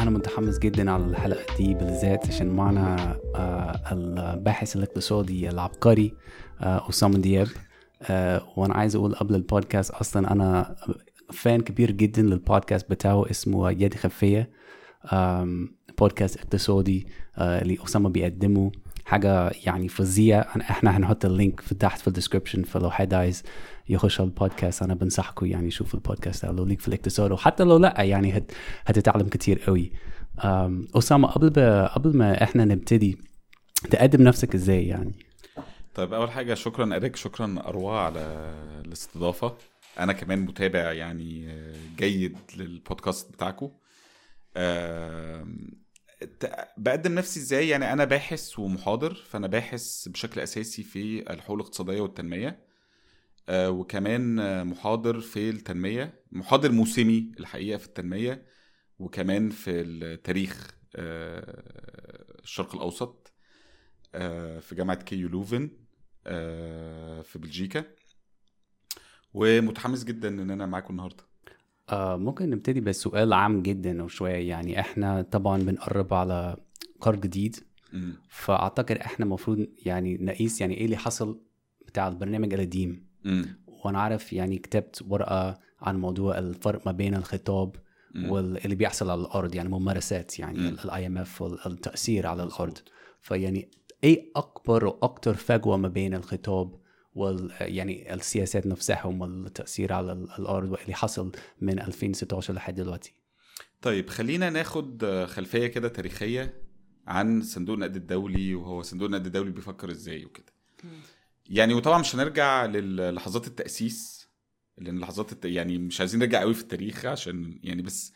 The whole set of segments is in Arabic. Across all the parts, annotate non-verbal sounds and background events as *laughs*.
أنا متحمس جدا على الحلقة دي بالذات عشان معنا آه، الباحث الاقتصادي العبقري آه، أسامة دياب. آه، وأنا عايز أقول قبل البودكاست أصلا أنا fan كبير جدا للبودكاست بتاعه اسمه يد خفية. بودكاست اقتصادي اللي أسامة بيقدمه. حاجة يعني فظيعة. أنا- إحنا هنحط ال link في تحت في ال description فلو حد عايز يخش على البودكاست أنا بنصحكم يعني شوف البودكاست لو ليك في الاقتصاد وحتى لو لأ يعني هت هتتعلم كتير قوي. أسامة قبل ب... قبل ما إحنا نبتدي تقدم نفسك إزاي يعني؟ طيب أول حاجة شكرا إريك شكرا اروى على الاستضافة. أنا كمان متابع يعني جيد للبودكاست بتاعكم بقدم نفسي إزاي؟ يعني أنا باحث ومحاضر فأنا باحث بشكل أساسي في الحقوق الاقتصادية والتنمية آه، وكمان محاضر في التنمية محاضر موسمي الحقيقة في التنمية وكمان في التاريخ آه، الشرق الأوسط آه، في جامعة كيو لوفن آه، في بلجيكا. ومتحمس جدا إن أنا معاكم النهارده. آه ممكن نبتدي بسؤال عام جدا وشويه يعني إحنا طبعا بنقرب على قرض جديد مم. فأعتقد إحنا المفروض يعني نقيس يعني إيه اللي حصل بتاع البرنامج القديم. وأنا عارف يعني كتبت ورقة عن موضوع الفرق ما بين الخطاب مم. واللي بيحصل على الأرض يعني ممارسات يعني. ال IMF والتاثير على الأرض فيعني إيه أكبر وأكتر فجوة ما بين الخطاب وال يعني السياسات نفسهم والتأثير على ال- الأرض واللي حصل من 2016 لحد دلوقتي. طيب خلينا ناخد خلفية كده تاريخية عن صندوق النقد الدولي وهو صندوق النقد الدولي بيفكر إزاي وكده. يعني وطبعا مش هنرجع للحظات التأسيس لأن لحظات الت... يعني مش عايزين نرجع قوي في التاريخ عشان يعني بس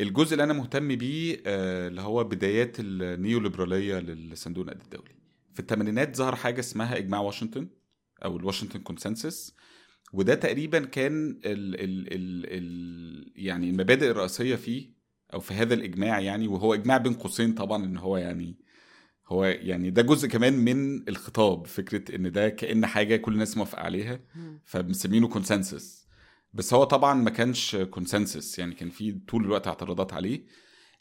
الجزء اللي أنا مهتم بيه آه، اللي هو بدايات النيوليبرالية للصندوق النقد الدولي. في الثمانينات ظهر حاجة اسمها إجماع واشنطن. أو الواشنطن كونسنسس وده تقريبا كان ال ال ال ال يعني المبادئ الرئيسية فيه أو في هذا الإجماع يعني. وهو إجماع بين قوسين طبعا إن هو يعني هو يعني ده جزء كمان من الخطاب فكرة إن ده كأن حاجة كل الناس موافقة عليها. فمسمينه consensus بس هو طبعا ما كانش consensus يعني كان في طول الوقت اعتراضات عليه.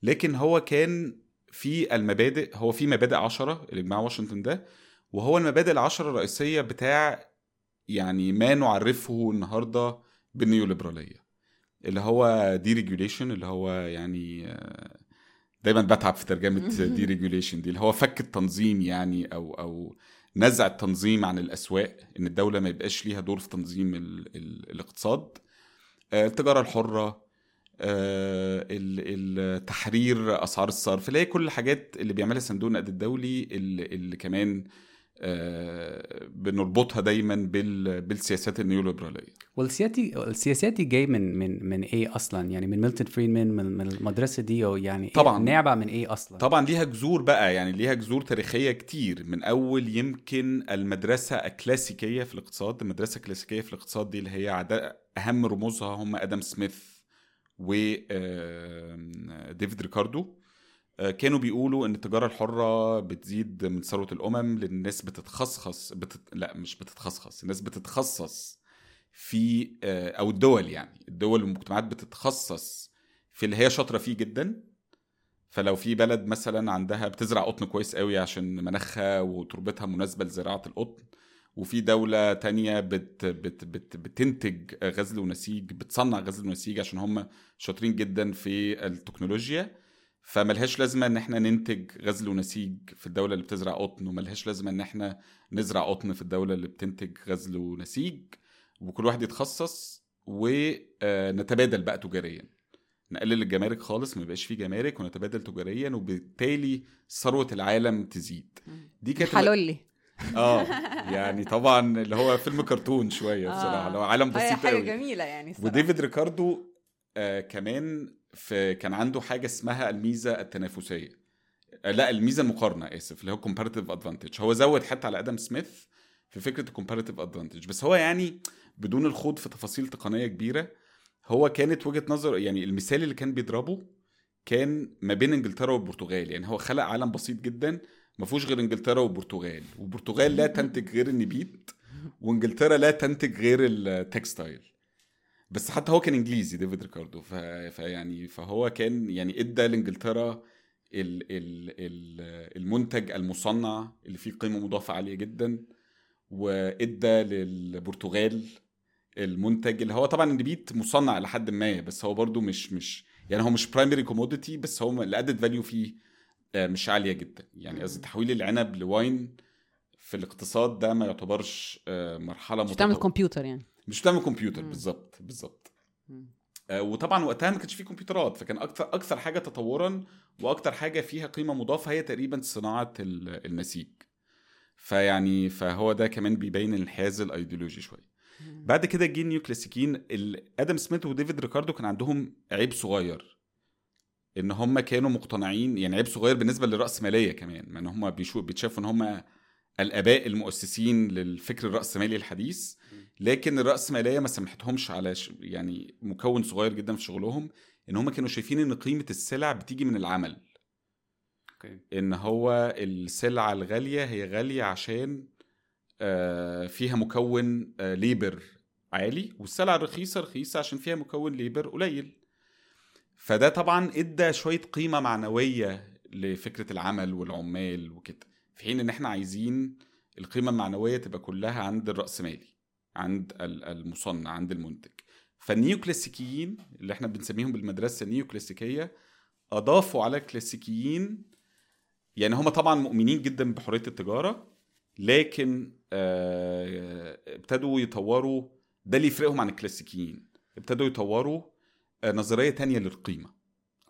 لكن هو كان في المبادئ هو في مبادئ عشرة الإجماع واشنطن ده وهو المبادئ العشرة الرئيسية بتاع يعني ما نعرفه النهارده بالنيوليبرالية اللي هو deregulation اللي هو يعني آه، دايما بتعب في ترجمة *laughs* deregulation دي اللي هو فك التنظيم يعني أو أو نزع التنظيم عن الأسواق إن الدولة ما يبقاش ليها دور في تنظيم ال ال الاقتصاد. آه، التجارة الحرة آه، ال- ال- تحرير أسعار الصرف اللي هي كل الحاجات اللي بيعملها صندوق النقد الدولي اللي, اللي كمان بنربطها دايما بال- بالسياسات النيوليبرالية. والسياسي السياسات دي جاي من من من إيه أصلا؟ يعني من ميلتون فريدمان من, من المدرسة دي يعني إيه طبعاً. نابع من إيه أصلا؟ طبعا ليها جذور بقى يعني ليها جذور تاريخية كتير. من أول يمكن المدرسة الكلاسيكية في الاقتصاد المدرسة الكلاسيكية في الاقتصاد دي اللي هي أهم رموزها هم آدم سميث وديفيد ريكاردو. آه، كانوا بيقولوا إن التجارة الحرة بتزيد من ثروة الأمم لأن الناس بتتخصص بتت... لا مش بتتخصص الناس بتتخصص في آه، أو الدول يعني الدول والمجتمعات بتتخصص في اللي هي شاطرة فيه جدا. فلو في بلد مثلا عندها بتزرع قطن كويس قوي عشان مناخها وتربتها مناسبة لزراعة القطن وفي دولة تانية بت بت بت بتنتج غزل ونسيج بتصنع غزل ونسيج عشان هم شاطرين جدا في التكنولوجيا فملهاش لازمة إن إحنا ننتج غزل ونسيج في الدولة اللي بتزرع قطن وملهاش لازمة إن إحنا نزرع قطن في الدولة اللي بتنتج غزل ونسيج وكل واحد يتخصص ونتبادل بقى تجاريا. نقلل الجمارك خالص ما يبقاش فيه جمارك ونتبادل تجاريا وبالتالي ثروة العالم تزيد. دي كانت حلولي آه يعني طبعا اللي هو فيلم كرتون شوية بصراحة اللي هو عالم بسيط حاجة قوي. جميلة يعني صراحة. وديفيد ريكاردو آه كمان في كان عنده حاجة اسمها الميزة التنافسية. آه لا الميزة المقارنة آسف اللي هو comparative advantage هو زود حتى على آدم سميث في فكرة ال comparative advantage بس هو يعني بدون الخوض في تفاصيل تقنية كبيرة هو كانت وجهة نظر يعني المثال اللي كان بيضربه كان ما بين إنجلترا والبرتغال. يعني هو خلق عالم بسيط جدا ما فيهوش غير إنجلترا والبرتغال والبرتغال لا تنتج غير النبيت وإنجلترا لا تنتج غير ال textile بس حتى هو كان إنجليزي ديفيد ريكاردو. ف... فيعني فهو كان يعني إدى لإنجلترا ال... ال... ال... المنتج المصنع اللي فيه قيمة مضافة عالية جدا وإدى للبرتغال المنتج اللي هو طبعا النبيت مصنع لحد ما بس هو برضو مش مش يعني هو مش primary commodity بس هو ال added value فيه آه، مش عالية جدا. يعني قصدي تحويل العنب ل wine في الاقتصاد ده ما يعتبرش آه، مرحلة مش بتعمل متطورة. كمبيوتر يعني. مش بتعمل كمبيوتر. بالظبط بالظبط. آه، وطبعا وقتها ما كانش فيه كمبيوترات فكان أكثر أكثر حاجة تطورا وأكثر حاجة فيها قيمة مضافة هي تقريبا صناعة ال- النسيج فيعني فهو ده كمان بيبين الانحياز الأيديولوجي شوية. بعد كده جه ال neo كلاسيكيين آدم سميث وديفيد ريكاردو كان عندهم عيب صغير. إن هم كانوا مقتنعين يعني عيب صغير بالنسبة للراسماليه كمان ما إن هم بيشو بيتشافوا إن هم الآباء المؤسسين للفكر الرأسمالي الحديث لكن الرأسمالية ما سمحتهمش على ش... يعني مكون صغير جدا في شغلهم إن هم كانوا شايفين إن قيمة السلع بتيجي من العمل. Okay. إن هو السلعه الغالية هي غالية عشان آه، فيها مكون آه، labor عالي والسلعه الرخيصه رخيصة عشان فيها مكون labor قليل. فده طبعا إدى شوية قيمة معنوية لفكرة العمل والعمال وكده. في حين إن إحنا عايزين القيمة المعنوية تبقى كلها عند الرأسمالي عند ال- المصنع عند المنتج. فال neo كلاسيكيين اللي إحنا بنسميهم بالمدرسة ال neo كلاسيكيه أضافوا على الكلاسيكيين يعني هم طبعا مؤمنين جدا بحرية التجارة لكن آه، ابتدوا يطوروا ده اللي يفرقهم عن الكلاسيكيين. ابتدوا يطوروا آه، نظرية تانية للقيمة.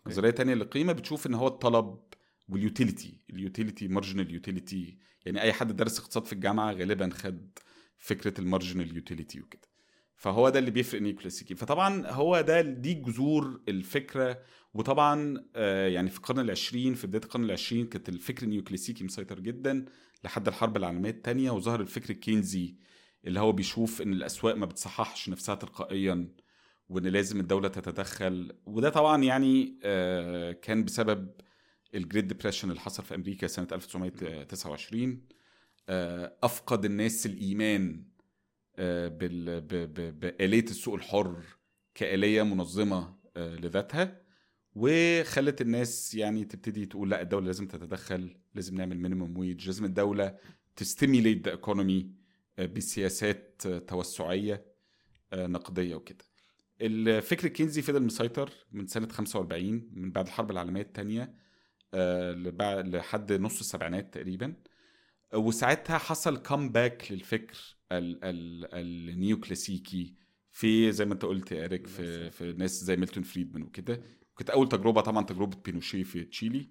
نظرية تانية للقيمة بتشوف إن هو الطلب وال utility ال utility marginal utility يعني أي حد درس اقتصاد في الجامعة غالبا خد فكرة ال marginal utility وكده. فهو ده اللي بيفرق neo كلاسيكي فطبعا هو ده دي جذور الفكرة. وطبعا آه، يعني في القرن العشرين في بداية القرن العشرين كانت الفكر النيوكلاسيكي مسيطر جدا لحد الحرب العالمية الثانية وظهر الفكر الكينزي اللي هو بيشوف إن الأسواق ما بتصححش نفسها تلقائيا وإن لازم الدولة تتدخل. وده طبعا يعني آه، كان بسبب ال Great Depression اللي حصل في أمريكا سنة 1929 آه، أفقد الناس الإيمان آه، بآلية السوق الحر كآلية منظمة آه، لذاتها وخلت الناس يعني تبتدي تقول لا الدولة لازم تتدخل لازم نعمل minimum wage لازم الدولة ت stimulate the economy بسياسات توسعية نقدية وكده. الفكر الكينزي فضل مسيطر من سنة 45 من بعد الحرب العالمية الثانية لحد نص السبعينات تقريبا. وساعتها حصل comeback للفكر ال- ال- ال neo كلاسيكي في زي ما انت قلت يا اريك في في ناس زي ميلتون فريدمان وكده. كانت أول تجربة طبعا تجربة بينوشيه في تشيلي.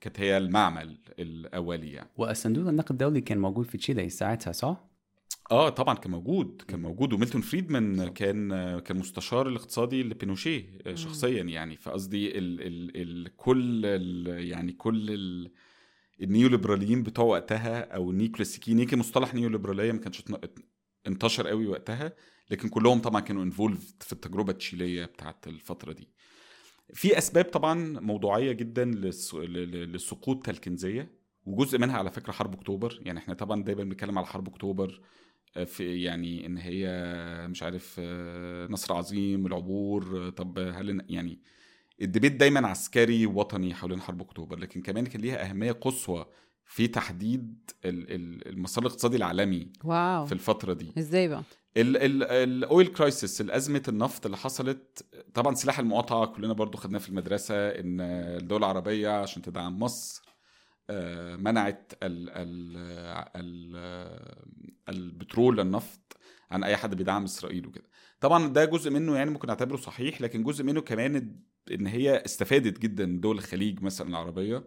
كانت هي المعمل الأولي يعني. والصندوق النقد الدولي كان موجود في تشيلي ساعتها صح؟ آه طبعا كان موجود كان موجود وميلتون فريدمان كان كان مستشار الاقتصادي لبينوشيه آه، شخصيا يعني. فقصدي ال ال ال كل ال يعني كل ال ال neo ليبراليين بتوع وقتها أو ال neo كلاسيكيين يمكن مصطلح neo ليبراليه ما كانش انتشر قوي وقتها لكن كلهم طبعا كانوا انفولفد في التجربة التشيلية بتاعت الفترة دي. في أسباب طبعا موضوعية جدا للس- ل- ل- للسقوط الكنزيه وجزء منها على فكرة حرب أكتوبر. يعني إحنا طبعا دايما بنتكلم على حرب أكتوبر في يعني إن هي مش عارف نصر عظيم العبور طب هل يعني الديبيت دايما عسكري وطني حوالين حرب أكتوبر لكن كمان كان ليها أهمية قصوى في تحديد ال- ال- المسار الاقتصادي العالمي واو. في الفترة دي. إزاي بقى؟ ال oil crisis الأزمة النفط اللي حصلت طبعا سلاح المقاطعة كلنا برضو خدناه في المدرسة إن الدول العربية عشان تدعم مصر منعت ال ال ال البترول النفط عن أي حد بيدعم إسرائيل وكده. طبعا ده جزء منه يعني ممكن نعتبره صحيح لكن جزء منه كمان إن هي استفادت جدا دول الخليج مثلا العربية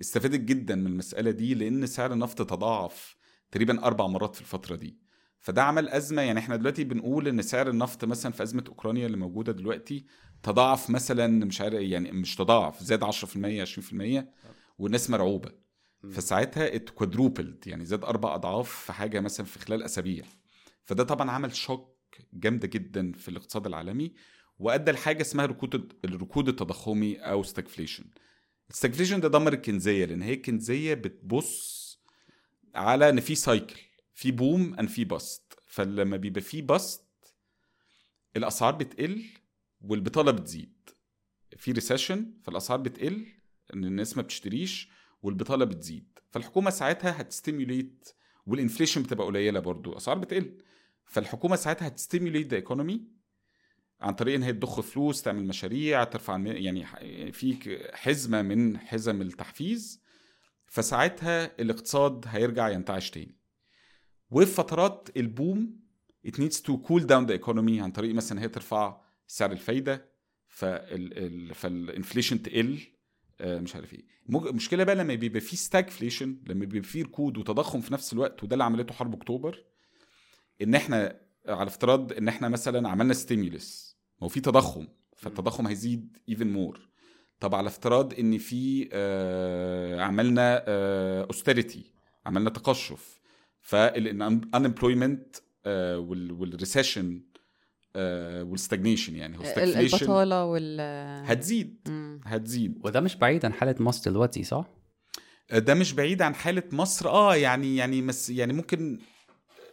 استفادت جدا من المسألة دي لأن سعر النفط تضاعف تقريبا أربع مرات في الفترة دي. فده عمل أزمة يعني إحنا دلوقتي بنقول إن سعر النفط مثلا في أزمة أوكرانيا اللي موجودة دلوقتي تضاعف مثلا مش عارف يعني مش تضاعف زاد 10% 20% والناس مرعوبة. فساعتها اتكوادروبلد يعني زاد أربع أضعاف في حاجة مثلا في خلال أسابيع. فده طبعا عمل شوك جامدة جدا في الاقتصاد العالمي وأدى لحاجة اسمها ركود الركود التضخمي أو stagflation ال stagflation ده دمر الكينزية لأن هي الكينزية بتبص على إن في cycle في boom and في bust فلما بيبقى في bust الأسعار بتقل والبطالة بتزيد. في recession فالأسعار بتقل إن الناس ما بتشتريش والبطالة بتزيد. فالحكومة ساعتها هت stimulate وال inflation بتبقى قليلة برضو الاسعار بتقل. فالحكومة ساعتها هت stimulate the economy عن طريق إن هي تضخ فلوس تعمل مشاريع ترفع يعني في حزمة من حزم التحفيز. فساعتها الاقتصاد هيرجع ينتعش تاني. وفي فترات ال boom it needs to cool down the economy عن طريق مثلا هي ترفع سعر الفايدة فال ال- فال inflation تقل. مش عارف إيه. المشكلة بقى لما بيبقى في stagflation لما بيبقى في ركود وتضخم في نفس الوقت وده اللي عملته حرب أكتوبر إن إحنا على افتراض إن إحنا مثلا عملنا stimulus ما هو في تضخم فالتضخم هيزيد even more طب على افتراض إن في آه عملنا austerity عملنا تقشف فال unemployment وال recession وال stagnation يعني هو البطالة وال هتزيد مم. هتزيد وده مش بعيد عن حالة مصر دلوقتي صح؟ ده مش بعيد عن حالة مصر آه يعني يعني مس يعني ممكن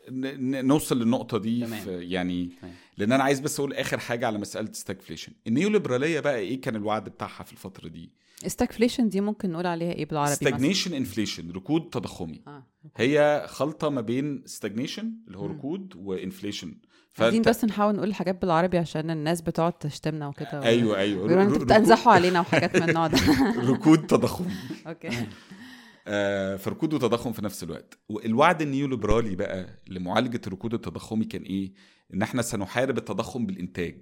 نوصل للنقطة دي تمام. في يعني تمام. لأن أنا عايز بس أقول آخر حاجة على مسألة stagflation النيوليبرالية بقى إيه كان الوعد بتاعها في الفترة دي stagflation دي ممكن نقول عليها إيه بالعربي؟ ستاجنيشن انفليشن ركود تضخمي آه هي خلطة ما بين stagnation اللي هو. ركود و inflation عايزين بس نحاول نقول الحاجات بالعربي عشان الناس بتقعد تشتمنا وكده أيوه أيوه. بيقولوا أنتوا بتحزقوا علينا وحاجات من النوع ده. *laughs* ركود- ركود تضخمي *laughs* okay. آه، فركود وتضخم في نفس الوقت. والوعد النيوليبرالي بقى لمعالجة الركود التضخمي كان إيه؟ إن إحنا سنحارب التضخم بالإنتاج.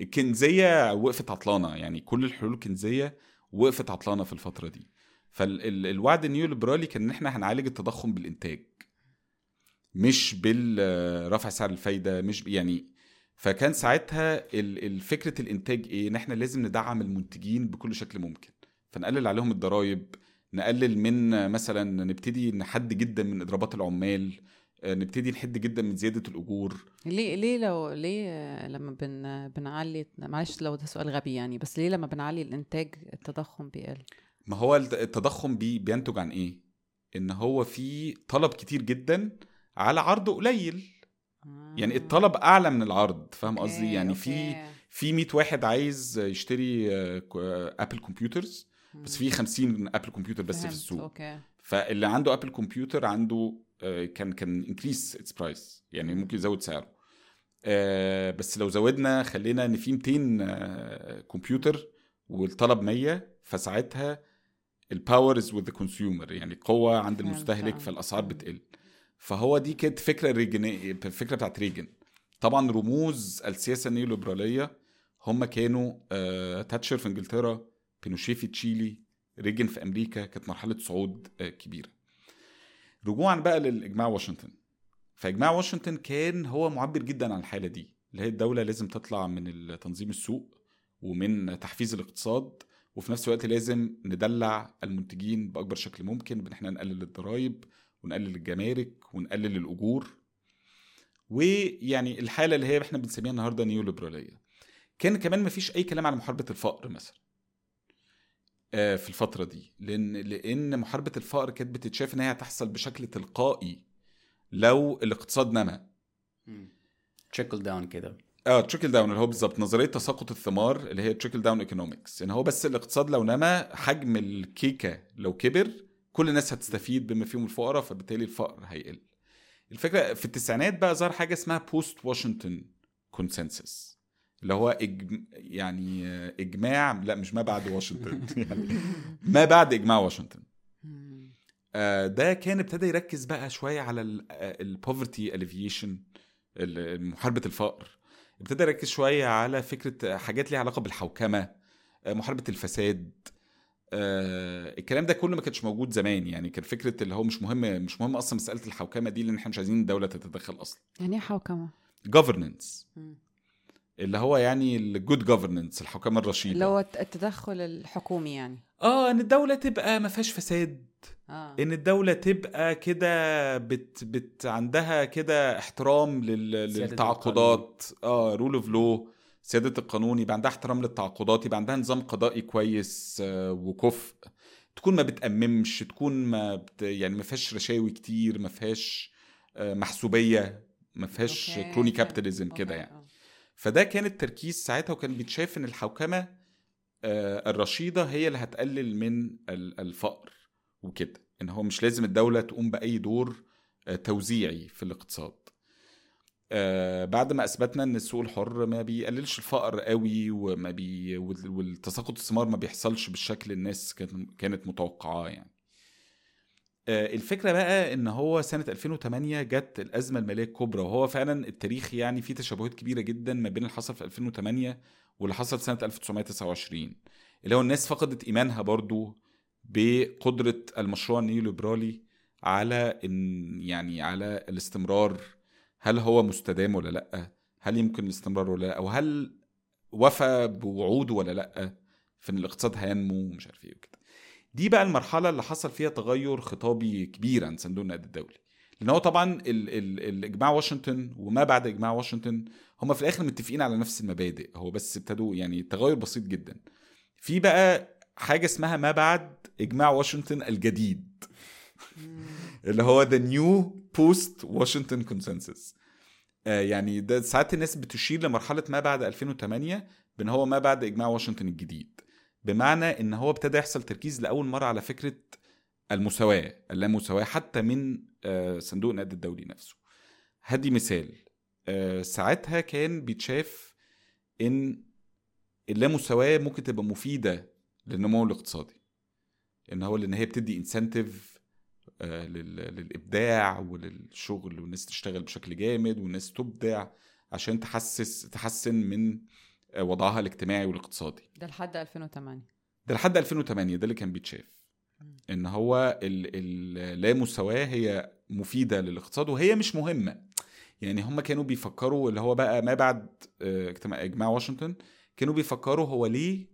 الكنزية وقفت عطلانة. يعني كل الحلول الكنزية وقفت عطلانة في الفترة دي. فالوعد النيوليبرالي كان إن إحنا هنعالج التضخم بالإنتاج. مش بالرفع سعر الفايدة مش يعني فكان ساعتها فكرة الإنتاج إيه؟ إن إحنا لازم ندعم المنتجين بكل شكل ممكن. فنقلل عليهم الضرائب نقلل من مثلا نبتدي نحد جدا من إضرابات العمال آه، نبتدي نحد جدا من زيادة الأجور. ليه ليه لو ليه لما بن بنعلي معلش لو ده سؤال غبي يعني بس ليه لما بنعلي الإنتاج التضخم بيقل؟ ما هو الت- التضخم بي بينتج عن إيه؟ إن هو في طلب كتير جدا على عرض قليل. يعني الطلب أعلى من العرض فاهم قصدي؟ okay، يعني في okay. في 100 واحد عايز يشتري آه، ك- آه، Apple computers بس في 50 Apple كمبيوتر بس في السوق. okay. فاللي عنده Apple كمبيوتر عنده آه، can can increase its price يعني ممكن يزود سعره. آه، بس لو زودنا خلينا إن في 200 آه، كمبيوتر والطلب 100 فساعتها ال power is with the consumer يعني القوة عند المستهلك آه. فالأسعار. بتقل. فهو دي كانت فكرة ريجان الفكرة بتاعت ريجان. طبعا رموز السياسة النيوليبرالية هم كانوا آه، تاتشر في إنجلترا بينوشيه في تشيلي ريجن في أمريكا كانت مرحلة صعود آه، كبيرة. رجوعا بقى للإجماع واشنطن. فإجماع واشنطن كان هو معبر جدا عن الحالة دي اللي هي الدولة لازم تطلع من تنظيم السوق ومن تحفيز الاقتصاد وفي نفس الوقت لازم ندلع المنتجين بأكبر شكل ممكن بإن إحنا نقلل الضرائب ونقلل الجمارك ونقلل الأجور. ويعني الحالة اللي هي إحنا بنسميها النهارده نيوليبرالية. كان كمان مفيش أي كلام على محاربة الفقر مثلا آه، في الفترة دي. لأن لأن محاربة الفقر كانت بتتشاف إن هي هتحصل بشكل تلقائي لو الاقتصاد نما trickle down كده. آه trickle down اللي هو بالظبط نظرية تساقط الثمار اللي هي trickle down economics ان هو بس الاقتصاد لو نما حجم الكيكة لو كبر كل الناس هتستفيد بما فيهم الفقراء فبالتالي الفقر هيقل الفكرة في التسعينات بقى ظهر حاجة اسمها post Washington consensus اللي هو إج... يعني آه، إجماع لا مش ما بعد واشنطن *laughs* يعني ما بعد إجماع واشنطن. آه، ده كان ابتدى يركز بقى شوية على ال poverty alleviation محاربة الفقر ابتدى يركز شوية على فكرة حاجات ليها علاقة بالحوكمة آه، محاربة الفساد آه، الكلام ده كله ما كانش موجود زمان. يعني كان فكرة اللي هو مش مهم مش مهم أصلا مسألة الحوكمة دي لأن إحنا مش عايزين الدولة تتدخل أصلا. يعني إيه حوكمة؟ governance. مم. اللي هو يعني ال good governance الحوكمة الرشيدة. اللي هو التدخل الحكومي يعني. آه إن الدولة تبقى ما فيهاش فساد. آه. إن الدولة تبقى كده بت بت عندها كده احترام لل... للتعاقدات. آه rule of law سياده القانون يبقى عندها احترام للتعاقدات يبقى عندها نظام قضائي كويس آه وكفء تكون ما بتأممش تكون ما بت... يعني ما فيهاش رشاوي كتير ما فيهاش آه محسوبية ما فيهاش كروني. كابيتاليزم كده يعني آه. فده كان التركيز ساعتها وكان بيتشاف إن الحوكمة الرشيدة هي اللي هتقلل من ال- الفقر وكده إن هو مش لازم الدولة تقوم بأي دور توزيعي في الاقتصاد آه، بعد ما اثبتنا ان السوق الحر ما بيقللش الفقر قوي وما بي وال- والتساقط الثمار ما بيحصلش بالشكل الناس كانت كانت متوقعاه يعني. آه، الفكرة بقى ان هو سنة 2008 جت الأزمة المالية الكبرى وهو فعلا التاريخ يعني فيه تشابهات كبيرة جدا ما بين اللي حصل في 2008 واللي حصل سنة 1929 اللي هو الناس فقدت إيمانها برضو بقدرة المشروع النيوليبرالي على ان يعني على الاستمرار هل هو مستدام ولا لأ؟ هل يمكن الاستمرار ولا لأ؟ أو هل وفى بوعوده ولا لأ؟ في إن الاقتصاد هينمو ومش عارف إيه وكده. دي بقى المرحلة اللي حصل فيها تغير خطابي كبير عن صندوق النقد الدولي. لأن هو طبعا ال ال الإجماع واشنطن وما بعد إجماع واشنطن هم في الآخر متفقين على نفس المبادئ. هو بس ابتدوا يعني تغير بسيط جدا. في بقى حاجة اسمها ما بعد إجماع واشنطن الجديد. *laughs* اللي هو the new post Washington consensus يعني ده ساعات الناس بتشير لمرحلة ما بعد 2008 بإن هو ما بعد إجماع واشنطن الجديد. بمعنى إن هو ابتدى يحصل تركيز لأول مرة على فكرة المساواة اللامساواة حتى من آه، صندوق النقد الدولي نفسه. هدي مثال آه، ساعتها كان بيتشاف إن اللامساواة ممكن تبقى مفيدة للنمو الاقتصادي. إن هو لإن هي بتدي انسنتيف للإبداع وللشغل والناس تشتغل بشكل جامد والناس تبدع عشان تحسس تحسن من وضعها الاجتماعي والاقتصادي. ده لحد 2008 ده لحد 2008 ده اللي كان بيتشاف إن هو ال- ال- اللامساواه هي مفيدة للاقتصاد وهي مش مهمة. يعني هم كانوا بيفكروا اللي هو بقى ما بعد آه، اجتماع إجماع واشنطن كانوا بيفكروا هو ليه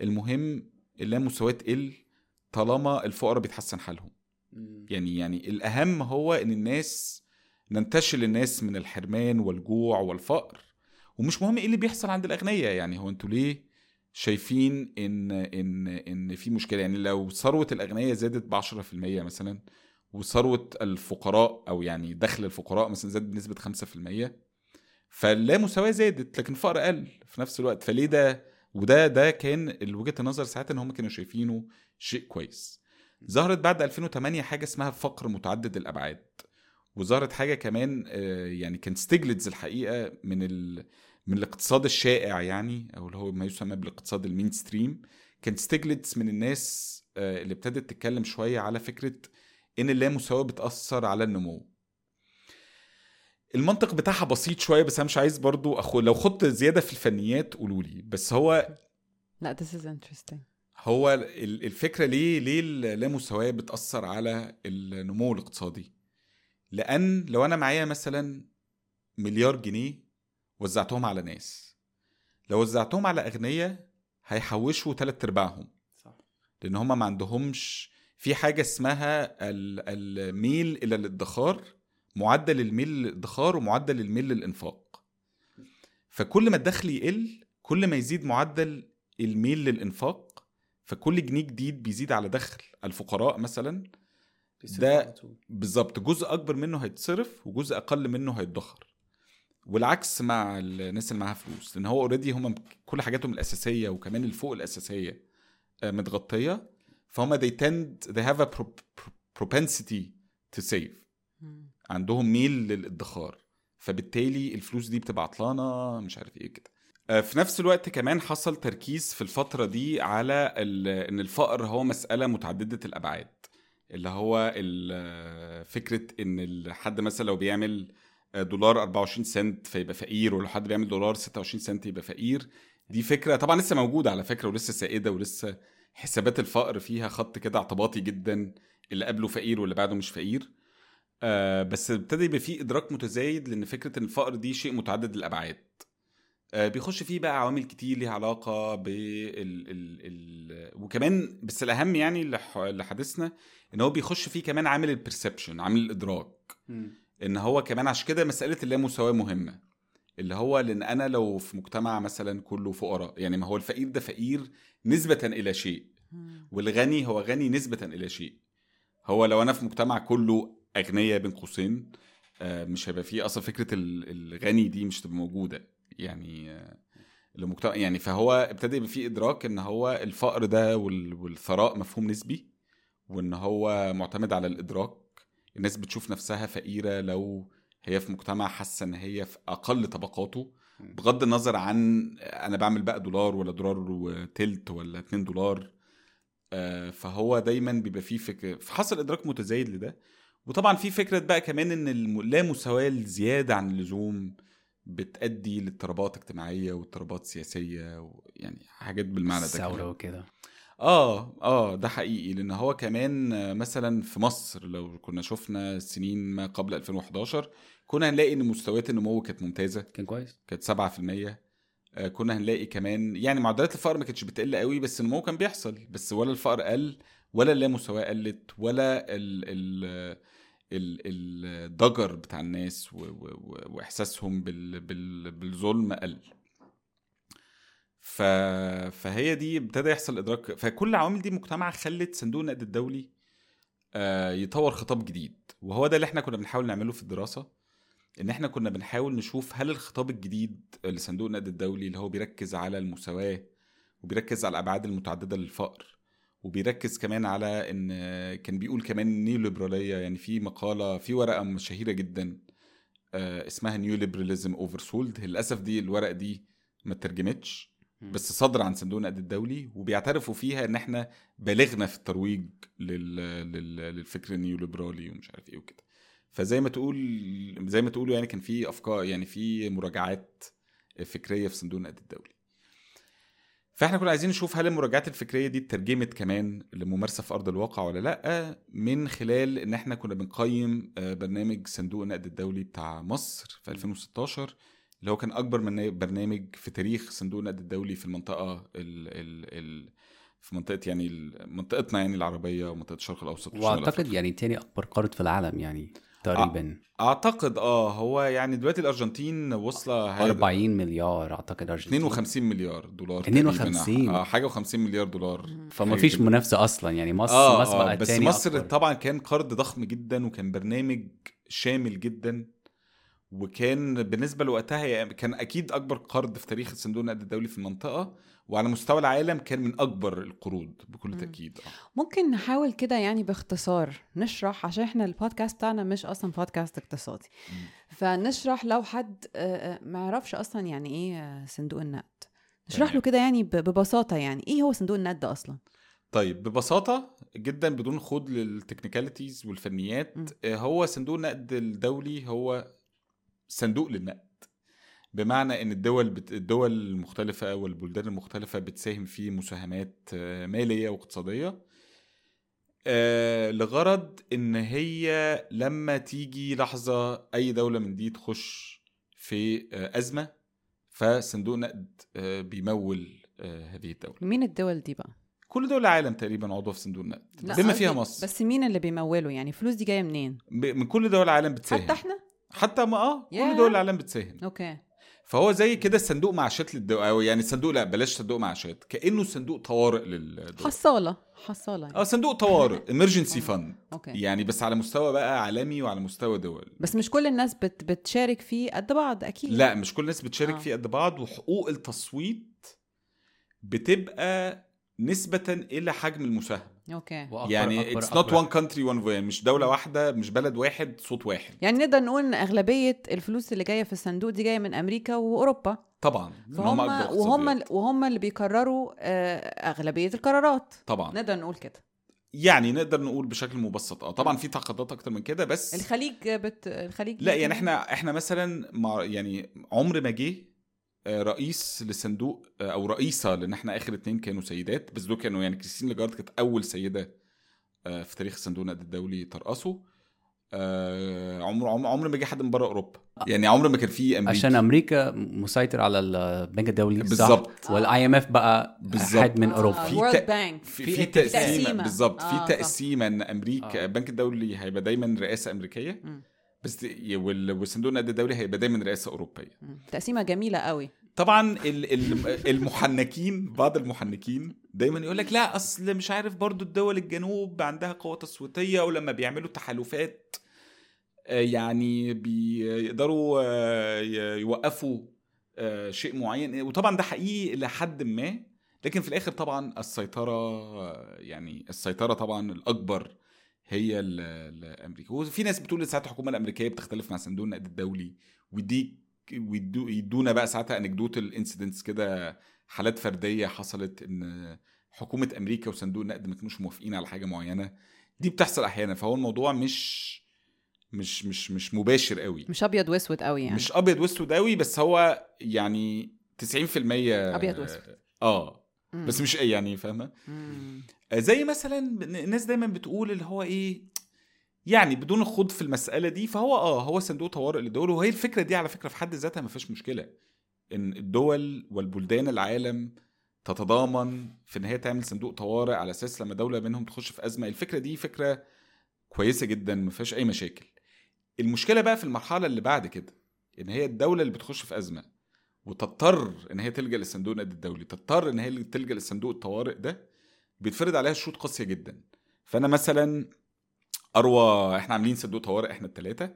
المهم اللامساواه تقل طالما الفقراء بيتحسن حالهم. يعني يعني الأهم هو إن الناس ننتشل الناس من الحرمان والجوع والفقر. ومش مهم إيه اللي بيحصل عند الأغنياء يعني هو أنتوا ليه شايفين إن إن إن في مشكلة؟ يعني لو ثروة الأغنياء زادت ب 10% مثلا وثروة الفقراء أو يعني دخل الفقراء مثلا زاد بنسبة 5% فاللا مساواه زادت لكن الفقر قل في نفس الوقت. فليه ده؟ وده ده كان وجهة النظر ساعتها إن هم كانوا شايفينه شيء كويس. ظهرت بعد 2008 حاجة اسمها فقر متعدد الأبعاد وظهرت حاجة كمان آه، يعني كان ستيجليتز الحقيقة من ال... من الاقتصاد الشائع يعني أو اللي هو ما يسمى بالاقتصاد ال mainstream كان ستيجلتز من الناس آه، اللي ابتدت تتكلم شوية على فكرة إن اللامساواة بتأثر على النمو. المنطق بتاعها بسيط شوية بس أنا مش عايز برضو أخو... لو خدت زيادة في الفنيات قولوا لي بس هو لا this is interesting. هو ال- الفكرة ليه ليه اللامساواه بتأثر على النمو الاقتصادي؟ لأن لو أنا معايا مثلا مليار جنيه وزعتهم على ناس لو وزعتهم على أغنياء هيحوشوا تلات أرباعهم. صح. لأن هم ما عندهمش في حاجة اسمها ال- الميل إلى الادخار معدل الميل للادخار ومعدل الميل للإنفاق. فكل ما الدخل يقل كل ما يزيد معدل الميل للإنفاق فكل جنيه جديد بيزيد على دخل الفقراء مثلا. ده- بالظبط جزء أكبر منه هيتصرف وجزء أقل منه هيتدخر. والعكس مع الناس اللي معاها فلوس لأن هو اوريدي هم كل حاجاتهم الأساسية وكمان اللي فوق الأساسية آه، متغطية. فهم they tend they have a pro- pro- propensity to save. عندهم ميل للادخار فبالتالي الفلوس دي بتبقى عطلانة مش عارف إيه كده. في نفس الوقت كمان حصل تركيز في الفترة دي على إن الفقر هو مسألة متعددة الأبعاد. اللي هو ال- فكرة إن حد مثلا لو بيعمل دولار 24 سنت فيبقى فقير ولو حد بيعمل دولار 26 سنت يبقى فقير. دي فكرة طبعا لسه موجودة على فكرة ولسه سائدة ولسه حسابات الفقر فيها خط كده اعتباطي جدا. اللي قبله فقير واللي بعده مش فقير. آه بس ابتدى يبقى فيه إدراك متزايد لإن فكرة إن الفقر دي شيء متعدد الأبعاد. آه بيخش فيه بقى عوامل كتير ليها علاقة بال ال... ال... وكمان بس الأهم يعني حدثنا إن هو بيخش فيه كمان عامل البرسبشن عامل الإدراك. إن هو كمان عشان كده مسألة اللامساواه مهمة. اللي هو لأن أنا لو في مجتمع مثلا كله فقراء يعني ما هو الفقير ده فقير نسبة إلى شيء. والغني هو غني نسبة إلى شيء. هو لو أنا في مجتمع كله أغنياء بين قوسين آه، مش هيبقى فيه أصلا فكرة ال- الغني دي مش تبقى موجودة. يعني آه، لمجتمع يعني فهو ابتدى يبقى فيه إدراك إن هو الفقر ده وال- والثراء مفهوم نسبي وإن هو معتمد على الإدراك. الناس بتشوف نفسها فقيرة لو هي في مجتمع حاسة إن هي في أقل طبقاته بغض النظر عن أنا بعمل بقى دولار ولا دولار وتلت ولا 2 دولار آه، فهو دايما بيبقى فيه فكره فحصل إدراك متزايد لده. وطبعا في فكرة بقى كمان إن الم- لا مساواة الزياده عن اللزوم. بتؤدي لاضطرابات اجتماعية واضطرابات سياسية ويعني حاجات بالمعنى ده ثوره. وكده. آه آه ده حقيقي. لأن هو كمان مثلا في مصر لو كنا شفنا سنين ما قبل 2011 كنا هنلاقي إن مستويات النمو كانت ممتازة. كان كويس. كانت 7% آه، كنا هنلاقي كمان يعني معدلات الفقر ما كانتش بتقل قوي بس النمو كان بيحصل. بس ولا الفقر قل ولا اللامساواة قلت ولا ال ال الضجر بتاع الناس وإحساسهم بال بال بالظلم قل. فهي دي ابتدى يحصل إدراك فكل العوامل دي مجتمع خلت صندوق النقد الدولي آه، يطور خطاب جديد وهو ده اللي إحنا كنا بنحاول نعمله في الدراسة إن إحنا كنا بنحاول نشوف هل الخطاب الجديد لصندوق النقد الدولي اللي هو بيركز على المساواة وبيركز على الأبعاد المتعددة للفقر وبيركز كمان على إن كان بيقول كمان نيو ليبراليه يعني في مقالة في ورقة شهيرة جدا آه، اسمها Neoliberalism Oversold للأسف دي الورقه دي ما اترجمتش بس صدر عن صندوق النقد الدولي وبيعترفوا فيها إن إحنا بالغنا في الترويج لل... لل... للفكر النيو ليبرالي ومش عارف إيه وكده. فزي ما تقول زي ما تقولوا يعني كان في أفكار يعني في مراجعات فكرية في صندوق النقد الدولي. فاحنا كنا عايزين نشوف هل المراجعات الفكرية دي اترجمت كمان لممارسة في أرض الواقع ولا لأ من خلال إن إحنا كنا بنقيم آه، برنامج صندوق النقد الدولي بتاع مصر في 2016 اللي هو كان أكبر من برنامج في تاريخ صندوق النقد الدولي في المنطقة ال ال ال في منطقة يعني منطقتنا يعني العربية ومنطقة الشرق الأوسط وأعتقد. يعني تاني أكبر قارة في العالم يعني تقريبا أعتقد آه هو يعني دلوقتي الأرجنتين واصله هي- 40 مليار أعتقد أرجنتين 52 مليار دولار 52 تقريباً. آه حاجة و50 مليار دولار فما فيش. منافسة أصلا يعني مصر آه, مصر آه بس مصر أكبر. طبعا كان قرض ضخم جدا وكان برنامج شامل جدا وكان بالنسبة لوقتها كان أكيد أكبر قرض في تاريخ صندوق النقد الدولي في المنطقة وعلى مستوى العالم كان من أكبر القروض بكل مم. تأكيد آه. ممكن نحاول كده يعني باختصار نشرح عشان إحنا البودكاست بتاعنا مش أصلا بودكاست اقتصادي. فنشرح لو حد آه، آه، ما يعرفش أصلا يعني إيه صندوق النقد نشرح. له كده يعني ببساطة يعني إيه هو صندوق النقد ده أصلا طيب ببساطة جدا بدون خوض للتكنيكاليتيز والفنيات م. هو صندوق النقد الدولي هو صندوق للنقد بمعنى إن الدول بت... الدول المختلفة والبلدان المختلفة بتساهم في مساهمات آه، مالية واقتصادية آه، لغرض إن هي لما تيجي لحظة أي دولة من دي تخش في آه، أزمة فصندوق نقد آه، بيمول آه، هذه الدولة. مين الدول دي بقى؟ كل دول العالم تقريبا عضوة في صندوق النقد بما فيها مصر. بس مين اللي بيموله؟ يعني الفلوس دي جاية منين؟ ب- من كل دول العالم بتساهم. حتى إحنا؟ حتى ما آه ياه. كل دول العالم بتساهم. أوكي. فهو زي كده صندوق معاشات للدول أو يعني صندوق لا بلاش صندوق معاشات كأنه صندوق طوارئ للدول حصالة حصالة يعني. آه صندوق طوارئ *laughs* emergency fund. أوكي. يعني بس على مستوى بقى عالمي وعلى مستوى دول. بس مش كل الناس بت بتشارك فيه قد بعض أكيد. لا مش كل الناس بتشارك آه. فيه قد بعض وحقوق التصويت بتبقى نسبة إلى حجم المساهمة أوكي. وأكبر- يعني أكبر- it's not أكبر- one country one vote يعني مش دولة واحدة مش بلد واحد صوت واحد. يعني نقدر نقول إن أغلبية الفلوس اللي جاية في الصندوق دي جاية من أمريكا وأوروبا. طبعا. فهم وهم اقتصاديات. وهم اللي بيقرروا آه، أغلبية القرارات. طبعا. نقدر نقول كده. يعني نقدر نقول بشكل مبسط. آه طبعا في تعقيدات أكتر من كده بس الخليج بت الخليج لا يعني إحنا إحنا مثلا مع يعني عمر ما جه رئيس لصندوق آه، أو رئيسة لأن إحنا آخر اتنين كانوا سيدات بس دول كانوا يعني كريستين لاجارد كانت أول سيدة آه، في تاريخ صندوق النقد الدولي ترأسه آه، عمر عمر عمر ما جه حد من بره أوروبا يعني عمر ما كان في أمريكا عشان أمريكا مسيطر على البنك الدولي؟ بالظبط. وال IMF بقى بالظبط. من أوروبا في تق- في, في. تقسيمه بالظبط آه، في. تقسيمه إن أمريكا آه. البنك الدولي هيبقى دايما رئاسة أمريكية مم. بس وال- والصندوق النقد الدولي هيبقى دايما رئاسة أوروبية. تقسيمة جميلة قوي. طبعا ال- ال- المحنكين بعض المحنكين دايما يقول لك لا أصل مش عارف برضو الدول الجنوب عندها قوة تصويتية ولما بيعملوا تحالفات آه، يعني بيقدروا آه، يوقفوا آه، شيء معين. وطبعا ده حقيقي لحد ما لكن في الآخر طبعا السيطرة يعني السيطرة طبعا الأكبر هي ال- لأمريكا وفي ناس بتقول إن ساعات الحكومة الأمريكية بتختلف مع صندوق النقد الدولي ويديك ويدو- يدونا بقى ساعتها anecdotal incidents كده حالات فردية حصلت إن حكومة أمريكا وصندوق النقد ما كانوش موافقين على حاجة معينة دي بتحصل أحيانا فهو الموضوع مش مش مش مش مباشر قوي مش أبيض وأسود قوي يعني مش أبيض وأسود قوي بس هو يعني 90% أبيض وأسود. آه. بس مش يعني فاهمة؟ مم. زي مثلا الناس دايما بتقول اللي هو إيه يعني بدون الخوض في المسألة دي فهو آه هو صندوق طوارئ للدول وهي الفكرة دي على فكرة في حد ذاتها ما فيهاش مشكلة إن الدول والبلدان العالم تتضامن في إن هي تعمل صندوق طوارئ على أساس لما دولة منهم تخش في أزمة. الفكرة دي فكرة كويسة جدا ما فيهاش أي مشاكل. المشكلة بقى في المرحلة اللي بعد كده إن هي الدولة اللي بتخش في أزمة. وتضطر إن هي تلجأ للصندوق النقد الدولي تضطر إن هي تلجأ للصندوق الطوارئ ده بيتفرض عليها شروط قاسية جدا. فأنا مثلا أروى إحنا عاملين صندوق طوارئ إحنا الثلاثه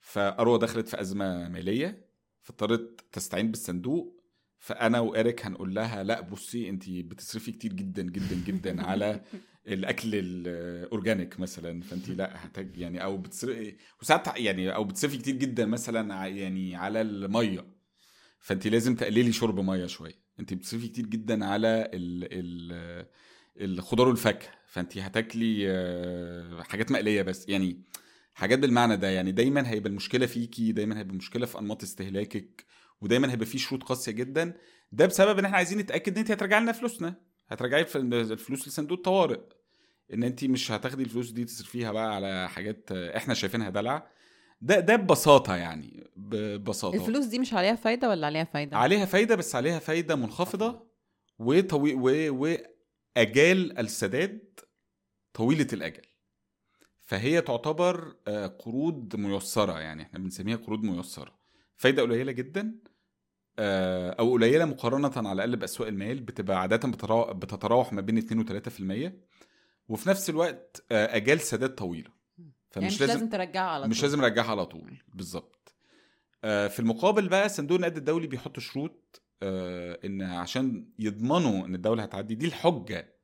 فأروى دخلت في أزمة مالية فاضطرت تستعين بالصندوق فأنا واريك هنقول لها لا بصي انت بتصرفي كتير جدا جدا جدا *laughs* على الأكل الأورجانيك مثلا فانت لا هتج يعني أو بتصرفي وساعات يعني أو بتصرفي كتير جدا مثلا يعني على المية. فأنت لازم تقللي شرب مية شوية. أنت بتصرفي كتير جدا على ال ال الخضار والفاكهة. فأنت هتاكلي آه، حاجات مقلية بس. يعني حاجات بالمعنى ده يعني دايما هيبقى المشكلة فيكي دايما هيبقى المشكلة في أنماط استهلاكك ودايما هيبقى في شروط قاسية جدا. ده بسبب إن إحنا عايزين نتأكد إن أنت هترجعي لنا فلوسنا. هترجعي الفلوس لصندوق الطوارئ. إن أنت مش هتاخدي الفلوس دي تصرفيها بقى على حاجات إحنا شايفينها دلع. ده ده ببساطة يعني ببساطة. الفلوس دي مش عليها فايدة ولا عليها فايدة؟ عليها فايدة بس عليها فايدة منخفضة وطوي و... وأجال السداد طويلة الأجل. فهي تعتبر آه، قروض ميسرة يعني إحنا بنسميها قروض ميسرة. فايدة قليلة جدا آه، أو قليلة مقارنة على الأقل بأسواق المال بتبقى عادة بتتراوح ما بين 2 و 3% وفي نفس الوقت آه، أجال سداد طويلة. يعني مش لازم, ترجعها على مش طول. لازم أرجعها على طول. بالظبط. آه، في المقابل بقى صندوق النقد الدولي بيحط شروط آه، إن عشان يضمنوا إن الدولة هتعدي دي الحجة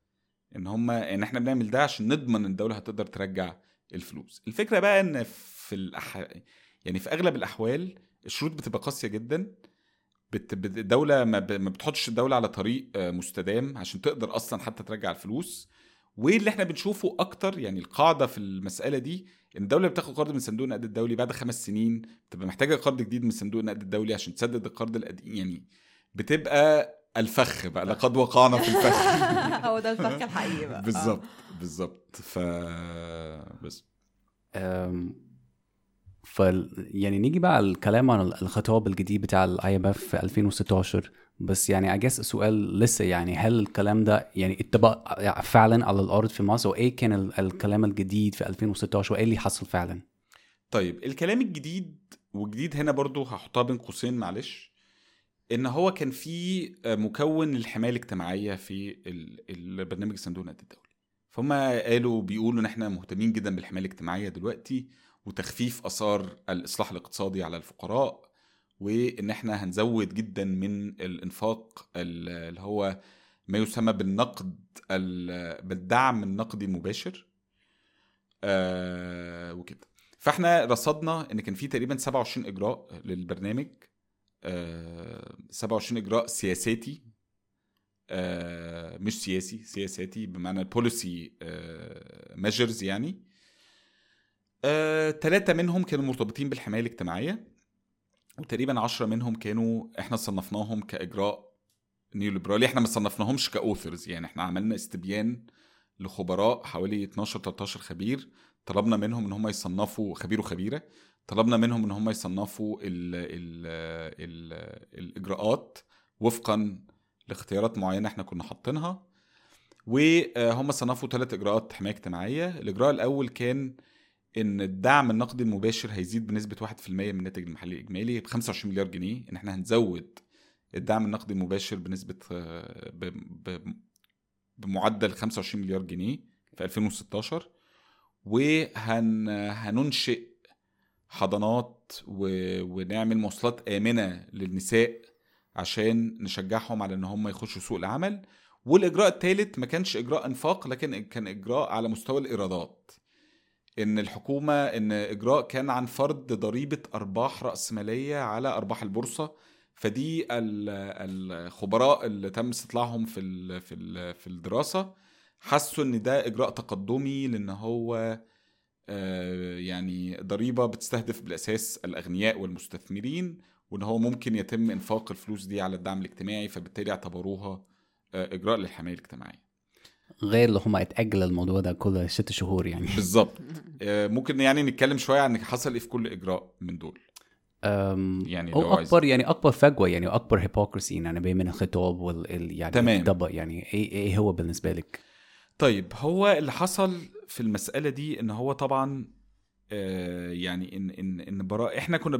إن هم إن إحنا بنعمل ده عشان نضمن إن الدولة هتقدر ترجع الفلوس. الفكرة بقى إن في الأح... يعني في أغلب الأحوال الشروط بتبقى قاسية جدا. بت... بت- الدولة ما, ب... ما بتحطش الدولة على طريق آه، مستدام عشان تقدر أصلا حتى ترجع الفلوس. واللي إحنا بنشوفه أكتر يعني القاعدة في المسألة دي؟ إن الدولة بتاخد قرض من صندوق النقد الدولي بعد خمس سنين بتبقى محتاجة قرض جديد من صندوق النقد الدولي عشان تسدد القرض القديم يعني بتبقى الفخ بقى لقد وقعنا في الفخ. *laughs* هو ده الفخ الحقيقي بقى. بالظبط بالظبط. ف بس. أم، ف يعني نيجي بقى على الكلام عن الخطاب الجديد بتاع ال IMF في 2016 بس يعني اجاس السؤال لسه يعني هل الكلام ده يعني اتطبق فعلا على الأرض في مصر؟ وإيه كان ال- الكلام الجديد في 2016 وإيه اللي حصل فعلا؟ طيب الكلام الجديد وجديد هنا برضو هحطها بين قوسين معلش. إن هو كان في مكون للحماية الاجتماعية في ال- البرنامج صندوق النقد الدولي. فهم قالوا بيقولوا إن إحنا مهتمين جدا بالحماية الاجتماعية دلوقتي وتخفيف آثار الإصلاح الاقتصادي على الفقراء وإن إحنا هنزود جدا من الإنفاق ال- اللي هو ما يسمى بالنقد ال- بالدعم النقدي المباشر. آه وكده. فإحنا رصدنا إن كان في تقريبا 27 إجراء للبرنامج. آه 27 إجراء سياساتي. آه مش سياسي سياساتي بمعنى policy measures يعني. ثلاثة منهم كانوا مرتبطين بالحماية الاجتماعية. وتقريبا عشرة منهم كانوا إحنا صنفناهم كإجراء نيوليبرالي. إحنا ما صنفناهمش ك authors. يعني إحنا عملنا استبيان لخبراء حوالي 12 13 خبير. طلبنا منهم إن هم يصنفوا خبير وخبيرة. طلبنا منهم إن هم يصنفوا ال ال ال الإجراءات وفقا لاختيارات معينة إحنا كنا حاطينها. وهم صنفوا ثلاث إجراءات حماية اجتماعية. الإجراء الأول كان إن الدعم النقدي المباشر هيزيد بنسبة 1% من الناتج المحلي الإجمالي ب 25 مليار جنيه إن إحنا هنزود الدعم النقدي المباشر بنسبة آه،. بمعدل 25 مليار جنيه في 2016 وهننشئ حضانات. ونعمل مواصلات آمنة للنساء عشان نشجعهم على إن هم يخشوا سوق العمل والإجراء الثالث ما كانش إجراء أنفاق لكن كان إجراء على مستوى الإيرادات إن الحكومة إن إجراء كان عن فرض ضريبة أرباح رأسمالية على أرباح البورصة فدي ال- الخبراء اللي تم استطلاعهم في في في الدراسة حسوا إن ده إجراء تقدمي لإن هو آه، يعني ضريبة بتستهدف بالأساس الأغنياء والمستثمرين وإن هو ممكن يتم إنفاق الفلوس دي على الدعم الاجتماعي فبالتالي اعتبروها آه، إجراء للحماية الاجتماعية. غير اللي هم اتأجل الموضوع ده كل ست شهور يعني *laughs* بالظبط آه، ممكن يعني نتكلم شوية عن حصل إيه في كل إجراء من دول يعني عايز- أكبر يعني أكبر فجوة يعني أكبر هيبوكرسي يعني بين الخطاب وال ال- يعني تمام. يعني إيه إيه هو بالنسبة لك؟ طيب هو اللي حصل في المسألة دي إن هو طبعا آه، يعني إن إن إن براء إحنا كنا.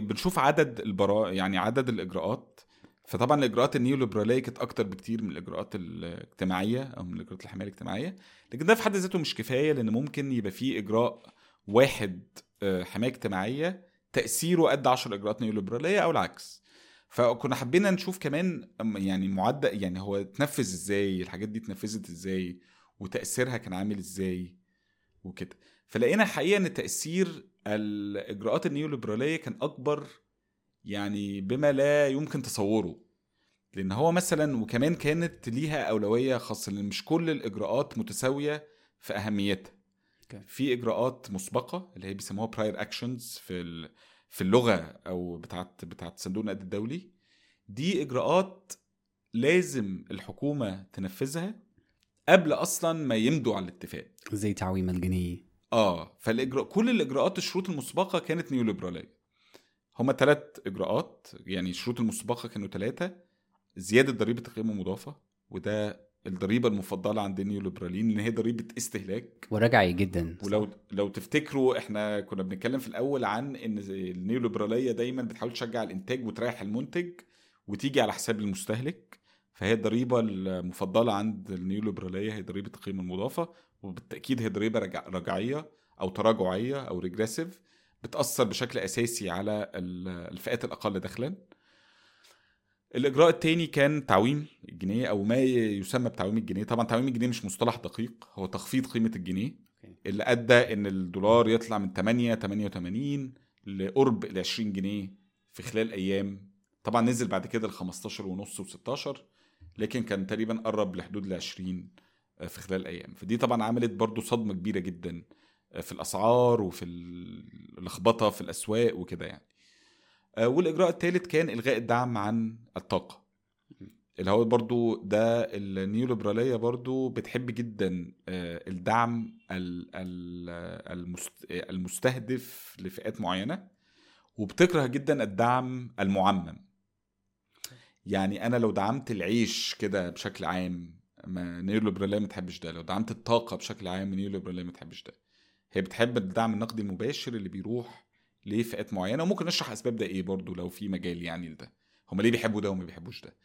بنشوف عدد البراء يعني عدد الإجراءات فطبعا الإجراءات النيوليبرالية كانت أكتر بكتير من الإجراءات الاجتماعية أو من الإجراءات الحماية الاجتماعية لكن ده في حد ذاته مش كفاية لأن ممكن يبقى فيه إجراء واحد آه، حماية اجتماعية تأثيره قد 10 إجراءات نيوليبرالية أو العكس. فكنا حبينا نشوف كمان يعني معدل يعني هو اتنفذ إزاي الحاجات دي اتنفذت إزاي وتأثيرها كان عامل إزاي وكده. فلقينا الحقيقة إن تأثير الاجراءات النيوليبرالية كان أكبر يعني بما لا يمكن تصوره. لأن هو مثلا وكمان كانت ليها أولوية خاصة لأن مش كل الإجراءات متساوية في أهميتها. أوكي. في إجراءات مسبقة اللي هي بيسموها prior actions في ال- في اللغة أو بتاعت بتاعت صندوق النقد الدولي. دي إجراءات لازم الحكومة تنفذها قبل أصلا ما يمضوا على الاتفاق. زي تعويم الجنيه. آه فالإجراء كل الإجراءات الشروط المسبقة كانت نيوليبراليه هما ثلاث إجراءات يعني الشروط المسبقة كانوا ثلاثة زيادة ضريبة القيمة المضافه وده الضريبة المفضلة عند النيوليبراليين لأن هي ضريبة استهلاك. ورجعي جدا. ولو لو تفتكروا إحنا كنا بنتكلم في الأول عن إن النيوليبرالية دايما بتحاول تشجع الإنتاج وتريح المنتج وتيجي على حساب المستهلك. فهي الضريبة المفضلة عند النيوليبرالية هي ضريبة القيمة المضافة وبالتأكيد هي ضريبة رجع رجعية أو تراجعية أو ريجريسيف بتأثر بشكل أساسي على ال- الفئات الأقل دخلا. الإجراء الثاني كان تعويم الجنيه أو ما يسمى بتعويم الجنيه. طبعا تعويم الجنيه مش مصطلح دقيق هو تخفيض قيمة الجنيه اللي أدى إن الدولار يطلع من 8 88 لقرب ال 20 جنيه في خلال أيام. طبعا نزل بعد كده ل 15 ونص و16 لكن كان تقريبا قرب لحدود ال 20 في خلال أيام. فدي طبعا عملت برضو صدمة كبيرة جدا في الأسعار وفي اللخبطه في الأسواق وكده يعني. آه، والإجراء الثالث كان إلغاء الدعم عن الطاقة. اللي هو برضو ده النيوليبرالية برضو بتحب جدا آه، الدعم ال- ال- المست- المستهدف لفئات معينة وبتكره جدا الدعم المعمم. يعني أنا لو دعمت العيش كده بشكل عام ما نيوليبرالية ما تحبش ده. لو دعمت الطاقة بشكل عام نيوليبرالية ما تحبش ده. هي بتحب الدعم النقدي المباشر اللي بيروح لفئات معينة وممكن نشرح أسباب ده إيه برضو لو في مجال يعني لده. هما ليه بيحبوا ده وما بيحبوش ده؟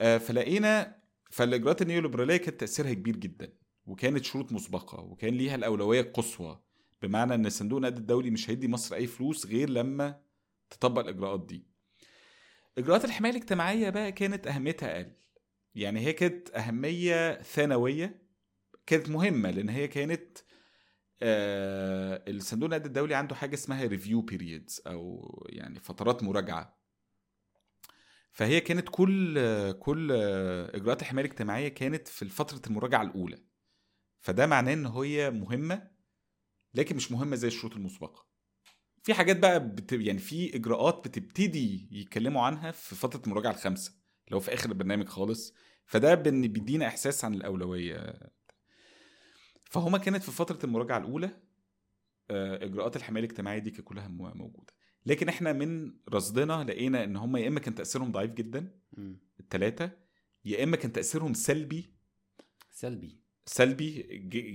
آه، فلقينا فالإجراءات النيوليبرالية كانت تأثيرها كبير جدا وكانت شروط مسبقة وكان ليها الأولوية القصوى بمعنى إن صندوق النقد الدولي مش هيدي مصر أي فلوس غير لما تطبق الإجراءات دي. إجراءات الحماية الاجتماعية بقى كانت أهميتها أقل. يعني هي كانت أهمية ثانوية كانت مهمة لأن هي كانت آه الصندوق النقد الدولي عنده حاجة اسمها ريفيو بيريدز أو يعني فترات مراجعة. فهي كانت كل كل إجراءات الحماية الاجتماعية كانت في فترة المراجعة الأولى. فده معناه إن هي مهمة لكن مش مهمة زي الشروط المسبقة. في حاجات بقى بت... يعني في إجراءات بتبتدي يتكلموا عنها في فترة المراجعة الخامسة لو في آخر البرنامج خالص. فده بيدينا إحساس عن الأولوية. فهما كانت في فترة المراجعة الأولى آه، إجراءات الحماية الاجتماعية دي كانت كلها مو- موجودة. لكن إحنا من رصدنا لقينا إن هم يا إما كان تأثيرهم ضعيف جدا. الثلاثه يا إما كان تأثيرهم سلبي. سلبي. سلبي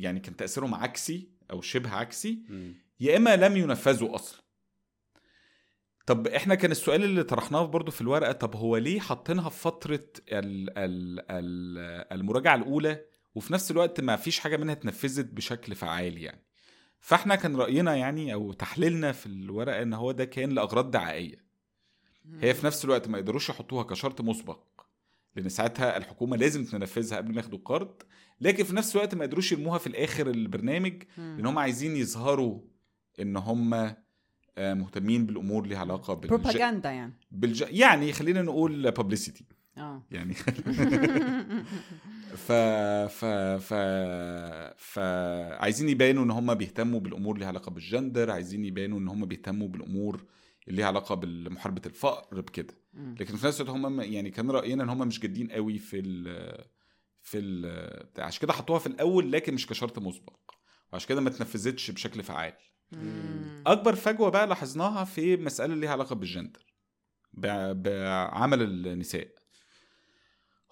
يعني كان تأثيرهم عكسي أو شبه عكسي. يا إما لم ينفذوا أصلا. طب إحنا كان السؤال اللي طرحناه برضو في الورقة طب هو ليه حاطينها في فترة ال ال ال المراجعة الأولى وفي نفس الوقت ما فيش حاجة منها اتنفذت بشكل فعال يعني. فاحنا كان رأينا يعني أو تحليلنا في الورقة إن هو ده كان لأغراض دعائية. هي في نفس الوقت ما يقدروش يحطوها كشرط مسبق لأن ساعتها الحكومة لازم تنفذها قبل ما ياخدوا القرض لكن في نفس الوقت ما يقدروش يرموها في الآخر البرنامج لأن هم عايزين يظهروا إن هم آه، مهتمين بالأمور ليها علاقة بالج... بروباجندا يعني. بالج... يعني خلينا نقول بابليسيتي آه. يعني *laughs* *laughs* ف ف ف ف عايزين يبانوا إن هم بيهتموا بالأمور ليها علاقة بالجندر عايزين يبانوا إن هم بيهتموا بالأمور اللي ليها علاقة بمحاربه الفقر بكده. لكن في نفس الوقت هم يعني كان رأينا إن هم مش جادين قوي في ال في ال. عشان كده حطوها في الأول لكن مش كشرط مسبق وعشان كده ما اتنفذتش بشكل فعال مم. أكبر فجوة بقى لاحظناها في مسألة ليها علاقة بالجندر بع- بعمل النساء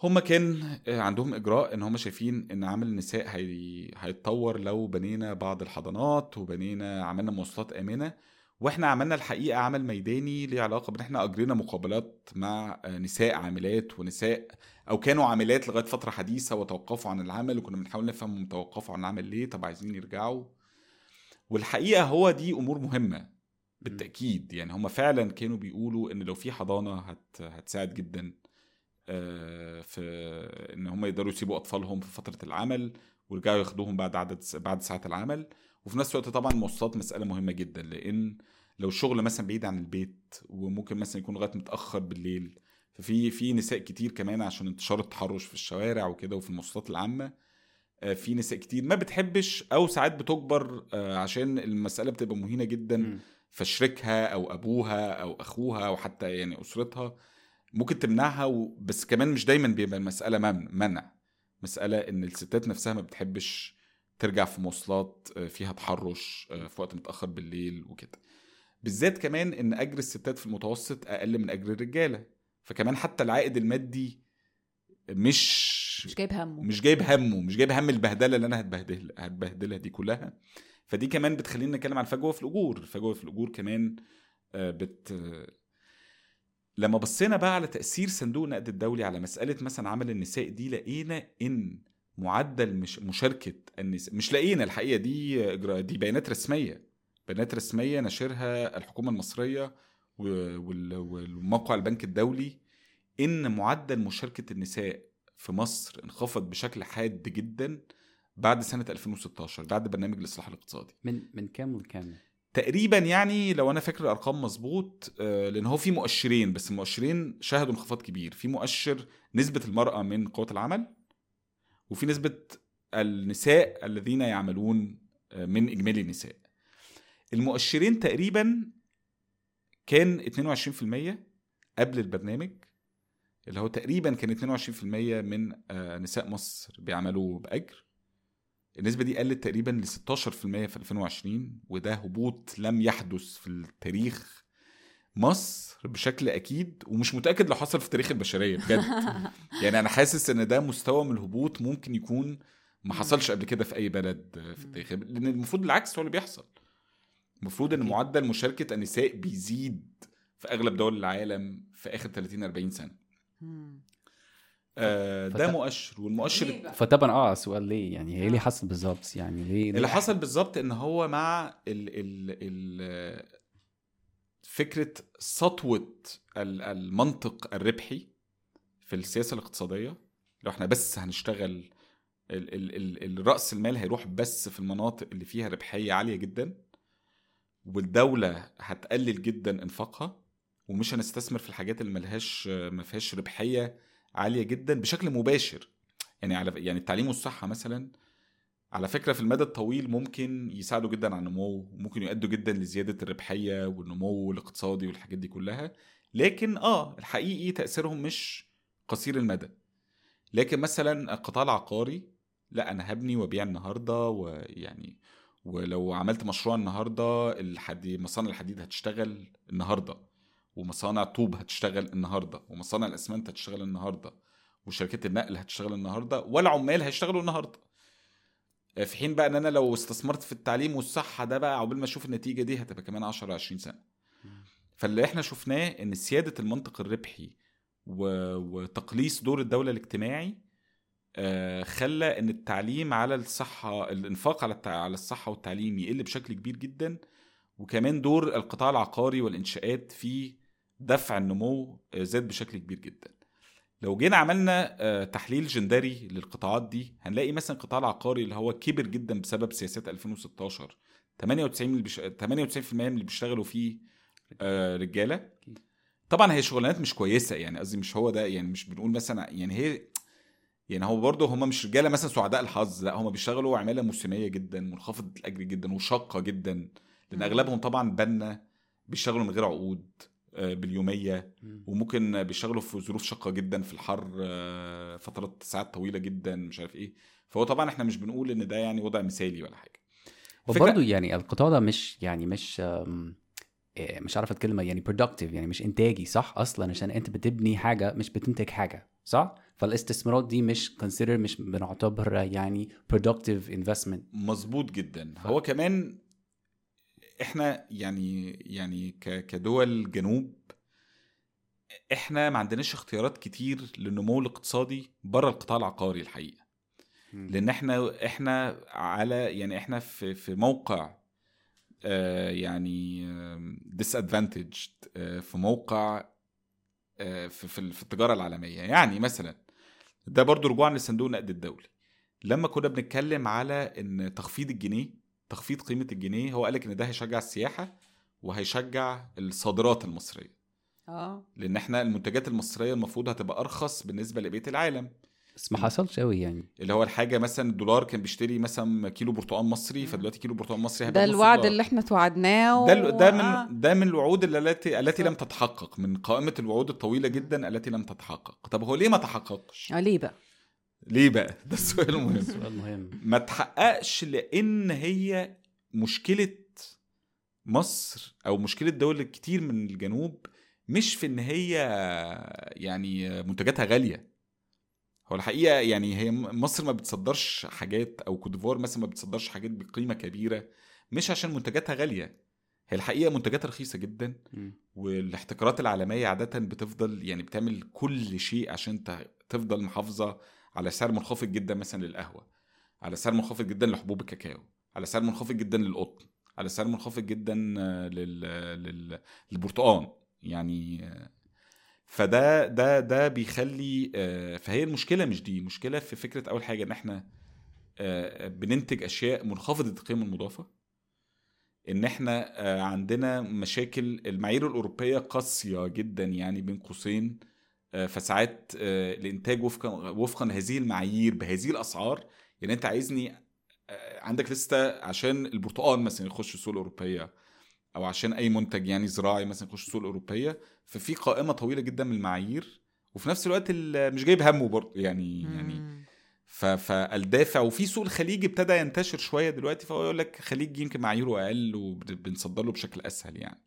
هما كان عندهم إجراء إن هما شايفين إن عمل النساء هي... هيتطور لو بنينا بعض الحضانات وبنينا عملنا مواصلات آمنة وإحنا عملنا الحقيقة عمل ميداني ليه علاقة بإن إحنا أجرينا مقابلات مع نساء عاملات ونساء أو كانوا عاملات لغاية فترة حديثة وتوقفوا عن العمل وكنا بنحاول نفهم هم توقفوا عن العمل ليه طب عايزين يرجعوا. والحقيقة هو دي أمور مهمة بالتأكيد يعني هم فعلا كانوا بيقولوا إن لو في حضانة هت هتساعد جدا. آه، في إن هم يقدروا يسيبوا أطفالهم في فترة العمل ويرجعوا ياخدوهم بعد عدد بعد ساعات العمل وفي نفس الوقت طبعا المواصلات مسألة مهمة جدا لأن لو الشغل مثلا بعيد عن البيت وممكن مثلا يكون لغاية متأخر بالليل ففي في نساء كتير كمان عشان انتشار التحرش في الشوارع وكده وفي المواصلات العامة آه، في نساء كتير ما بتحبش أو ساعات بتجبر آه، عشان المسألة بتبقى مهينة جدا. فشريكها أو أبوها أو أخوها أو حتى يعني أسرتها ممكن تمنعها و... بس كمان مش دايما بيبقى المسألة من... منع. مسألة إن الستات نفسها ما بتحبش ترجع في مواصلات آه، فيها تحرش آه، في وقت متأخر بالليل وكده. بالذات كمان إن أجر الستات في المتوسط أقل من أجر الرجالة. فكمان حتى العائد المادي مش مش جايب همه. مش جايب همه مش جايب هم البهدلة اللي أنا هتبهدل هتبهدلها دي كلها. فدي كمان بتخلينا نتكلم عن الفجوه في الأجور. الفجوه في الأجور كمان آه، بت لما بصينا بقى على تأثير صندوق النقد الدولي على مسألة مثلا عمل النساء دي لقينا إن معدل مش مشاركة النساء مش لقينا الحقيقة دي دي بيانات رسمية بيانات رسمية نشرها الحكومة المصرية والموقع البنك الدولي إن معدل مشاركة النساء في مصر انخفض بشكل حاد جدا بعد سنة 2016 بعد برنامج الإصلاح الاقتصادي من من كام لكام؟ تقريبا يعني لو أنا فاكر الأرقام مظبوط آه، لأن هو في مؤشرين بس المؤشرين شهدوا انخفاض كبير. في مؤشر نسبة المرأة من قوه العمل وفي نسبة النساء الذين يعملون آه، من إجمالي النساء. المؤشرين تقريبا كان 22% قبل البرنامج اللي هو تقريبا كان 22% من آه، نساء مصر بيعملوا بأجر. النسبة دي قلت تقريبا ل 16% في 2020 وده هبوط لم يحدث في التاريخ مصر بشكل أكيد ومش متأكد لو حصل في تاريخ البشرية بجد *laughs* يعني أنا حاسس إن ده مستوى من الهبوط ممكن يكون ما حصلش قبل كده في أي بلد في التاريخ لأن المفروض العكس هو اللي بيحصل المفروض إن. معدل مشاركة النساء بيزيد في أغلب دول العالم في آخر 30 40 سنة. آه ده فت- مؤشر والمؤشر؟ فطبعا آه سؤال ليه؟ يعني هي ليه حصل بالظبط؟ يعني ليه اللي ليه حصل بالظبط إن هو مع ال ال ال فكرة سطوة ال- المنطق الربحي في السياسة الاقتصادية. لو إحنا بس هنشتغل ال ال ال الراس المال هيروح بس في المناطق اللي فيها ربحية عالية جدا والدولة هتقلل جدا إنفاقها ومش هنستثمر في الحاجات اللي ملهاش ما فيهاش ربحية عالية جدا بشكل مباشر. يعني على يعني التعليم والصحة مثلا على فكرة في المدى الطويل ممكن يساعدوا جدا على النمو وممكن يؤدوا جدا لزيادة الربحية والنمو الاقتصادي والحاجات دي كلها. لكن آه الحقيقي تأثيرهم مش قصير المدى. لكن مثلا القطاع العقاري لا أنا هبني وأبيع النهارده ويعني ولو عملت مشروع النهارده الحديد مصانع الحديد هتشتغل النهارده. ومصانع الطوب هتشتغل النهارده ومصانع الأسمنت هتشتغل النهارده وشركات النقل هتشتغل النهارده والعمال هيشتغلوا النهارده في حين بقى إن أنا لو استثمرت في التعليم والصحة ده بقى عقبال ما أشوف النتيجة دي هتبقى كمان 10 20 سنة فاللي إحنا شفناه إن سيادة المنطق الربحي. وتقليص دور الدولة الاجتماعي آه، خلى إن التعليم على الصحة الإنفاق على. على الصحة والتعليم يقل بشكل كبير جدا وكمان دور القطاع العقاري والإنشاءات في دفع النمو زاد بشكل كبير جدا لو جينا عملنا آه، تحليل جندري للقطاعات دي هنلاقي مثلا القطاع العقاري اللي هو كبر جدا بسبب سياسات 2016 98 من بش... 98% من اللي بيشتغلوا فيه آه، رجالة. طبعا هي شغلانات مش كويسة يعني قصدي مش هو ده يعني مش بنقول مثلا يعني هي يعني هو برضه هم مش رجالة مثلا سعداء الحظ لا هم بيشتغلوا عمالة موسمية جدا منخفضة الأجر جدا وشاقة جدا لأن. أغلبهم طبعا بنا بيشتغلوا من غير عقود باليومية مم. وممكن بيشتغلوا في ظروف شاقة جدا في الحر آه، فترات ساعات طويلة جدا مش عارف إيه. فهو طبعا إحنا مش بنقول إن ده يعني وضع مثالي ولا حاجة. وبرضه يعني القطاع ده مش يعني مش إيه، مش عارف الكلمة يعني productive يعني مش إنتاجي صح؟ أصلا عشان أنت بتبني حاجة مش بتنتج حاجة صح؟ فالاستثمارات دي مش consider مش بنعتبرها يعني productive investment. مظبوط جدا. هو كمان إحنا يعني يعني كدول جنوب إحنا ما عندناش اختيارات كتير للنمو الاقتصادي بره القطاع العقاري الحقيقة. لأن إحنا إحنا على يعني إحنا في في موقع آه يعني ديس ادفانتج في موقع آه في في في التجارة العالمية. يعني مثلا ده برضو رجوعا لصندوق النقد الدولي. لما كنا بنتكلم على إن تخفيض الجنيه تخفيض قيمة الجنيه هو قالك إن ده هيشجع السياحة وهيشجع الصادرات المصرية. آه. لأن إحنا المنتجات المصرية المفروض هتبقى أرخص بالنسبة لبقية العالم. بس ما حصلش قوي يعني. اللي هو الحاجة مثلا الدولار كان بيشتري مثلا كيلو برتقال مصري فدلوقتي كيلو برتقال مصري هيبقى ده الوعد دولار. اللي إحنا توعدناه ده ال- ده آه. من ده من الوعود التي التي لم. تتحقق من قائمة الوعود الطويلة جدا التي لم تتحقق. طب هو ليه ما تحققش؟ آه ليه بقى؟ ليه بقى؟ ده السؤال المهم. *laughs* سؤال مهم ما تحققش لأن هي مشكلة مصر أو مشكلة دول كتير من الجنوب مش في إن هي يعني منتجاتها غالية. هو الحقيقة يعني هي مصر ما بتصدرش حاجات أو كوديفوار مثلا ما بتصدرش حاجات بقيمة كبيرة مش عشان منتجاتها غالية. هي الحقيقة منتجاتها رخيصة جدا. والاحتكارات العالمية عاده بتفضل يعني بتعمل كل شيء عشان تفضل محافظة على سعر منخفض جدا مثلا للقهوة على سعر منخفض جدا لحبوب الكاكاو على سعر منخفض جدا للقطن على سعر منخفض جدا لل... لل... للبرتقال يعني فده ده ده بيخلي آه، فهي المشكلة مش دي المشكلة في فكرة أول حاجة إن إحنا آه، بننتج أشياء منخفضة القيمه المضافة إن إحنا آه، عندنا مشاكل المعايير الأوروبية قاسية جدا يعني بين قوسين فساعات آه، الإنتاج وفقا وفقا لهذه المعايير بهذه الأسعار يعني أنت عايزني آه، عندك لسته عشان البرتقال مثلا يخش السوق الأوروبية أو عشان أي منتج يعني زراعي مثلا يخش السوق الأوروبية ففي قائمة طويلة جدا من المعايير وفي نفس الوقت ال- مش جايب همه برضه يعني يعني مم. ف- فالدافع وفي سوق الخليج ابتدى ينتشر شوية دلوقتي فهو يقول لك خليج يمكن معاييره أقل وبنصدر له بشكل أسهل يعني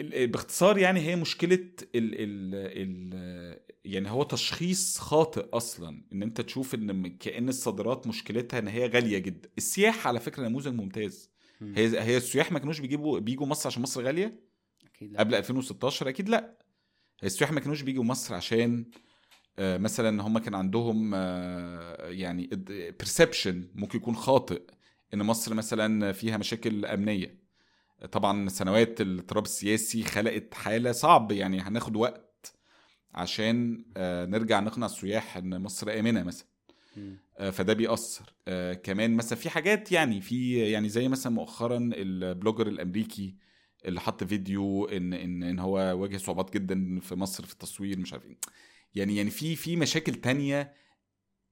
باختصار يعني هي مشكلة ال ال ال يعني هو تشخيص خاطئ أصلا إن أنت تشوف إن كأن الصادرات مشكلتها إن هي غالية جدا. السياحه على فكرة نموذج ممتاز. مم. هي هي السياح ما كانوش بيجيبوا بيجوا مصر عشان مصر غالية؟ أكيد لا. قبل 2016 أكيد لا. السياح ما كانوش بيجوا مصر عشان آه، مثلا هم كان عندهم آه، يعني بيرسبشن ممكن يكون خاطئ إن مصر مثلا فيها مشاكل أمنية. طبعا سنوات الاضطراب السياسي خلقت حالة صعب يعني هناخد وقت عشان آه، نرجع نقنع السياح إن مصر آمنة مثلا. آه، فده بيأثر. آه، كمان مثلا في حاجات يعني في يعني زي مثلا مؤخرا البلوجر الأمريكي اللي حط فيديو إن إن إن هو واجه صعوبات جدا في مصر في التصوير مش عارف إيه. يعني يعني في في مشاكل تانية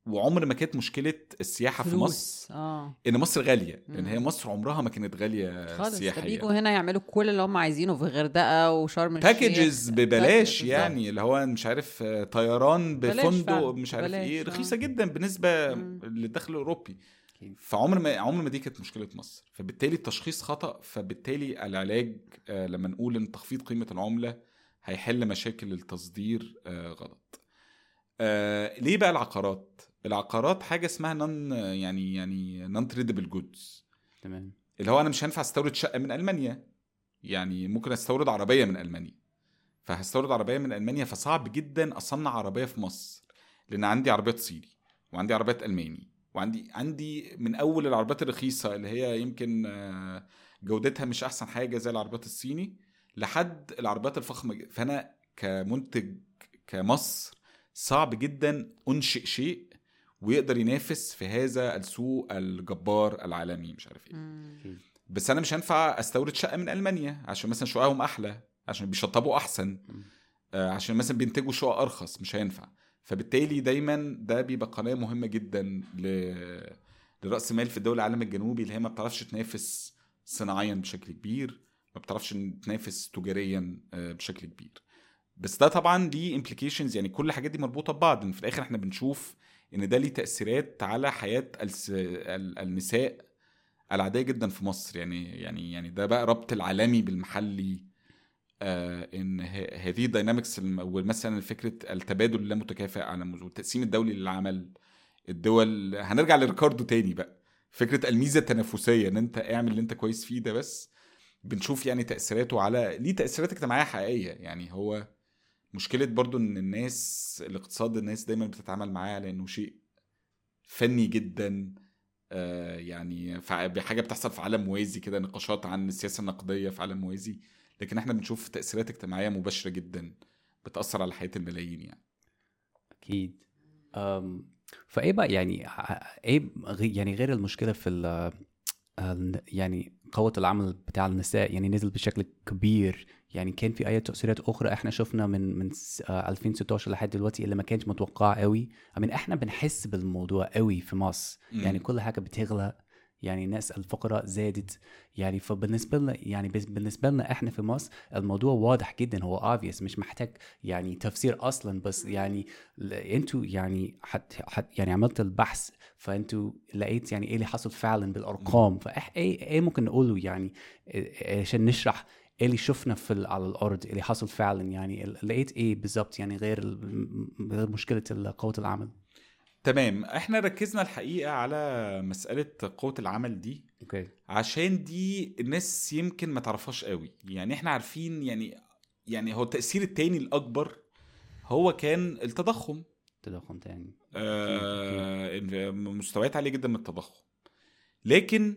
وعمر ما كانت مشكلة السياحة في فلوس. مصر آه إن مصر غالية لأن مم. هي مصر عمرها ما كانت غالية خالص سياحيا بيجوا هنا يعملوا كل اللي هم عايزينه في الغردقه وشرم الشيخ باكجز ببلاش. يعني اللي هو مش عارف آه، طيران بفندق مش عارف بلاش، إيه آه. رخيصة جدا بالنسبة مم. للدخل الأوروبي. فعمر ما عمر ما دي كانت مشكلة مصر فبالتالي التشخيص خطأ فبالتالي العلاج آه، لما نقول إن تخفيض قيمة العملة هيحل مشاكل التصدير آه، غلط آه، ليه بقى العقارات العقارات حاجة اسمها non يعني يعني non-tradable goods تمام. اللي هو أنا مش هينفع أستورد شقة من ألمانيا. يعني ممكن أستورد عربية من ألمانيا. فهستورد عربية من ألمانيا فصعب جدا أصنع عربية في مصر لأن عندي عربيات صيني وعندي عربيات ألماني وعندي عندي من أول العربيات الرخيصة اللي هي يمكن آه، جودتها مش أحسن حاجة زي العربيات الصيني لحد العربيات الفخمة. فأنا كمنتج كمصر صعب جدا أنشئ شيء ويقدر ينافس في هذا السوق الجبار العالمي مش عارف إيه. بس أنا مش هينفع أستورد شقة من ألمانيا عشان مثلا شققهم أحلى عشان بيشطبوا أحسن آه، عشان مثلا بينتجوا شقق أرخص مش هينفع. فبالتالي دايما ده بيبقى قناة مهمة جدا ل... لرأس مال في الدول العالم الجنوبي اللي هي ما بتعرفش تنافس صناعيا بشكل كبير ما بتعرفش تنافس تجاريا آه، بشكل كبير. بس ده طبعا ليه implications يعني كل الحاجات دي مربوطة ببعض إن في الآخر إحنا بنشوف إن ده ليه تأثيرات على حياة النساء العادية جدا في مصر. يعني يعني يعني ده بقى ربط العالمي بالمحلي آه إن هذه ال dynamics ومثلا فكرة التبادل اللامتكافئ على والتقسيم الدولي للعمل. الدول هنرجع لريكاردو تاني بقى. فكرة الميزة التنافسية إن أنت اعمل اللي أنت كويس فيه ده بس. بنشوف يعني تأثيراته على ليه تأثيرات اجتماعية حقيقية. يعني هو مشكلة برضو إن الناس الاقتصاد الناس دايما بتتعامل معاه على انه شيء فني جدا آه، يعني بحاجة بتحصل في عالم موازي كده نقاشات عن السياسة النقدية في عالم موازي. لكن إحنا بنشوف تأثيرات اجتماعية مباشرة جدا بتأثر على حياة الملايين يعني. أكيد. فإيه بقى يعني إيه يعني غير المشكلة في ال ال- يعني قوة العمل بتاع النساء؟ يعني نزل بشكل كبير يعني كان في اي تأثيرات أخرى إحنا شفنا من من س- آه، 2016 لحد دلوقتي اللي ما كانش متوقعه قوي mean إحنا بنحس بالموضوع قوي في مصر. مم. يعني كل حاجة بتغلى يعني الناس الفقراء زادت. يعني فبالنسبة لنا يعني بالنسبة لنا إحنا في مصر الموضوع واضح جدا هو obvious مش محتاج يعني تفسير أصلا بس يعني أنتوا يعني حت حت يعني عملت البحث فأنتوا لقيت يعني إيه اللي حصل فعلا بالأرقام. فايه إيه ممكن نقوله يعني إيه- عشان نشرح اللي شفنا في على الأرض اللي حصل فعلا يعني لقيت إيه بالظبط؟ يعني غير غير مشكلة قوة العمل. تمام. إحنا ركزنا الحقيقة على مسألة قوة العمل دي أوكي. عشان دي الناس يمكن ما تعرفهاش قوي. يعني إحنا عارفين يعني يعني هو التأثير التاني الأكبر هو كان التضخم. تضخم تاني. آه مستويات عالية جدا من التضخم. لكن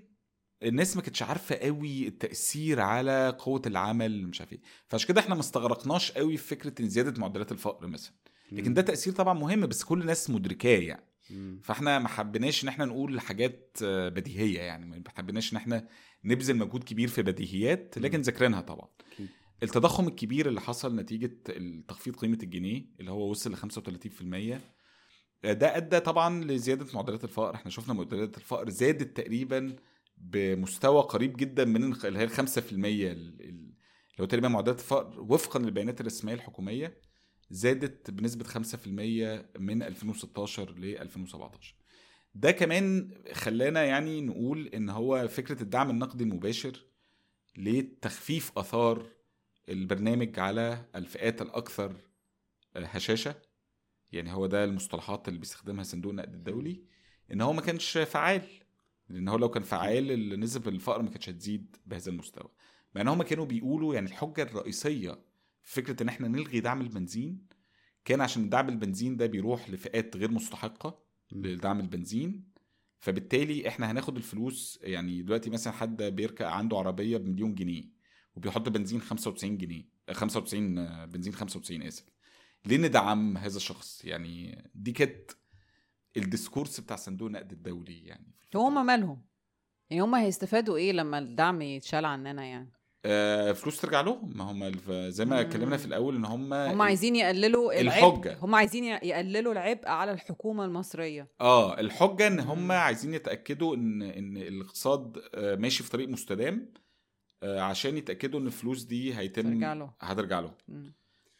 الناس ما كانتش عارفة قوي التأثير على قوة العمل مش عارف إيه. فعشان كده إحنا ما استغرقناش قوي في فكرة إن زيادة معدلات الفقر مثلا. لكن ده تأثير طبعا مهم بس كل الناس مدركاه يعني. مم. فإحنا ما حبيناش إن إحنا نقول حاجات بديهية يعني ما حبيناش إن إحنا نبذل مجهود كبير في بديهيات لكن ذاكرينها طبعا. التضخم الكبير اللي حصل نتيجة تخفيض قيمة الجنيه اللي هو وصل ل 35% آه، ده أدى طبعا لزيادة معدلات الفقر. إحنا شفنا معدلات الفقر زادت تقريبا بمستوى قريب جدا من اللي هي ال 5% ال- ال- اللي هو تقريبا معدلات الفقر وفقا للبيانات الرسمية الحكومية زادت بنسبة 5% من 2016 ل 2017 ده كمان خلانا يعني نقول إن هو فكرة الدعم النقدي المباشر لتخفيف آثار البرنامج على الفئات الأكثر هشاشة. يعني هو ده المصطلحات اللي بيستخدمها صندوق النقد الدولي. إن هو ما كانش فعال. لأن هو لو كان فعال نسب الفقر ما كانتش هتزيد بهذا المستوى. مع إن هم كانوا بيقولوا يعني الحجة الرئيسية في فكرة إن إحنا نلغي دعم البنزين كان عشان دعم البنزين ده بيروح لفئات غير مستحقة لدعم البنزين. فبالتالي إحنا هناخد الفلوس يعني دلوقتي مثلا حد بيركب عنده عربية بمليون جنيه وبيحط بنزين 95 جنيه آه، 95 آه، بنزين 95 آسف. ليه ندعم هذا الشخص؟ يعني دي كانت الديسكورس بتاع صندوق النقد الدولي يعني وهم مالهم يعني هم هيستفادوا إيه لما الدعم يتشال عننا يعني آه فلوس ترجع لهم ما هم زي ما. اتكلمنا في الأول إن هم هم عايزين يقللوا الحجة. هم عايزين يقللوا العبء على الحكومة المصرية آه الحجة إن هم. عايزين يتأكدوا ان إن الاقتصاد آه، ماشي في طريق مستدام آه، عشان يتأكدوا إن الفلوس دي هيتم ترجع له. هترجع لهم.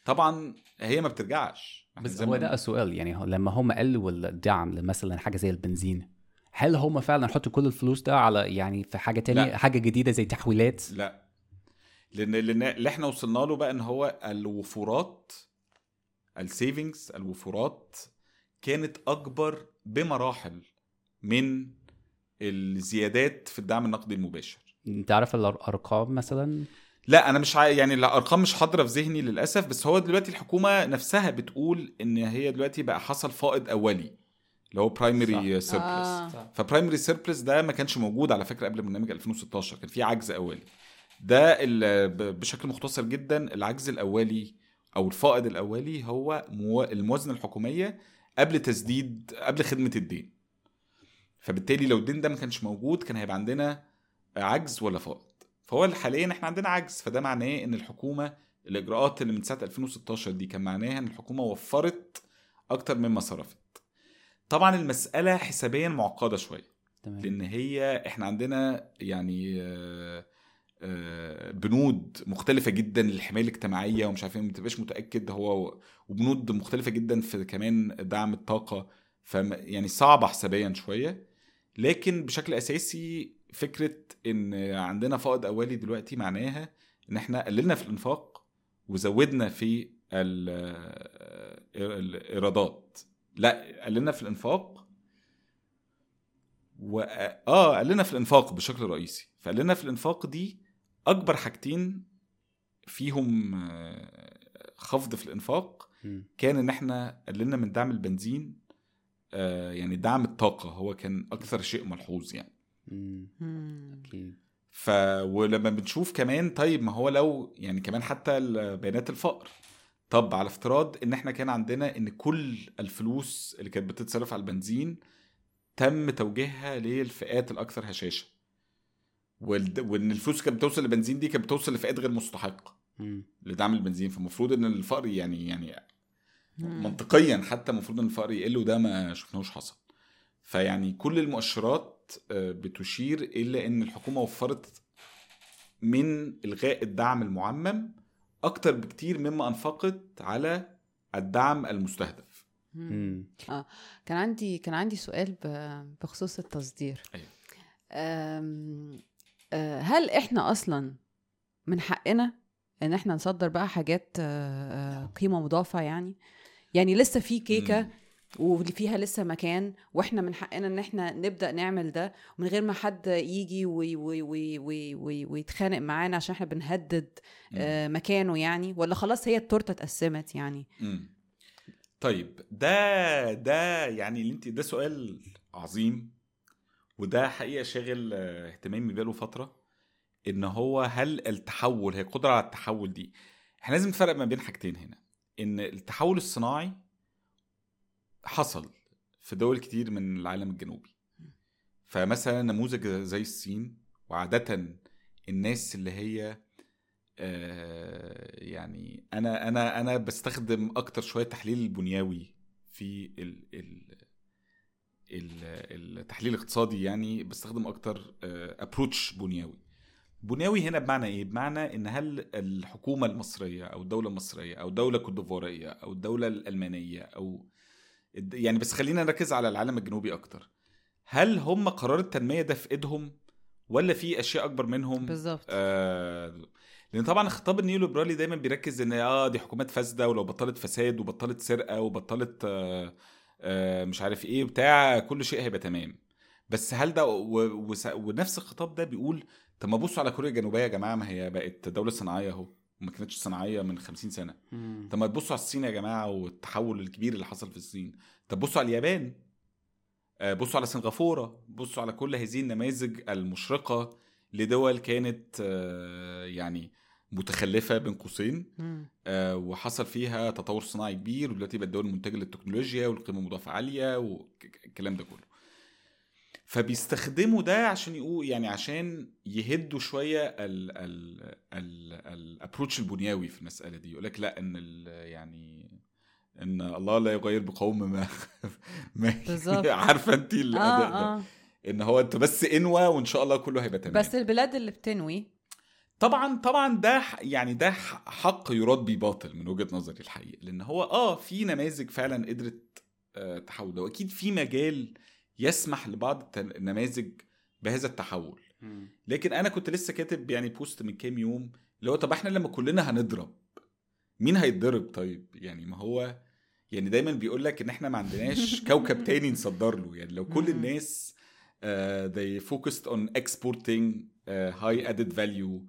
طبعا هي ما بترجعش بس هو ده. السؤال يعني لما هم قلوا الدعم مثلا حاجة زي البنزين هل هم فعلا حطوا كل الفلوس ده على يعني في حاجة تانية لا. حاجة جديدة زي تحويلات لا لأن اللي إحنا وصلنا له بقى إن هو الوفورات ال savings الوفورات كانت أكبر بمراحل من الزيادات في الدعم النقدي المباشر أنت عارف الارقام مثلا لا أنا مش عا... يعني الأرقام مش حاضرة في ذهني للأسف بس هو دلوقتي الحكومة نفسها بتقول إن هي دلوقتي بقى حصل فائض أولي اللي هو primary surplus آه. ف primary surplus ده ما كانش موجود على فكرة قبل برنامج 2016 كان في عجز أولي. ده ال- ب- بشكل مختصر جدا العجز الأولي أو الفائض الأولي هو مو- الموازنة الحكومية قبل تسديد قبل خدمة الدين. فبالتالي لو الدين ده ما كانش موجود كان هيبقى عندنا عجز ولا فائض. فهو حاليا إحنا عندنا عجز. فده معناه إن الحكومة الإجراءات اللي من سنه 2016 دي كان معناها إن الحكومة وفرت أكتر مما صرفت. طبعا المسألة حسابيا معقدة شوية. تمام. لأن هي إحنا عندنا يعني آه، آه، بنود مختلفة جدا للحماية الاجتماعية ومش عارف إيه ما تبقاش متأكد هو وبنود مختلفة جدا في كمان دعم الطاقة. ف يعني صعبة حسابيا شوية. لكن بشكل أساسي فكرة إن عندنا فائض اولي دلوقتي معناها إن إحنا قللنا في الإنفاق وزودنا في ال- الإيرادات لا قللنا في الإنفاق و آه قلنا في الإنفاق بشكل رئيسي فقلنا في الإنفاق دي أكبر حاجتين فيهم خفض في الإنفاق. كان إن إحنا قللنا من دعم البنزين آه، يعني دعم الطاقة هو كان أكثر شيء ملحوظ يعني. أكيد. ف ولما بنشوف كمان طيب ما هو لو يعني كمان حتى بيانات الفقر. طب على افتراض إن إحنا كان عندنا إن كل الفلوس اللي كانت بتتصرف على البنزين تم توجيهها للفئات الأكثر هشاشة. والد- وإن الفلوس كانت بتوصل للبنزين دي كانت بتوصل لفئات غير مستحقة. لدعم البنزين. فالمفروض إن الفقر يعني يعني مم. منطقيا حتى المفروض إن الفقر يقل وده ما شفناهوش حصل. فيعني كل المؤشرات آه، بتشير إلى إن الحكومة وفرت من إلغاء الدعم المعمم أكتر بكتير مما أنفقت على الدعم المستهدف مم. مم. كان عندي كان عندي سؤال بخصوص التصدير أيوة. أم، أه، هل إحنا أصلا من حقنا إن إحنا نصدر بقى حاجات أه، أه، قيمة مضافة يعني يعني لسه في كيكة مم. واللي فيها لسه مكان وإحنا من حقنا إن إحنا نبدأ نعمل ده من غير ما حد يجي وي وي وي وي وي ويتخانق معانا عشان إحنا بنهدد آه، مكانه يعني ولا خلاص هي التورتة اتقسمت يعني مم. طيب ده ده يعني اللي انت ده سؤال عظيم وده حقيقة شاغل اهتمامي بقاله فترة إن هو هل التحول هي القدرة على التحول دي إحنا لازم نفرق ما بين حاجتين هنا إن التحول الصناعي حصل في دول كتير من العالم الجنوبي. فمثلا نموذج زي الصين وعاده الناس اللي هي آه، يعني أنا أنا أنا بستخدم أكتر شوية تحليل البنيوي في ال ال ال- التحليل الاقتصادي يعني بستخدم أكتر ابروتش بنيوي. بنيوي هنا بمعنى إيه؟ بمعنى إن هل الحكومة المصرية أو الدولة المصرية أو الدولة الكوتديفواريه أو الدولة الألمانية أو يعني بس خلينا نركز على العالم الجنوبي أكتر. هل هم قرار التنمية ده في إيدهم ولا في أشياء أكبر منهم؟ بالظبط. آه لأن طبعا الخطاب النيوليبرالي دايما بيركز إن آه دي حكومات فاسدة ولو بطلت فساد وبطلت سرقة وبطلت آه آه مش عارف إيه بتاع كل شيء هيبقى تمام. بس هل ده ونفس الخطاب ده بيقول طب ما بصوا على كوريا الجنوبية يا جماعة ما هي بقت دولة صناعية أهو. وما كانتش صناعية من 50 سنة. مم. طب ما تبصوا على الصين يا جماعة والتحول الكبير اللي حصل في الصين. طب بصوا على اليابان. آه، بصوا على سنغافورة. بصوا على كل هذه النماذج المشرقة لدول كانت آه، يعني متخلفة بين قوسين. آه، وحصل فيها تطور صناعي كبير ودلوقتي بقت دول منتجة للتكنولوجيا والقيمة المضافه عالية والكلام ده كله. فبيستخدموا ده عشان يقول يعني عشان يهدوا شوية ال ال ال الابروتش البنيوي في المسألة دي. يقول لك لأ إن يعني إن الله لا يغير بقوم ما, *laughs* ما. عارفة أنت الاداء ده آه آه. إن هو انت بس انوى وإن شاء الله كله هيبقى تمام. بس البلاد اللي بتنوي. طبعا طبعا ده يعني ده حق يراد بيه باطل من وجهة نظري الحقيقة لأن هو آه في نماذج فعلا قدرت آه، تحول ده واكيد في مجال يسمح لبعض النماذج بهذا التحول. لكن أنا كنت لسه كاتب يعني بوست من كام يوم اللي هو طب إحنا لما كلنا هنضرب مين هيتضرب طيب يعني ما هو يعني دايما بيقول لك إن إحنا ما عندناش *laughs* كوكب تاني نصدر له يعني لو كل. الناس uh, they focused on exporting uh, high added value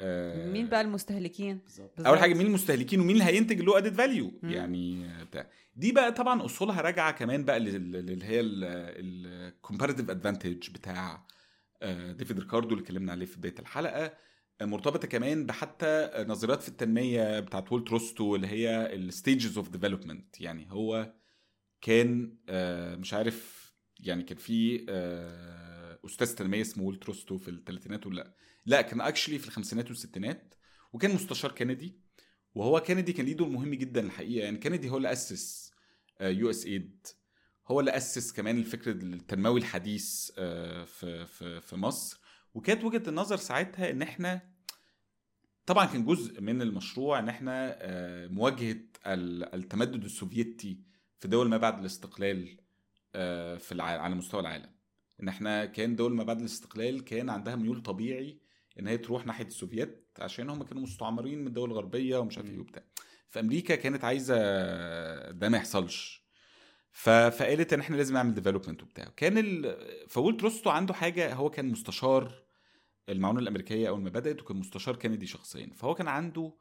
uh, مين بقى المستهلكين؟ بالظبط. أول حاجة مين المستهلكين ومين اللي هينتج له added value. يعني بتاع. دي بقى طبعا أصولها راجعة كمان بقى لل- اللي هي ال comparative advantage بتاع آه، ديفيد ريكاردو اللي اتكلمنا عليه في بداية الحلقة. مرتبطة كمان بحتى نظريات في التنمية بتاعت وولت روستو اللي هي ال stages of development يعني هو كان آه، مش عارف يعني كان في آه، أستاذ تنمية اسمه وولت روستو في الثلاثينات ولا لا كان actually في الخمسينات والستينات وكان مستشار كندي وهو كندي كان ليه دور مهم جدا الحقيقة. يعني كندي هو اللي أسس USAID. هو اللي أسس كمان الفكر التنموي الحديث آه، في في في مصر. وكانت وجهة النظر ساعتها إن إحنا طبعا كان جزء من المشروع إن إحنا آه، مواجهة ال- التمدد السوفيتي في دول ما بعد الاستقلال آه، في. على مستوى العالم. إن إحنا كان دول ما بعد الاستقلال كان عندها ميول طبيعي إن هي تروح ناحية السوفيت عشان هم كانوا مستعمرين من الدول الغربية ومش عارف إيه. وبتاع. فامريكا كانت عايزة ده ما يحصلش. ف... فقالت إن إحنا لازم نعمل development وبتاع. كان ال... وولت روستو عنده حاجة هو كان مستشار المعونة الأمريكية أول ما بدأت وكان مستشار كندي شخصيا. فهو كان عنده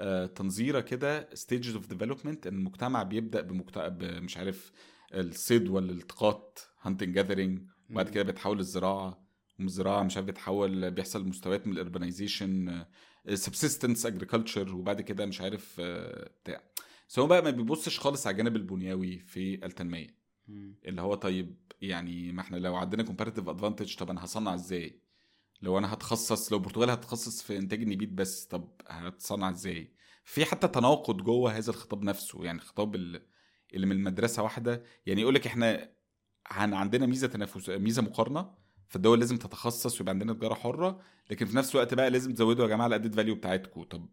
آه، تنظيرة كده stages of development إن المجتمع بيبدأ بمجتمع مش عارف الصيد والالتقاط hunting gathering وبعد كده بيتحول للزراعه ومن الزراعه مش عارف بيتحول بيحصل مستويات من ال urbanization subsistence agriculture وبعد كده مش عارف آه، بتاع بس هو بقى ما بيبصش خالص على الجانب البنيوي في التنمية. اللي هو طيب يعني ما إحنا لو عندنا comparative advantage طب أنا هصنع إزاي؟ لو أنا هتخصص لو البرتغال هتخصص في إنتاج النبيت بس طب هتصنع إزاي؟ في حتى تناقض جوه هذا الخطاب نفسه يعني الخطاب ال- اللي من المدرسة واحدة يعني يقول لك إحنا عندنا ميزة تنافس ميزة مقارنة فالدول لازم تتخصص ويبقى عندنا تجارة حرة لكن في نفس الوقت بقى لازم تزودوا يا جماعة ال added value بتاعتكم طب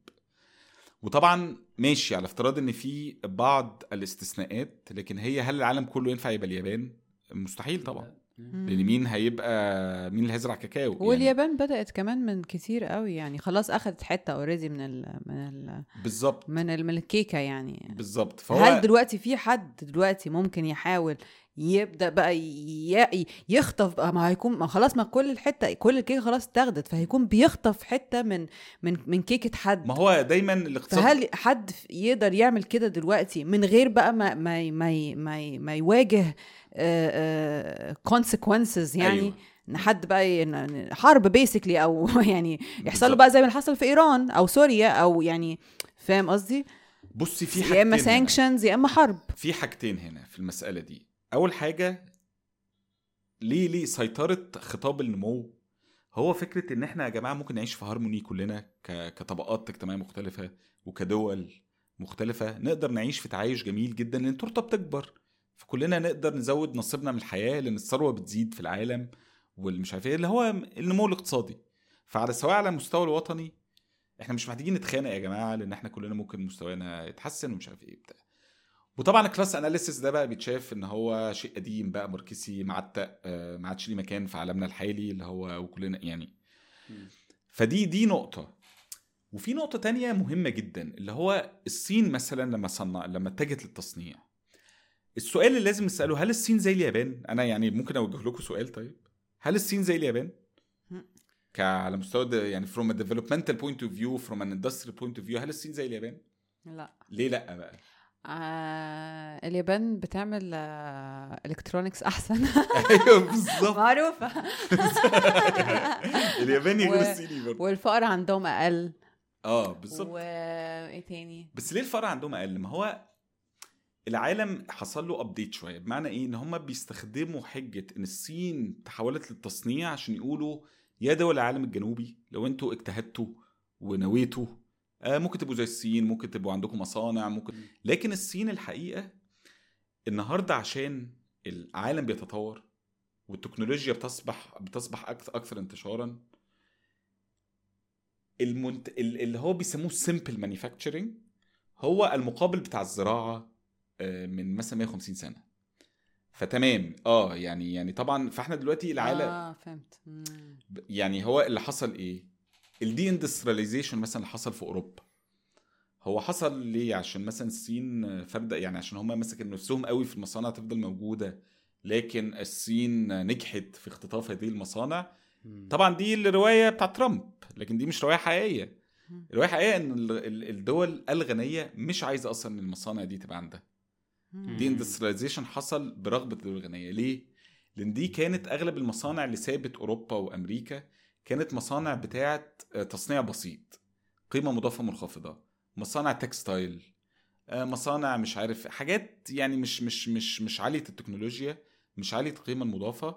وطبعا ماشي على افتراض إن في بعض الاستثناءات لكن هي هل العالم كله ينفع يبقى اليابان؟ مستحيل طبعا. لأن مين هيبقى مين اللي هيزرع كاكاو؟ يعني واليابان بدأت كمان من كتير قوي يعني خلاص أخدت حتة already من ال من ال بالظبط. من, من الكيكة يعني. بالظبط. فهو هل دلوقتي في حد دلوقتي ممكن يحاول يبدأ بقى يخطف بقى ما هيكون ما خلاص ما كل الحتة كل الكيكة خلاص اتاخدت فهيكون بيخطف حتة من من من كيكة حد ما هو دايما الاقتصاد فهل حد يقدر يعمل كده دلوقتي من غير بقى ما ما ما ما, ما يواجه consequences يعني أيوة. إن حد بقى حرب basically أو *laughs* يعني يحصل له. بقى زي ما حصل في إيران أو سوريا أو يعني فاهم قصدي بصي في يا حاجتين اما هنا. sanctions يا إما حرب في حاجتين هنا في المسألة دي أول حاجة ليه ليه سيطرة خطاب النمو؟ هو فكرة إن إحنا يا جماعة ممكن نعيش في هارموني كلنا كطبقات اجتماعية مختلفة وكدول مختلفة نقدر نعيش في تعايش جميل جدا لأن التورته بتكبر. فكلنا نقدر نزود نصيبنا من الحياة لأن الثروة بتزيد في العالم والمش عارف إيه اللي هو النمو الاقتصادي. فعلى سواء على المستوى الوطني إحنا مش محتاجين نتخانق يا جماعة لأن إحنا كلنا ممكن مستوانا يتحسن ومش عارف إيه بتاع. وطبعا ال class analysis ده بقى بيتشاف إن هو شيء قديم بقى ماركسي معتق ما عادش ليه مكان في عالمنا الحالي اللي هو وكلنا يعني. فدي دي نقطة وفي نقطة تانية مهمة جدا اللي هو الصين مثلا لما صنع لما اتجهت للتصنيع السؤال اللي لازم نسأله هل الصين زي اليابان؟ أنا يعني ممكن أوجه لكم سؤال طيب هل الصين زي اليابان؟ على مستوى يعني a developmental point of view from an industrial point of view هل الصين زي اليابان؟ لا ليه لأ بقى؟ آه اليابان بتعمل electronics أحسن. *laughs* أيوه بالظبط. معروفة. *laughs* الياباني غير الصيني برضه. والفقر عندهم أقل. آه بالظبط. وايه تاني؟ بس ليه الفقر عندهم أقل؟ ما هو العالم حصل له update شوية. بمعنى إيه؟ إن هم بيستخدموا حجة إن الصين تحولت للتصنيع عشان يقولوا يا دول العالم الجنوبي لو أنتوا اجتهدتوا ونويتوا آه ممكن تبقوا زي الصين ممكن تبقوا عندكم مصانع ممكن مم. لكن الصين الحقيقة النهارده عشان العالم بيتطور والتكنولوجيا بتصبح بتصبح أكثر أكثر انتشارا المنت... ال- اللي هو بيسموه سمبل مانيفاكتشرنج هو المقابل بتاع الزراعة آه، من مثلا 150 سنة فتمام آه يعني يعني طبعا فإحنا دلوقتي العالم آه. آه فهمت مم. يعني هو اللي حصل إيه ال deindustrialization مثلا اللي حصل في أوروبا هو حصل ليه عشان مثلا الصين فرد يعني عشان هم مسكوا نفسهم قوي في المصانع تفضل موجودة لكن الصين نجحت في اختطاف هذه المصانع. طبعا دي الروايه بتاعت ترامب لكن دي مش رواية حقيقية. الرواية الحقيقيه إن ال- ال- الدول الغنية مش عايزة أصلا إن المصانع دي تبقى عندها. deindustrialization حصل برغبة الدول الغنية ليه لأن دي كانت أغلب المصانع اللي سابت أوروبا وأمريكا كانت مصانع بتاعت آه، تصنيع بسيط. قيمة مضافة منخفضة. مصانع textile آه، مصانع مش عارف حاجات يعني مش مش مش مش عالية التكنولوجيا مش عالية القيمة المضافة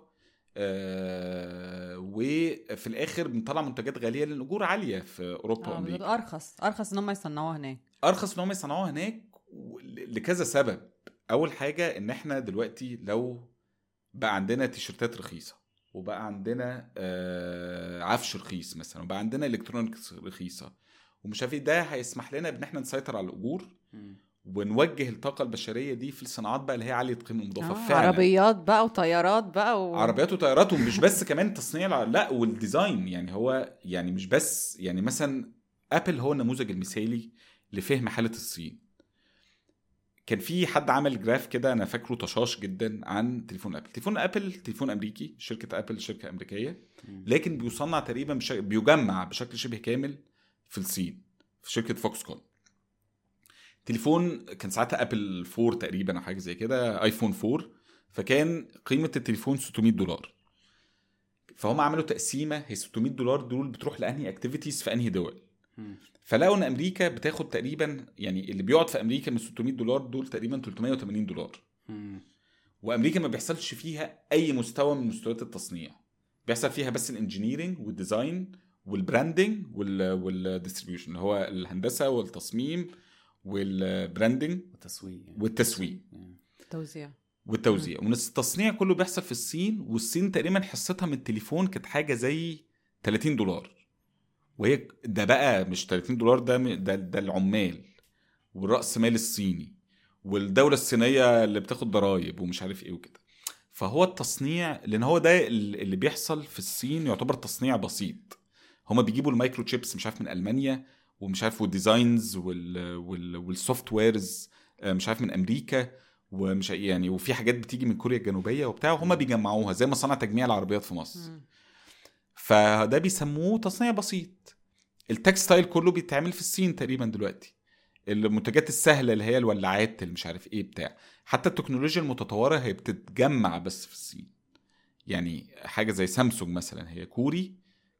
آه، وفي الآخر بنطلع منتجات غالية لأن الاجور عالية في أوروبا آه، وأمريكا. أرخص أرخص إن هم يصنعوها هناك. أرخص إن هم يصنعوها هناك لكذا سبب. أول حاجة إن إحنا دلوقتي لو بقى عندنا تيشرتات رخيصة. وبقى عندنا آه، عفش رخيص مثلا وبقى عندنا electronics رخيصة. ومش عارف إيه ده هيسمح لنا بإن إحنا نسيطر على الأجور ونوجه الطاقة البشرية دي في الصناعات بقى اللي هي عالية القيمه المضافه آه فعلا. عربيات بقى وطيارات بقى و... عربيات وطيارات ومش بس كمان تصنيع الع- لا وال design. يعني هو يعني مش بس يعني مثلا ابل هو النموذج المثالي لفهم حالة الصين. كان في حد عمل graph كده أنا فاكره طشاش جدا عن تليفون أبل. تليفون أبل تليفون أمريكي شركة أبل شركة أمريكية. لكن بيصنع تقريبا بشكل بيجمع بشكل شبه كامل في الصين في شركة فوكس كون تليفون كان ساعتها أبل 4 تقريبا أو حاجة زي كده آيفون 4 فكان قيمة التليفون 600 دولار. فهم عملوا تقسيمة هي 600 دولار دول بتروح لأنهي activities في أنهي دول. فلقوا إن أمريكا بتاخد تقريبا يعني اللي بيقعد في أمريكا من 600 دولار دول تقريبا 380 دولار. وأمريكا ما بيحصلش فيها أي مستوى من مستويات التصنيع. بيحصل فيها بس الانجينيرنج والديزاين والبراندنج والديستريبيوشن اللي هو الهندسة والتصميم وال branding والتسويق يعني. والتسويق. توزيع. والتوزيع. والتصنيع كله بيحصل في الصين والصين تقريبا حصتها من التليفون كانت حاجة زي 30 دولار. وهي ده بقى مش 30 دولار ده ده, ده العمال والرأس مال الصيني والدولة الصينية اللي بتاخد ضرايب ومش عارف إيه وكده. فهو التصنيع لأن هو ده اللي بيحصل في الصين يعتبر تصنيع بسيط. هما بيجيبوا ال microchips مش عارف من ألمانيا ومش عارف وال designs وال وال وال softwares مش عارف من أمريكا ومش يعني وفي حاجات بتيجي من كوريا الجنوبية وبتاع وهم بيجمعوها زي مصانع تجميع العربيات في مصر. فده بيسموه تصنيع بسيط. ال textile كله بيتعمل في الصين تقريبا دلوقتي. المنتجات السهلة اللي هي الولاعات اللي مش عارف إيه بتاع. حتى التكنولوجيا المتطورة هي بتتجمع بس في الصين. يعني حاجة زي سامسونج مثلا هي كوري.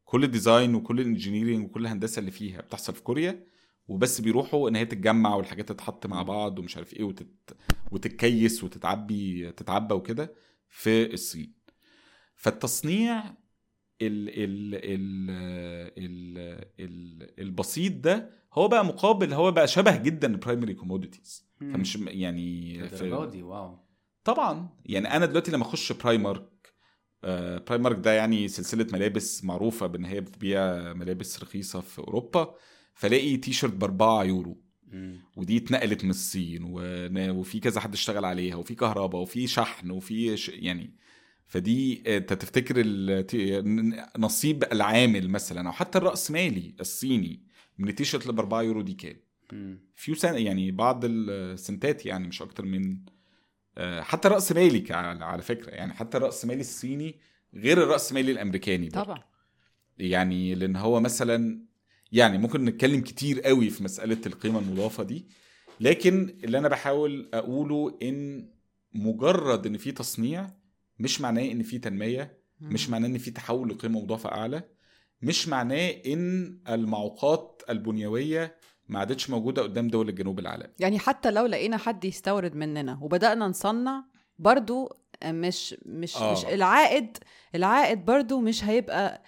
كل ال design وكل ال engineering وكل الهندسة اللي فيها بتحصل في كوريا. وبس بيروحوا إن هي تتجمع والحاجات تتحط مع بعض ومش عارف إيه وتت... وتتكيس وتتعبي تتعبى وكده في الصين. فالتصنيع ال ال ال ال ال البسيط ده هو بقى مقابل هو بقى شبه جدا ال primary commodities فمش يعني الدرجة دي؟ wow. طبعا. يعني أنا دلوقتي لما أخش برايمارك آه برايمارك ده يعني سلسلة ملابس معروفة بإن هي بتبيع ملابس رخيصة في أوروبا فلاقي تي شيرت ب 4 يورو. مم. ودي اتنقلت من الصين وفي كذا حد اشتغل عليها وفي كهرباء وفي شحن وفي ش... يعني فدي انت تفتكر نصيب العامل مثلا أو حتى الراسمالي الصيني من التيشيرت اللي ب 4 يورو دي كام؟ few cents يعني بعض السنتات يعني مش أكتر من آه، حتى رأس مالي على فكرة يعني حتى الرأس مالي الصيني غير الرأس مالي الأمريكاني برضه. طبعا يعني لأن هو مثلا يعني ممكن نتكلم كتير قوي في مسألة القيمة المضافة دي لكن اللي أنا بحاول أقوله إن مجرد إن في تصنيع مش معناه إن في تنمية مش معناه إن في تحول لقيمة مضافه أعلى مش معناه إن المعوقات البنيوية ما عادتش موجودة قدام دول الجنوب العالمي يعني حتى لو لقينا حد يستورد مننا وبدأنا نصنع برضو مش مش آه. مش العائد العائد برضو مش هيبقى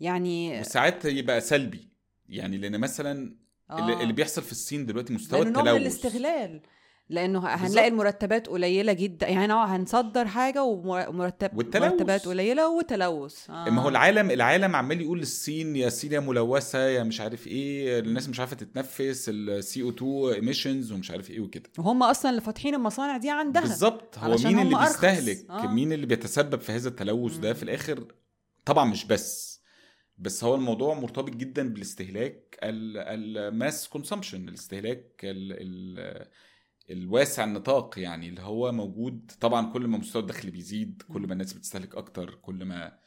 يعني وساعات يبقى سلبي. يعني لأن مثلا اللي, اللي بيحصل في الصين دلوقتي مستوى من التلوث. الاستغلال. لأنه. هنلاقي المرتبات قليلة جدا يعني هو هنصدر حاجة ومرتب والتلوث. مرتبات قليلة وتلوث آه. ما هو العالم العالم عمال يقول للصين يا صين يا ملوثة يا مش عارف إيه الناس مش عارفة تتنفس ال CO2 emissions ومش عارف إيه وكده وهم أصلا اللي فاتحين المصانع دي عندها بالظبط هو مين اللي أرخص. بيستهلك آه. مين اللي بيتسبب في هذا التلوث ده. في الآخر طبعا مش بس بس هو الموضوع مرتبط جدا بالاستهلاك ال mass consumption الاستهلاك ال ال الواسع النطاق يعني اللي هو موجود. طبعا كل ما مستوى الدخل بيزيد كل ما الناس بتستهلك أكتر كل ما.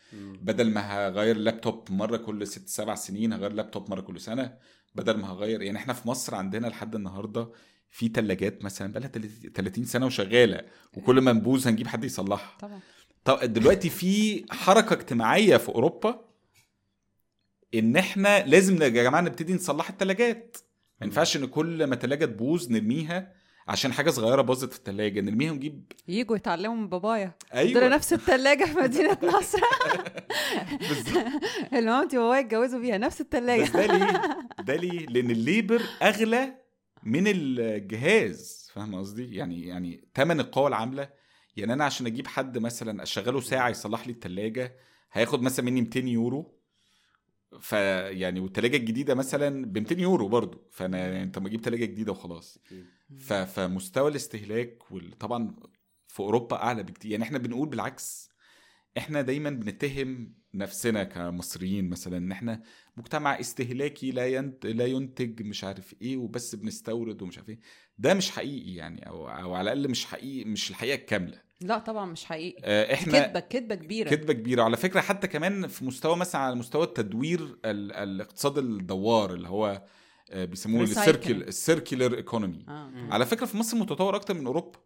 بدل ما هغير لابتوب مرة كل ست سبع سنين هغير لابتوب مرة كل سنة. بدل ما هغير يعني إحنا في مصر عندنا لحد النهارده في ثلاجات مثلا بقى لها 30 سنة وشغالة وكل ما نبوظ هنجيب حد يصلحها. طبعا. طب دلوقتي في حركة اجتماعية في أوروبا إن إحنا لازم يا جماعة نبتدي نصلح الثلاجات ما. ينفعش إن كل ما ثلاجه تبوظ نرميها عشان حاجة صغيرة باظت في الثلاجه نرميها ونجيب يجوا يتعلموا من بابايا. أيوه. عندنا نفس الثلاجه في مدينة *laughs* نصر. بالظبط. اللي مامتي وبابايا اتجوزوا بيها نفس الثلاجه بس ده ليه؟ *laughs* ده ليه؟ لأن الليبر أغلى من الجهاز فاهم قصدي؟ يعني يعني ثمن القوى العاملة. يعني أنا عشان أجيب حد مثلا أشغله ساعة يصلح لي الثلاجه هياخد مثلا مني 200 يورو. فيعني والثلاجه الجديدة مثلا ب 200 يورو برضو فأنا يعني أنت ما أجيب ثلاجه جديدة وخلاص. ف- فمستوى الاستهلاك وطبعا في أوروبا أعلى بكتير. يعني إحنا بنقول بالعكس إحنا دايما بنتهم نفسنا كمصريين مثلا إن إحنا مجتمع استهلاكي لا ينت... لا ينتج مش عارف إيه وبس بنستورد ومش عارف إيه. ده مش حقيقي يعني أو أو على الأقل مش حقيقي مش الحقيقة الكاملة. لا طبعا مش حقيقي. آه، إحنا كذبه كذبه كبيرة. كذبه كبيرة. على فكرة حتى كمان في مستوى مثلا على مستوى التدوير ال... الاقتصاد الدوار اللي هو آه، بيسموه. ال circle ال circular economy آه. على فكرة في مصر متطور أكتر من أوروبا.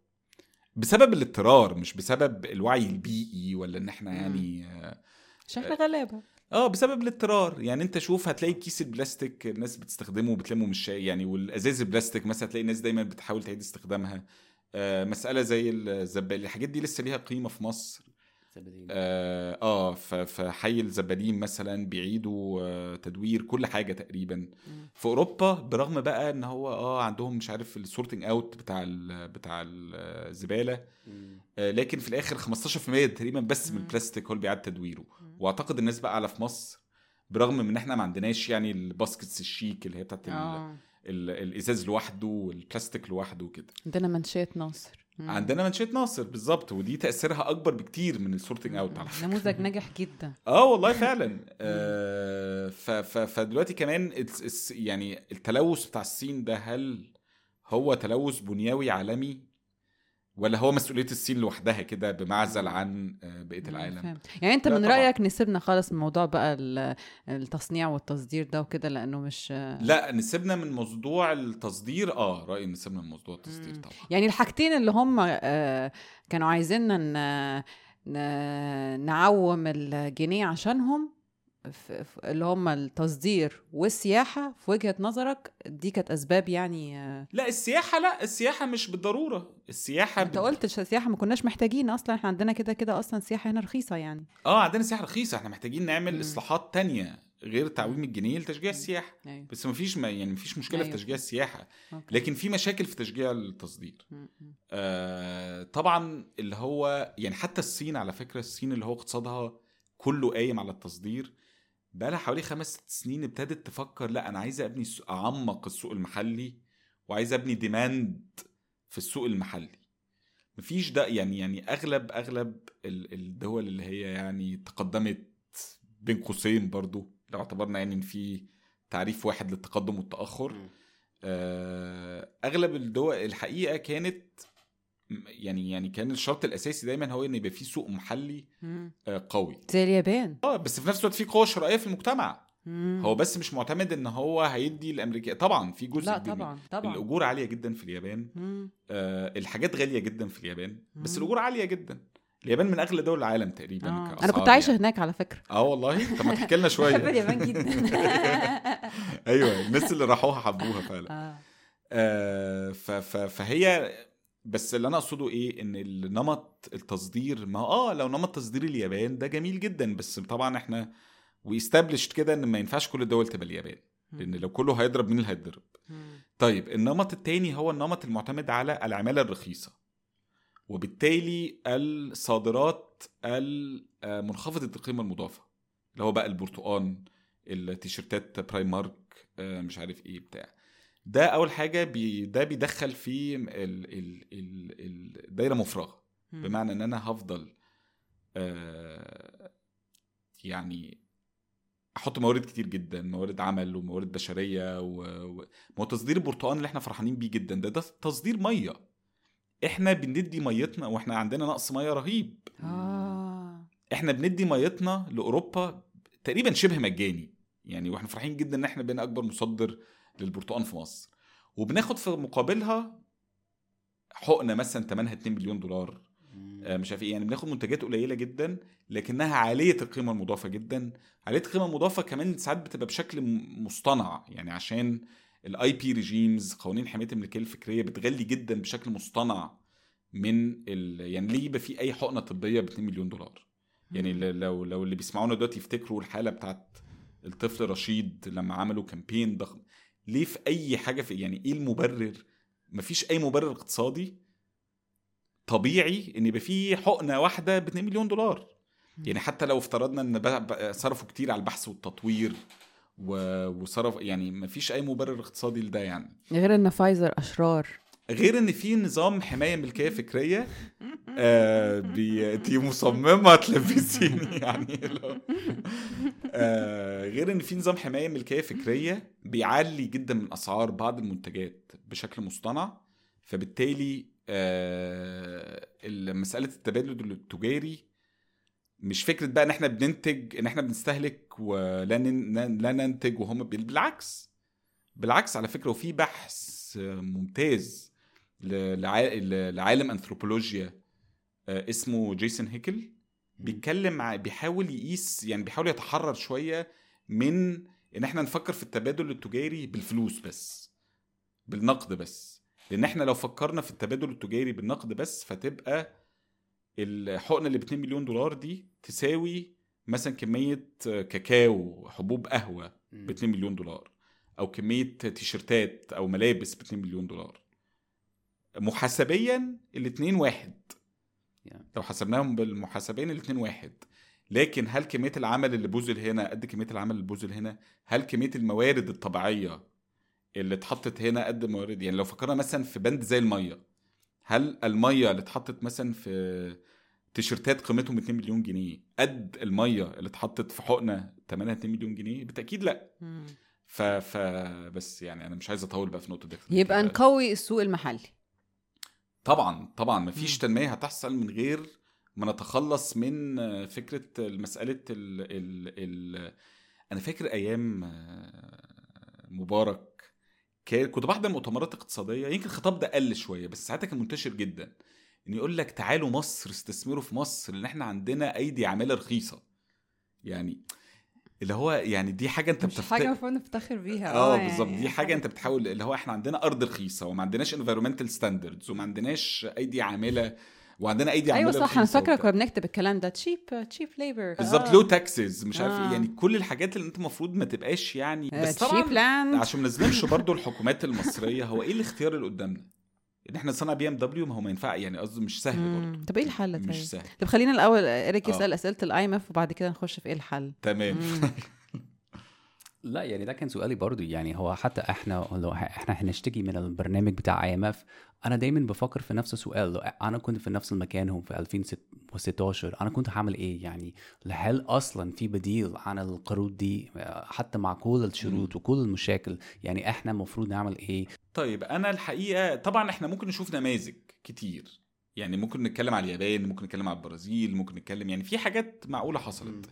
بسبب الاضطرار مش بسبب الوعي البيئي ولا إن إحنا. يعني آه، عشان إحنا غلابة. آه بسبب الاضطرار. يعني أنت شوف هتلاقي كيس البلاستيك الناس بتستخدمه وبتلمه من الشارع يعني والإزاز البلاستيك مثلا هتلاقي الناس دايما بتحاول تعيد استخدامها. آه مسألة زي الزبال الحاجات دي لسه ليها قيمة في مصر. آه, آه فحي الزبالين مثلا بيعيدوا آه تدوير كل حاجة تقريبا. في أوروبا برغم بقى إن هو آه عندهم مش عارف ال sorting out بتاع ال بتاع الزباله آه، لكن في الآخر 15% تقريبا بس من مم. البلاستيك هو اللي بيعاد تدويره. واعتقد الناس بقى على في مصر برغم من إن إحنا ما عندناش يعني ال baskets الشيك اللي هي بتاعت ال- الإزاز لوحده والبلاستيك لوحده وكده. عندنا منشيه ناصر. مم. عندنا منشيه ناصر بالظبط. ودي تأثيرها أكبر بكتير من ال sorting out على فكرة. نموذج ناجح جدا. *laughs* آه والله فعلا. آه ف ف فدلوقتي كمان يعني التلوث بتاع الصين ده هل هو تلوث بنيوي عالمي؟ ولا هو مسؤولية الصين لوحدها كده بمعزل عن آه، بقية العالم فهمت. يعني انت من طبعاً. رأيك نسيبنا خالص من موضوع بقى ال- التصنيع والتصدير ده وكده لأنه مش لا نسيبنا من موضوع التصدير آه رأيي نسيبنا من موضوع التصدير. طبعا يعني الحاجتين اللي هم آه، كانوا عايزيننا نعوم الجنيه عشانهم ف- ف- اللي هم التصدير والسياحة في وجهة نظرك دي كانت أسباب يعني آه، لا السياحة لا السياحة مش بالضرورة السياحة انت قلت ش- السياحة ما كناش محتاجين أصلا إحنا عندنا كده كده أصلا السياحة هنا رخيصة يعني آه عندنا سياحة رخيصة إحنا محتاجين نعمل مم. إصلاحات تانية غير تعويم الجنيه لتشجيع السياحة أيوة. بس مفيش ما يعني مفيش مشكلة أيوة. في تشجيع السياحة أوكي. لكن في مشاكل في تشجيع التصدير م- م. آه طبعا اللي هو يعني حتى الصين على فكرة الصين اللي هو اقتصادها كله قايم على التصدير بقى لها حوالي خمس ست سنين ابتدت تفكر لا أنا عايزه أبني أعمق السوق المحلي وعايزه أبني ديماند في السوق المحلي. مفيش ده يعني يعني أغلب أغلب ال- الدول اللي هي يعني تقدمت بين قوسين برضو لو اعتبرنا يعني إن في تعريف واحد للتقدم والتأخر. آه، أغلب الدول الحقيقة كانت يعني يعني كان الشرط الأساسي دايما هو إن يبقى في سوق محلي. آه، قوي زي اليابان آه بس في نفس الوقت في قوة شرائية في المجتمع م. هو بس مش معتمد إن هو هيدي الأمريكا طبعا في جزء لا كبير طبعا طبعا الأجور عالية جدا في اليابان. آه الحاجات غالية جدا في اليابان بس مم. الأجور عالية جدا اليابان من أغلى دول العالم تقريبا آه. أنا كنت عايشة يعني. هناك على فكرة آه والله طب ما تحكي لنا *laughs* بحب شوية اليابان جدا *laughs* أيوه الناس اللي راحوها حبوها فعلا آه. آه، ف- ف- فهي بس اللي أنا أقصده إيه؟ إن النمط التصدير ما آه لو نمط تصدير اليابان ده جميل جدا بس طبعا إحنا ويستبلشت كده إن ما ينفعش كل الدول تبقى اليابان لأن لو كله هيضرب مين اللي هيضرب م. طيب النمط التاني هو النمط المعتمد على العمالة الرخيصة وبالتالي الصادرات المنخفضة القيمة المضافة اللي هو بقى البرتقان التيشيرتات برايمارك آه، مش عارف إيه بتاع. ده أول حاجة بي ده بيدخل في ال ال ال الدايره مفرغة. بمعنى إن أنا هفضل آه، يعني أحط موارد كتير جدا موارد عمل وموارد بشرية و... و... ما هو تصدير البرتقال اللي إحنا فرحانين بيه جدا ده ده تصدير مية. إحنا بندي ميتنا وإحنا عندنا نقص مية رهيب. آه. إحنا بندي ميتنا لأوروبا تقريبا شبه مجاني. يعني وإحنا فرحين جدا إن إحنا بقينا أكبر مصدر للبرتقال في مصر. وبناخد في مقابلها حقنة مثلا ثمنها 2 مليون دولار. آه، مش عارف إيه يعني بناخد منتجات قليلة جدا لكنها عالية القيمة المضافة جدا. عالية القيمة المضافة كمان ساعات بتبقى بشكل مصطنع يعني عشان ال IP regimes قوانين حمايه الملكية الفكرية بتغلي جدا بشكل مصطنع من ال... يعني ليه يبقى في أي حقنة طبية ب 2 مليون دولار؟ يعني لو لو اللي بيسمعونا دلوقتي يفتكروا الحالة بتاعت الطفل رشيد لما عملوا campaign ضخم. ليه في أي حاجة في يعني إيه المبرر؟ مفيش أي مبرر اقتصادي طبيعي إن يبقى في حقنة واحدة ب 2 مليون دولار. يعني حتى لو افترضنا إن صرفوا كتير على البحث والتطوير وصرف يعني مفيش أي مبرر اقتصادي لده يعني. غير إن فايزر أشرار غير إن في نظام حماية ملكيه فكرية آه بي... دي مصممة تلفزيوني *laughs* يعني لو- آه غير إن في نظام حماية ملكيه فكرية بيعلي جدا من أسعار بعض المنتجات بشكل مصطنع فبالتالي آه ال- مسألة التبادل التجاري مش فكرة بقى إن إحنا بننتج إن إحنا بنستهلك ولا. لا ننتج وهم بال- بالعكس بالعكس على فكرة وفي بحث ممتاز لعالم انثروبولوجيا آه، اسمه جيسون هيكل. بيتكلم بيحاول يقيس يعني بيحاول يتحرر شوية من إن إحنا نفكر في التبادل التجاري بالفلوس بس بالنقد بس. لأن إحنا لو فكرنا في التبادل التجاري بالنقد بس فتبقى الحقنة اللي ب 2 مليون دولار دي تساوي مثلا كمية آه، كاكاو حبوب قهوة ب 2 مليون دولار أو كمية تيشرتات أو ملابس ب 2 مليون دولار. محاسبيا الاثنين واحد. يعني. لو حسبناهم بالمحاسبين الاثنين واحد. لكن هل كمية العمل اللي بذل هنا قد كمية العمل اللي بذل هنا؟ هل كمية الموارد الطبيعية اللي اتحطت هنا قد موارد؟ يعني لو فكرنا مثلا في بند زي المية هل المية اللي اتحطت مثلا في تيشرتات قيمتهم 2 مليون جنيه قد المية اللي اتحطت في حقنة ثمنها 2 مليون جنيه؟ بالتأكيد لا. ف... ف بس يعني أنا مش عايز أطول بقى في النقطه دي. يبقى. نقوي السوق المحلي. طبعا طبعا مفيش. تنمية هتحصل من غير ما نتخلص من فكرة مسألة ال ال ال أنا فاكر أيام آه، مبارك كنت بحضر مؤتمرات اقتصادية يمكن الخطاب ده قل شوية بس ساعتها كان منتشر جدا ان يقول لك تعالوا مصر استثمروا في مصر لأن إحنا عندنا أيدي عاملة رخيصة يعني اللي هو يعني دي حاجة انت مش بتفت- حاجة المفروض نفتخر بيها. آه يعني بالظبط. دي حاجة انت بتحاول اللي هو إحنا عندنا أرض رخيصة وما عندناش environmental standards وما عندناش أيدي عاملة وعندنا أيدي عاملة أيوه صح أنا فاكرة. كنا بنكتب الكلام ده. cheap cheap labor بالظبط. لو taxes مش عارف آه. إيه يعني كل الحاجات اللي انت المفروض ما تبقاش يعني. بس طبعا عشان ما نظلمش برضو الحكومات المصرية هو إيه الاختيار اللي قدامنا؟ إن إحنا نصنع بي إم دبليو ما هو ما ينفع يعني قصدي مش سهل برضو طب إيه الحل طيب؟ مش سهل طب خلينا الأول اريك آه. يسأل أسئلة ال IMF وبعد كده نخش في إيه الحل تمام. *laughs* لا يعني ده كان سؤالي برضو. يعني هو حتى إحنا لو إحنا هنشتكي من البرنامج بتاع IMF أنا دايما بفكر في نفس السؤال. لو أنا كنت في نفس المكان هم في 2016 أنا كنت هعمل إيه؟ يعني هل أصلا في بديل عن القروض دي؟ حتى مع كل الشروط وكل المشاكل يعني إحنا المفروض نعمل إيه؟ طيب أنا الحقيقة طبعا إحنا ممكن نشوف نماذج كتير. يعني ممكن نتكلم على اليابان ممكن نتكلم على البرازيل ممكن نتكلم يعني في حاجات معقولة حصلت.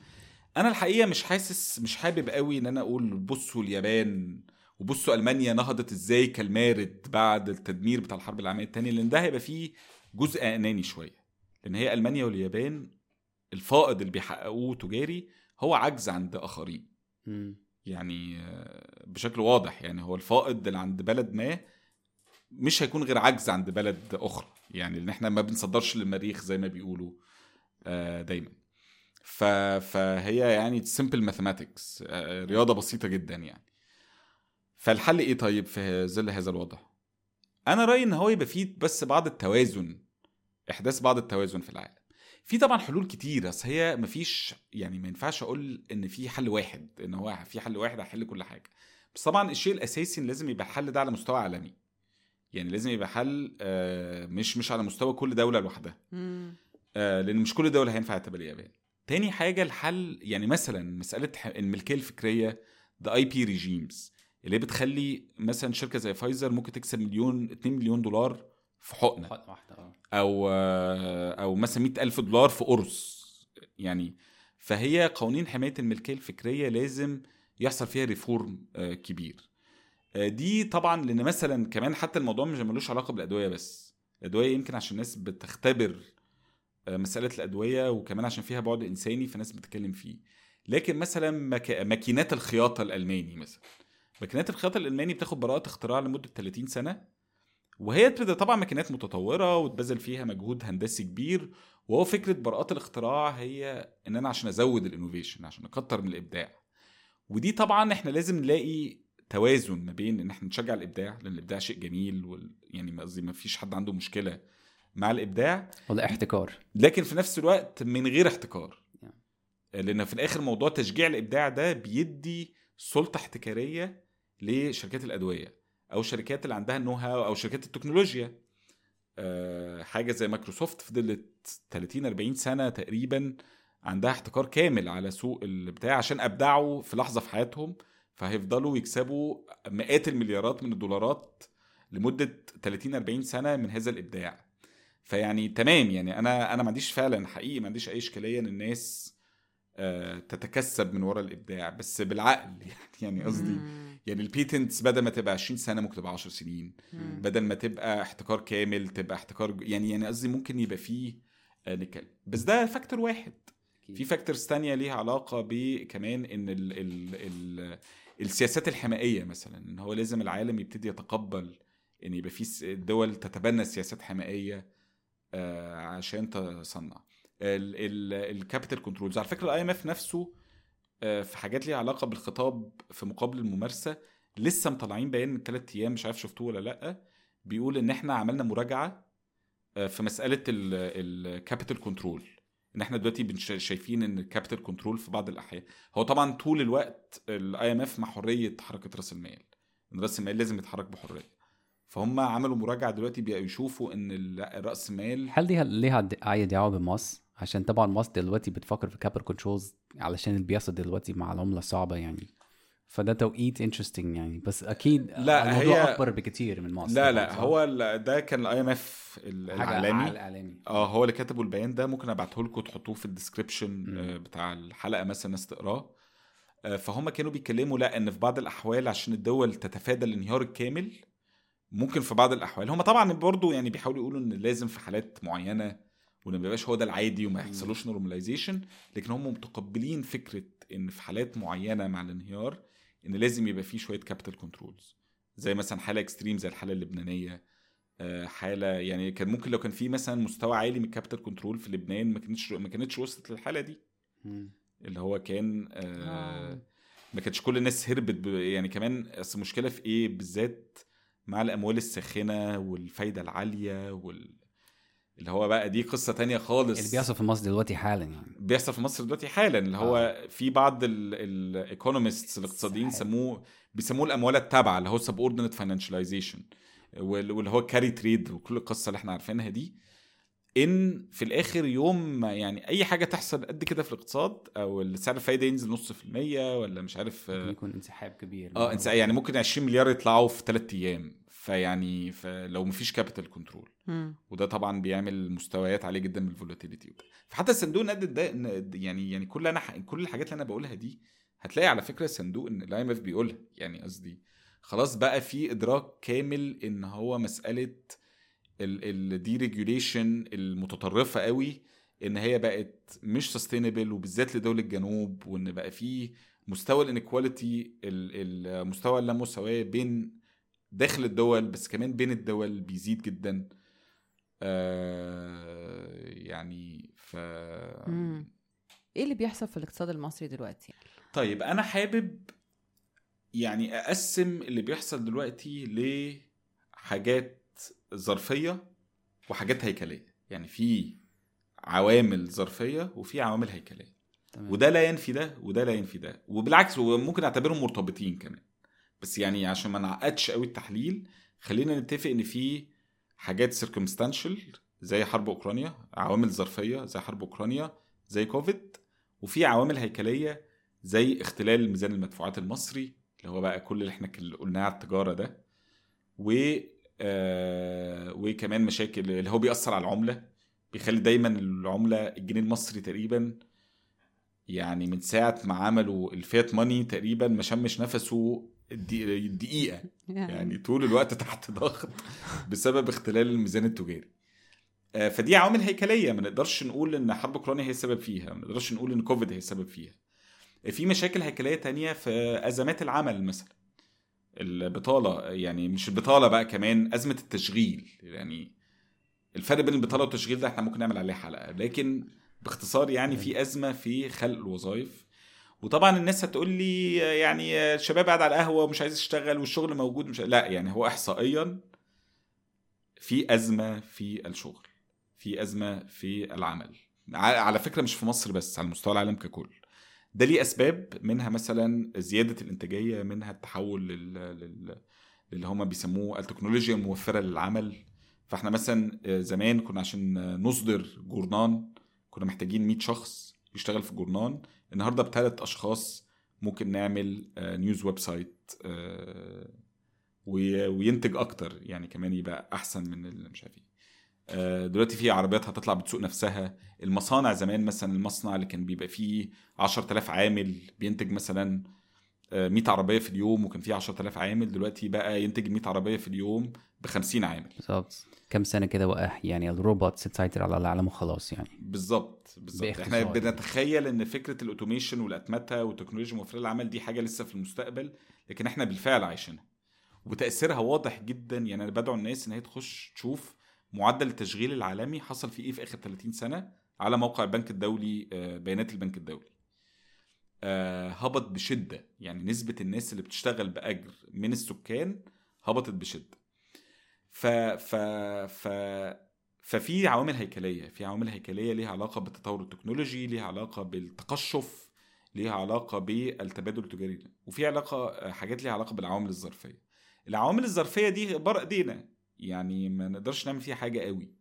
أنا الحقيقة مش حاسس مش حابب قوي إن أنا أقول بصوا اليابان وبصوا ألمانيا نهضت إزاي كالمارد بعد التدمير بتاع الحرب العالمية الثانية لأن ده هيبقى فيه جزء أناني شوية. لأن هي ألمانيا واليابان الفائض اللي بيحققوه تجاري هو عجز عند آخرين. يعني بشكل واضح يعني هو الفائض اللي عند بلد ما مش هيكون غير عجز عند بلد أخرى. يعني لأن إحنا ما بنصدرش للمريخ زي ما بيقولوا آه، دايما. ف... فهي يعني سمبل ماثيماتكس رياضة بسيطة جدا يعني. فالحل إيه طيب في ظل هذا الوضع؟ أنا رأيي إن هو يبقى فيه بس بعض التوازن إحداث بعض التوازن في العالم. في طبعا حلول كتير بس هي مفيش يعني ما ينفعش أقول إن في حل واحد إن هو في حل واحد هيحل كل حاجة. بس طبعا الشيء الأساسي إن لازم يبقى الحل ده على مستوى عالمي. يعني لازم يبقى حل آه، مش مش على مستوى كل دولة لوحدها. آه، لأن مش كل دولة هينفع تبقى اليابان تاني حاجة الحل يعني مثلا مسألة الملكية الفكرية ده IP regimes اللي هي بتخلي مثلا شركة زي فايزر ممكن تكسب مليون 2 مليون دولار في حقنة. حقنة واحدة آه. أو أو مثلا 100 ألف دولار في قرص. يعني فهي قوانين حماية الملكية الفكرية لازم يحصل فيها reform آه، كبير. آه، دي طبعا لأن مثلا كمان حتى الموضوع مش ملوش علاقة بالأدوية بس. الأدوية يمكن عشان الناس بتختبر آه، مسألة الأدوية وكمان عشان فيها بعد إنساني فناس بتتكلم فيه. لكن مثلا مك... ماكينات الخياطة الألماني مثلا. ماكينات الخياطة الألماني بتاخد براءة اختراع لمدة 30 سنة وهي طبعا ماكينات متطورة وتبذل فيها مجهود هندسي كبير. وهو فكرة براءات الاختراع هي إن أنا عشان أزود الإنوفيشن عشان أكتر من الإبداع. ودي طبعا إحنا لازم نلاقي توازن ما بين إن إحنا نشجع الإبداع لأن الإبداع شيء جميل وال... يعني قصدي ما فيش حد عنده مشكلة مع الإبداع. ولا احتكار. لكن في نفس الوقت من غير احتكار. لأن في الآخر موضوع تشجيع الإبداع ده بيدي سلطة احتكارية لشركات الأدوية أو الشركات اللي عندها النو هاو أو شركات التكنولوجيا. أه حاجة زي مايكروسوفت فضلت 30 40 سنة تقريبا عندها احتكار كامل على سوق البتاع عشان أبدعوا في لحظة في حياتهم. فهيفضلوا يكسبوا مئات المليارات من الدولارات لمدة 30 40 سنة من هذا الإبداع. فيعني تمام يعني أنا أنا ما عنديش فعلا حقيقي ما عنديش أي إشكالية إن الناس آه، تتكسب من وراء الإبداع بس بالعقل *laughs* يعني يعني قصدي يعني ال patents بدل ما تبقى 20 سنة ممكن تبقى 10 سنين بدل ما تبقى احتكار كامل تبقى احتكار يعني يعني قصدي ممكن يبقى فيه آه، نتكلم. بس ده factor واحد. في factors تانية ليها علاقة بكمان إن ال ال ال السياسات الحمائية مثلا إن هو لازم العالم يبتدي يتقبل إن يبقى في دول تتبنى سياسات حمائية آه، عشان تصنع. ال capital controls على فكرة ال IMF نفسه آه، في حاجات ليها علاقة بالخطاب في مقابل الممارسة لسه مطلعين بيان من ثلاث أيام مش عارف شفتوه ولا لأ بيقول إن إحنا عملنا مراجعة آه، في مسألة ال capital control إن إحنا دلوقتي شايفين إن ال capital control في بعض الأحيان. هو طبعا طول الوقت ال IMF مع حرية حركة رأس المال. رأس المال لازم يتحرك بحرية. فهم عملوا مراجعة دلوقتي بيشوفوا إن رأس المال هل ليها ليها أي دعوة بمصر عشان طبعا مصر دلوقتي بتفكر في capital controls علشان اللي بيحصل دلوقتي مع العملة الصعبه يعني. فده توقيت interesting يعني. بس أكيد لا الموضوع هي أكبر بكتير من مصر لا لا هو ده كان ال IMF الاعلامي آه هو اللي كتبوا البيان ده. ممكن أبعته لكم تحطوه في ال description بتاع الحلقة مثلا الناس تقراه. آه، فهم كانوا بيتكلموا لا إن في بعض الأحوال عشان الدول تتفادى الانهيار الكامل ممكن في بعض الأحوال. هم طبعا برضو يعني بيحاولوا يقولوا إن لازم في حالات معينة وإن ما يبقاش هو ده العادي وما يحصلوش normalization لكن هم متقبلين فكرة إن في حالات معينة مع الانهيار إن لازم يبقى فيه شوية capital controls زي مثلا حالة extreme زي الحالة اللبنانية. آه، حالة يعني كان ممكن لو كان في مثلا مستوى عالي من ال capital control في لبنان ما كانتش ما كانتش وصلت للحالة دي. اللي هو كان آه, آه. ما كانتش كل الناس هربت يعني كمان أصل المشكلة في إيه بالذات؟ مع الاموال الساخنة والفايدة العالية وال اللي هو بقى دي قصة تانية خالص. اللي بيحصل في مصر دلوقتي حالا يعني. بيحصل في مصر دلوقتي حالا اللي هو آه. في بعض ال economists الاقتصاديين سموه بيسموه الأموال التابعة اللي هو subordinate financialization واللي هو carry trade وكل القصة اللي إحنا عارفينها دي. إن في الآخر يوم ما يعني أي حاجة تحصل قد كده في الاقتصاد أو سعر الفايدة ينزل نص في المية ولا مش عارف يكون انسحاب كبير. آه انسحاب يعني ممكن 20 مليار يطلعوا في ثلاث أيام. فيعني فلو مفيش capital control وده طبعا بيعمل مستويات عالية جدا من ال volatility فحتى الصندوق النقد ده يعني يعني كل أنا كل الحاجات اللي أنا بقولها دي هتلاقي على فكرة صندوق إن ال IMF بيقولها. يعني قصدي خلاص بقى في إدراك كامل إن هو مسألة ال deregulation المتطرفة قوي إن هي بقت مش sustainable وبالذات لدول الجنوب وإن بقى في مستوى ال inequality المستوى اللامساواة بين داخل الدول بس كمان بين الدول بيزيد جدا. آه يعني ف إيه اللي بيحصل في الاقتصاد المصري دلوقتي؟ طيب أنا حابب يعني أقسم اللي بيحصل دلوقتي لحاجات ظرفية وحاجات هيكلية. يعني في عوامل ظرفية وفي عوامل هيكلية. تمام. وده لا ينفي ده وده لا ينفي ده. وبالعكس وممكن أعتبرهم مرتبطين كمان. بس يعني عشان ما نعقدش قوي التحليل خلينا نتفق إن في حاجات سيركمستانشال زي حرب أوكرانيا عوامل ظرفية زي حرب أوكرانيا زي كوفيد وفي عوامل هيكلية زي اختلال ميزان المدفوعات المصري اللي هو بقى كل اللي إحنا قلناه على التجارة ده و آه وكمان مشاكل اللي هو بيأثر على العملة بيخلي دايما العملة الجنيه المصري تقريبا يعني من ساعة ما عملوا الفيات ماني تقريبا ما شمش نفسه دقيقه يعني. طول الوقت تحت ضغط بسبب اختلال الميزان التجاري. آه، فدي عوامل هيكلية. ما نقدرش نقول إن حرب أوكرانيا هي السبب فيها. ما نقدرش نقول إن كوفيد هي السبب فيها. في مشاكل هيكلية تانية في أزمات العمل مثلا. البطالة يعني مش البطالة بقى كمان أزمة التشغيل. يعني الفرق بين البطالة والتشغيل ده إحنا ممكن نعمل عليه حلقة. لكن باختصار يعني في أزمة في خلق الوظائف. وطبعا الناس هتقول لي يعني الشباب قاعد على القهوة ومش عايز يشتغل والشغل موجود مش لا يعني هو احصائيا في أزمة في الشغل في أزمة في العمل. على فكرة مش في مصر بس على مستوى العالم ككل. ده ليه أسباب؟ منها مثلا زيادة الإنتاجية منها التحول لل, لل... اللي هم بيسموه التكنولوجيا الموفره للعمل. فإحنا مثلا آه، زمان كنا عشان نصدر جورنال كنا محتاجين 100 شخص يشتغل في جورنال. النهارده بثلاث أشخاص ممكن نعمل آه، news website آه، وي- وينتج أكتر يعني كمان يبقى أحسن من اللي مش عارف إيه. آه، دلوقتي في عربيات هتطلع بتسوق نفسها. المصانع زمان مثلا المصنع اللي كان بيبقى فيه 10000 عامل بينتج مثلا آه، 100 عربية في اليوم وكان فيه 10000 عامل دلوقتي بقى ينتج 100 عربية في اليوم ب 50 عامل. بالظبط كم سنة كده وقع يعني الروبوت تسيطر على العالم وخلاص يعني. بالظبط بالظبط. إحنا. بنتخيل إن فكرة الأوتوميشن والأتمتة والتكنولوجيا الموفره للعمل دي حاجة لسه في المستقبل لكن إحنا بالفعل عايشينها. وتأثيرها واضح جدا. يعني أنا بدعو الناس إن هي تخش تشوف معدل التشغيل العالمي حصل فيه إيه في آخر 30 سنة على موقع البنك الدولي آه، بيانات البنك الدولي. آه، هبط بشدة. يعني نسبة الناس اللي بتشتغل بأجر من السكان هبطت بشدة. ف ف ف ففي عوامل هيكلية في عوامل هيكلية ليها علاقة بالتطور التكنولوجي ليها علاقة بالتقشف ليها علاقة بالتبادل التجاري وفي علاقة حاجات ليها علاقة بالعوامل الظرفية. العوامل الظرفية دي بره إيدينا يعني ما نقدرش نعمل فيها حاجة قوي.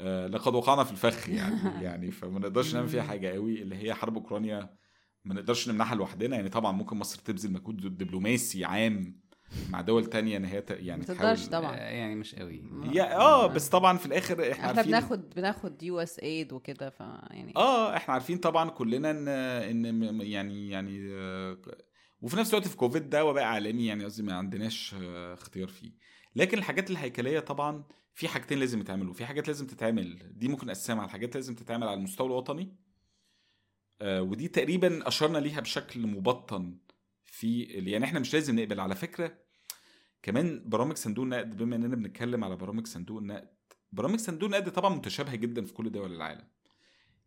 آه، لقد وقعنا في الفخ *laughs* يعني يعني فما نقدرش نعمل فيها حاجة قوي اللي هي حرب أوكرانيا ما نقدرش نمنعها لوحدنا يعني طبعا ممكن مصر تبذل مجهود دبلوماسي عام مع دول تانية إن هي يعني ما تقدرش تحاول طبعا. آه، يعني مش قوي. آه بس طبعا في الآخر إحنا, إحنا عارفين بناخد بناخد USAID وكده ف يعني آه إحنا عارفين طبعا كلنا إن إن م- يعني يعني آه، وفي نفس الوقت في كوفيد ده وباء عالمي يعني قصدي ما عندناش آه، اختيار فيه. لكن الحاجات الهيكلية طبعا في حاجتين لازم يتعملوا. في حاجات لازم تتعمل دي ممكن نقسمها على حاجات لازم تتعمل على المستوى الوطني ودي تقريبا أشرنا ليها بشكل مبطن. في يعني إحنا مش لازم نقبل. على فكرة كمان برامج صندوق النقد بما إننا بنتكلم على برامج صندوق النقد برامج صندوق النقد طبعا متشابهة جدا في كل دول العالم.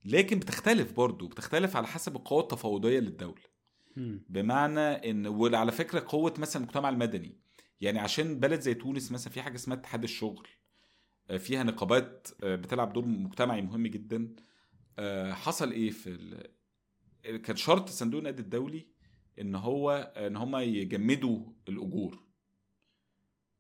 لكن بتختلف برضو بتختلف على حسب القوة التفاوضية للدولة. مم. بمعنى إن وعلى فكرة قوة مثلا المجتمع المدني. يعني عشان بلد زي تونس مثلا في حاجة اسمها اتحاد الشغل. آه، فيها نقابات آه، بتلعب دور مجتمعي مهم جدا. آه، حصل إيه في ال... كان شرط صندوق النقد الدولي إن هو إن هم يجمدوا الأجور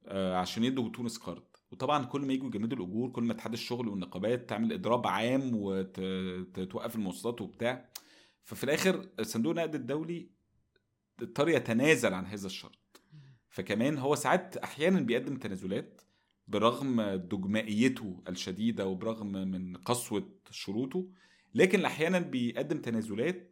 آه، عشان يدوا تونس قرض. وطبعا كل ما يجوا يجمدوا الأجور كل ما اتحاد الشغل والنقابات تعمل إضراب عام وتوقف المواصلات وبتاع. ففي الآخر صندوق النقد الدولي اضطر يتنازل عن هذا الشرط. فكمان هو ساعات أحيانا بيقدم تنازلات برغم دجمائيته الشديدة وبرغم من قسوة شروطه لكن أحيانا بيقدم تنازلات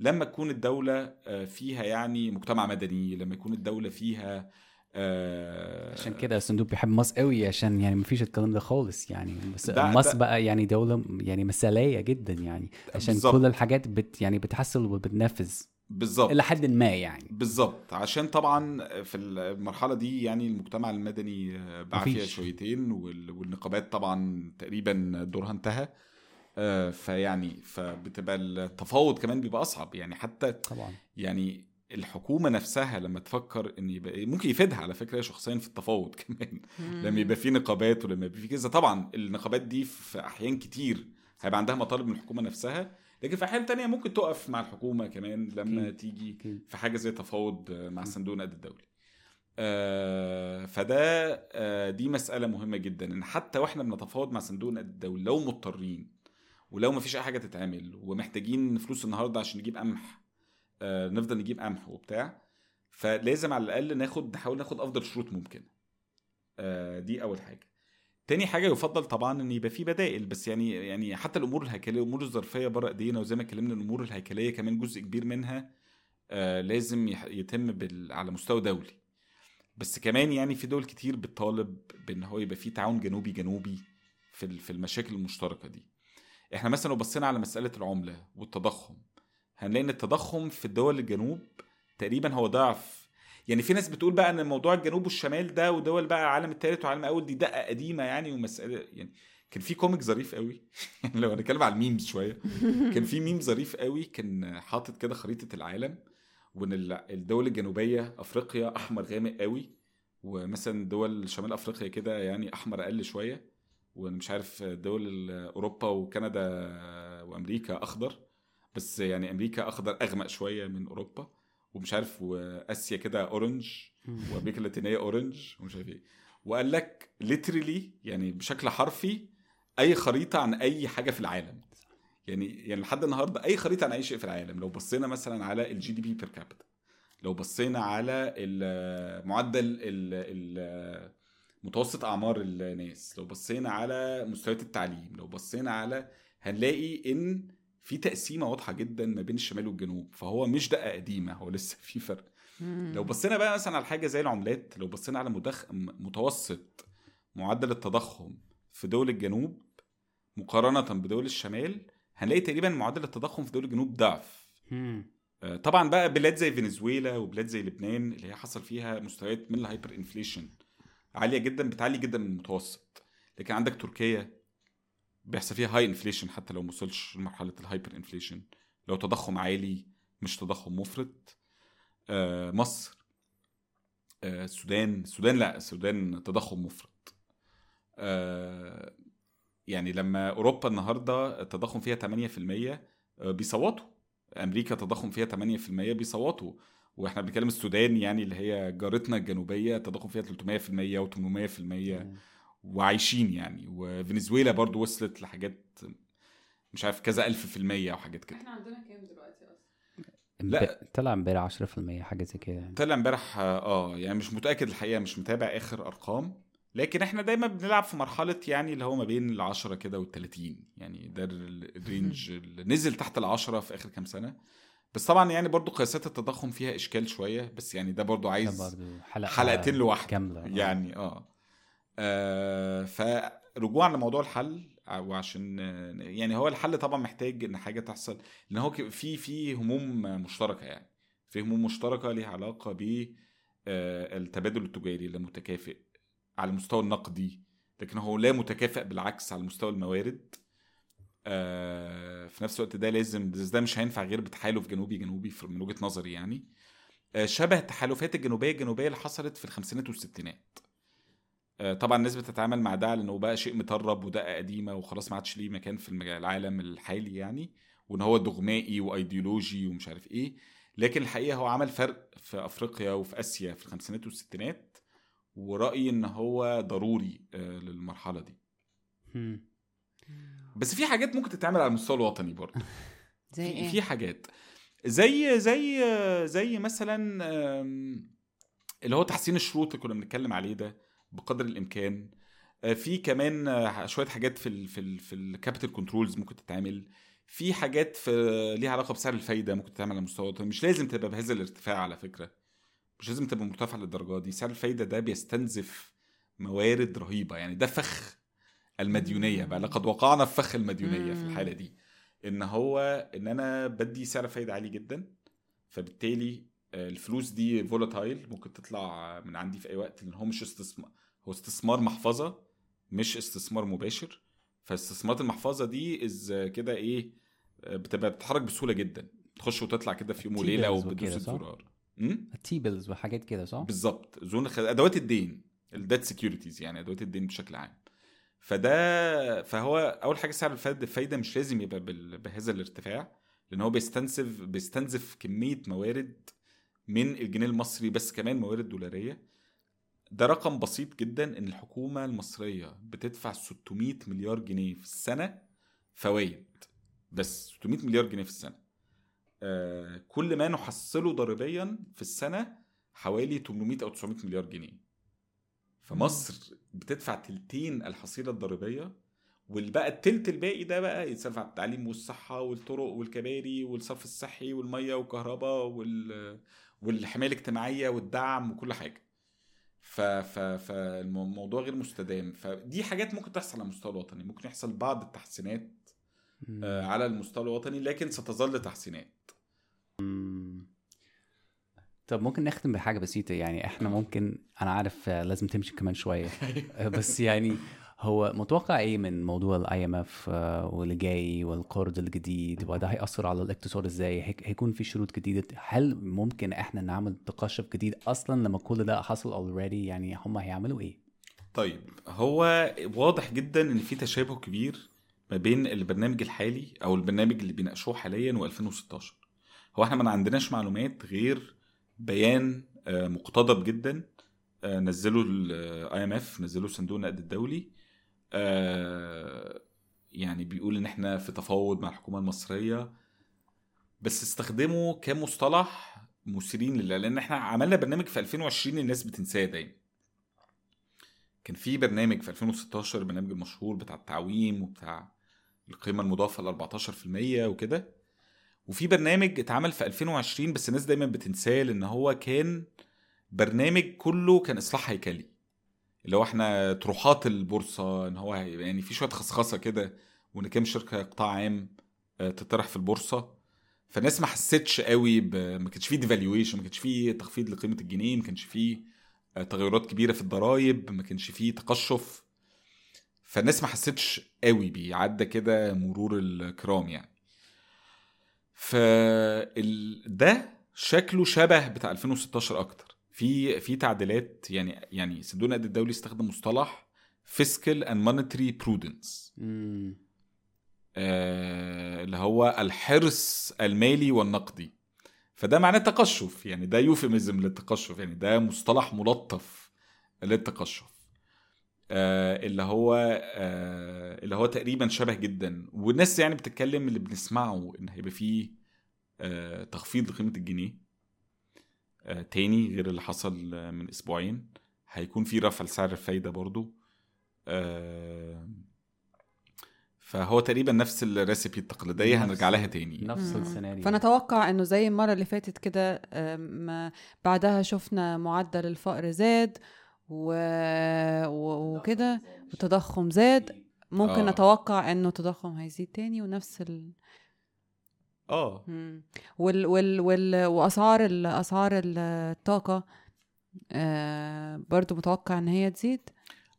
لما تكون الدولة آه، فيها يعني مجتمع مدني لما يكون الدولة فيها آه، عشان كده الصندوق بيحب مصر قوي عشان يعني مفيش الكلام ده خالص يعني. بس ده- مصر ده- بقى يعني دولة يعني مثالية جدا يعني عشان بالظبط. كل الحاجات بت يعني بتحصل وبتنفذ بالظبط. إلى حد ما يعني. بالظبط. عشان طبعا في المرحلة دي يعني المجتمع المدني بعافيه مفيش. شويتين وال- والنقابات طبعا تقريبا دورها انتهى. آه، فيعني فبتبقى التفاوض كمان بيبقى أصعب. يعني حتى طبعا. يعني الحكومة نفسها لما تفكر إن يبقى ممكن يفيدها على فكرة شخصيا في التفاوض *laughs* كمان. لما يبقى في نقابات ولما يبقى في كذا. طبعا النقابات دي في أحيان كتير هيبقى عندها مطالب من الحكومة نفسها لكن في أحيان تانية ممكن تقف مع الحكومة كمان لما أكيد. تيجي أكيد. في حاجة زي تفاوض مع صندوق النقد الدولي. آه، فده آه، دي مسألة مهمة جدا إن حتى وإحنا بنتفاوض مع صندوق النقد الدولي لو مضطرين ولو ما فيش أي حاجة تتعمل ومحتاجين فلوس النهارده عشان نجيب قمح آه، نفضل نجيب قمح وبتاع فلازم على الأقل ناخد نحاول ناخد أفضل شروط ممكنة. آه، دي أول حاجة. تاني حاجة يفضل طبعا إن يبقى في بدائل بس يعني يعني حتى الأمور الهيكلية الأمور الظرفية بره إيدينا وزي ما اتكلمنا الأمور الهيكلية كمان جزء كبير منها آه لازم يتم بال... على مستوى دولي. بس كمان يعني في دول كتير بتطالب بإن هو يبقى في تعاون جنوبي جنوبي في ال- في المشاكل المشتركة دي. إحنا مثلا لو بصينا على مسألة العملة والتضخم هنلاقي إن التضخم في الدول الجنوب تقريبا هو ضعف. يعني في ناس بتقول بقى إن موضوع الجنوب والشمال ده ودول بقى العالم الثالث والعالم الأول دي دقة قديمة يعني ومسألة يعني كان في comic ظريف قوي. *laughs* لو هنتكلم على ال memes شوية. *laughs* كان في ميم ظريف قوي كان حاطط كده خريطة العالم وإن ال- الدول الجنوبية أفريقيا أحمر غامق قوي ومثلا دول شمال أفريقيا كده يعني أحمر أقل شوية. ومش عارف دول أوروبا وكندا وأمريكا أخضر بس يعني أمريكا أخضر أغمق شوية من أوروبا ومش عارف وآسيا كده orange وأمريكا اللاتينية orange ومش عارف إيه. وقال لك literally يعني بشكل حرفي أي خريطة عن أي حاجة في العالم. يعني يعني لحد النهارده أي خريطة عن أي شيء في العالم. لو بصينا مثلا على ال GDP per capita لو بصينا على معدل ال- متوسط أعمار الناس. لو بصينا على مستويات التعليم لو بصينا على هنلاقي إن في تقسيمة واضحة جدا ما بين الشمال والجنوب فهو مش دقة قديمة هو لسه في فرق. لو بصينا بقى مثلا على حاجة زي العملات لو بصينا على مدخ... متوسط معدل التضخم في دول الجنوب مقارنة بدول الشمال هنلاقي تقريبا معدل التضخم في دول الجنوب ضعف. آه، طبعا بقى بلاد زي فنزويلا وبلاد زي لبنان اللي هي حصل فيها مستويات من ال hyperinflation عالية جدا بتعلي جدا من المتوسط. لكن عندك تركيا بيحصل فيها high inflation حتى لو ما وصلش لمرحلة ال hyperinflation لو تضخم عالي مش تضخم مفرط. آه، مصر. آه، السودان. السودان لا السودان تضخم مفرط. آه، يعني لما أوروبا النهارده التضخم فيها 8% آه، بيصوتوا. أمريكا تضخم فيها 8% بيصوتوا. وإحنا بنتكلم السودان يعني اللي هي جارتنا الجنوبية التضخم فيها 300% و800% وعايشين يعني. وفنزويلا برضو وصلت لحاجات مش عارف كذا ألف في المية أو حاجات كده. إحنا عندنا كام دلوقتي أصلا؟ امب- طلع امبارح 10% حاجة زي كده يعني. طلع امبارح آه يعني مش متأكد الحقيقة مش متابع آخر أرقام. لكن إحنا دايما بنلعب في مرحلة يعني اللي هو ما بين العشرة كده والتلاتين يعني ده ال- ال range *laughs* اللي نزل تحت العشرة في آخر كام سنة. بس طبعا يعني برضو قياسات التضخم فيها إشكال شوية بس يعني ده برضو ده عايز برضو حلقة حلقتين لوحده كاملة. آه. يعني آه, آه فرجوعا لموضوع الحل وعشان آه، يعني هو الحل طبعا محتاج إن حاجة تحصل إن هو في في هموم مشتركة يعني في هموم مشتركة ليها علاقة ب آه، التبادل التجاري اللي متكافئ على المستوى النقدي لكن هو لا متكافئ بالعكس على مستوى الموارد. آه، في نفس الوقت ده لازم ده مش هينفع غير بتحالف جنوبي جنوبي من وجهة نظري يعني. آه، شبه التحالفات الجنوبية الجنوبية اللي حصلت في الخمسينات والستينات. آه، طبعا الناس بتتعامل مع ده على انه بقى شيء مطرب ودقه قديمة وخلاص ما عادش ليه مكان في العالم الحالي يعني وإن هو دوجمائي وأيديولوجي ومش عارف إيه. لكن الحقيقة هو عمل فرق في أفريقيا وفي آسيا في الخمسينات والستينات ورأيي إن هو ضروري للمرحلة دي. بس في حاجات ممكن تتعمل على المستوى الوطني برضه. *laughs* زي في, إيه؟ في حاجات. زي زي زي مثلا اللي هو تحسين الشروط اللي كنا بنتكلم عليه ده بقدر الإمكان. آه، في كمان آه، شوية حاجات في ال في ال في ال capital controls ممكن تتعمل. في حاجات في ليها علاقة بسعر الفايدة ممكن تتعمل على مستوى وطني. مش لازم تبقى بهذا الارتفاع على فكرة. مش لازم تبقى مرتفع للدرجة دي. سعر الفايدة ده بيستنزف موارد رهيبة. يعني ده فخ المديونية بقى لقد وقعنا في فخ المديونية في. الحالة دي إن هو إن أنا بدي سعر فايده عالي جدا فبالتالي آه، الفلوس دي volatile ممكن تطلع من عندي في أي وقت لأن هو مش استثمار هو استثمار محفظة مش استثمار مباشر فاستثمارات المحفظة دي از كده إيه آه، بتبقى بتتحرك بسهولة جدا تخش وتطلع كده في يوم وليلة صح؟ الزرار؟ التي بيلز وحاجات كده صح؟ بالظبط زون. أدوات الدين الديت سكيورتيز يعني أدوات الدين بشكل عام فده فهو أول حاجة سعر الفايدة مش لازم يبقى. بهذا الارتفاع لأن هو بيستنزف بيستنزف كمية موارد من الجنيه المصري بس كمان موارد دولارية. ده رقم بسيط جدا إن الحكومة المصرية بتدفع 600 مليار جنيه في السنة فوائد بس 600 مليار جنيه في السنة. آه كل ما نحصله ضريبيا في السنة حوالي 800 أو 900 مليار جنيه. فمصر بتدفع تلتين الحصيلة الضريبية والبقى التلت الباقي ده بقى يتصرف على التعليم والصحة والطرق والكباري والصرف الصحي والمية والكهرباء وال والحماية الاجتماعية والدعم وكل حاجة ف ف فالموضوع غير مستدام فدي حاجات ممكن تحصل على المستوى الوطني ممكن يحصل بعض التحسينات. آه، على المستوى الوطني لكن ستظل تحسينات. طب ممكن نختم بحاجة بسيطة يعني إحنا ممكن أنا عارف آه، لازم تمشي كمان شوية. آه، *laughs* بس يعني هو متوقع إيه من موضوع ال IMF واللي جاي والقرض الجديد وده هيأثر على الاقتصاد إزاي؟ هيك- هيكون في شروط جديدة؟ هل ممكن إحنا نعمل تقشف جديد أصلا لما كل ده حصل already يعني هم هيعملوا إيه؟ طيب هو واضح جدا إن في تشابه كبير ما بين البرنامج الحالي أو البرنامج اللي بيناقشوه حاليا و2016 هو إحنا ما عندناش معلومات غير بيان آه، مقتضب جدا نزله ال IMF نزله صندوق النقد الدولي. آه، يعني بيقول إن إحنا في تفاوض مع الحكومة المصرية. بس استخدموا كمصطلح مثيرين لأن إحنا عملنا برنامج في 2020 الناس بتنساه دايما. كان في برنامج في 2016 البرنامج المشهور بتاع التعويم وبتاع القيمة المضافة ل 14% وكده. وفي برنامج اتعمل في 2020 بس الناس دايما بتنساه لأن هو كان برنامج كله كان إصلاح هيكلي. اللي هو إحنا طروحات البورصة إن هو يعني في شوية خصخصة كده وإن كام شركة قطاع عام آه، تطرح في البورصة. فالناس ما حستش قوي ب... ما كانش فيه ديفالويشن ما كانش فيه تخفيض لقيمة الجنيه ما كانش فيه آه، تغيرات كبيرة في الضرائب ما كانش فيه تقشف. فالناس ما حستش قوي بيه عدى كده مرور الكرام يعني. ف ال... ده شكله شبه بتاع 2016 أكتر. في في تعديلات يعني يعني صندوق النقد الدولي استخدم مصطلح fiscal and monetary prudence. مم. آه، اللي هو الحرص المالي والنقدي. فده معناه تقشف يعني ده يوفيميزم للتقشف يعني ده مصطلح ملطف للتقشف. آه، اللي هو آه، اللي هو تقريبا شبه جدا. والناس يعني بتتكلم اللي بنسمعه إن هيبقى فيه آه، تخفيض لقيمة الجنيه. آه، تاني غير اللي حصل آه، من أسبوعين. هيكون في رفع لسعر الفايدة برضو. آه، فهو تقريبا نفس الريسيبي التقليدية نفس- هنرجع لها تاني. نفس. السيناريو. فنتوقع إنه زي المرة اللي فاتت كده بعدها شفنا معدل الفقر زاد و... و... وكده والتضخم زاد ممكن آه. نتوقع إنه التضخم هيزيد تاني ونفس ال... آه. وال... وال... وال... وأسعار ال... أسعار الطاقة آه برضو متوقع إن هي تزيد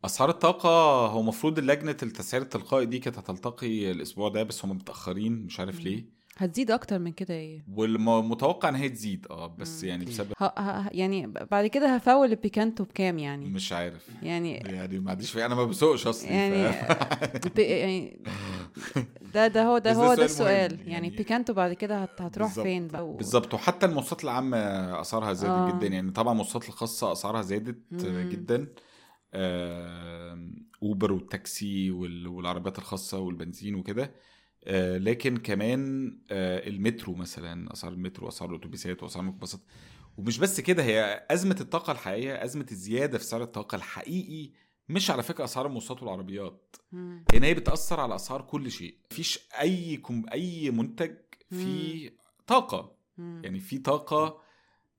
أسعار الطاقة هو المفروض لجنه التسعير التلقائي دي كانت هتلتقي الأسبوع ده بس هم متأخرين مش عارف مم. ليه هتزيد أكتر من كده إيه والمتوقع إن هي تزيد آه بس مم. يعني بسبب ه... ه... يعني بعد كده هفول الـ Picanto بكام يعني مش عارف يعني يعني ما عنديش أنا ما بسوقش أصلي يعني ف... ب- يعني ده ده هو ده هو ده سؤال السؤال يعني, يعني- Picanto بعد كده هت... هتروح بالظبط. فين بقى و... بالظبط وحتى المواصلات العامة أسعارها زادت آه. جدا يعني طبعا المواصلات الخاصة أسعارها زادت مم. جدا آه، أوبر والتاكسي وال- والعربيات الخاصة والبنزين وكده لكن كمان آه، المترو مثلا أسعار المترو واسعار الأتوبيسات وأسعار الميكروباصات. ومش بس كده هي أزمة الطاقة الحقيقية أزمة الزيادة في سعر الطاقة الحقيقي مش على فكرة أسعار المواصلات والعربيات. مم. ان هي بتأثر على أسعار كل شيء. مفيش أي كم أي منتج فيه طاقة. مم. يعني في طاقة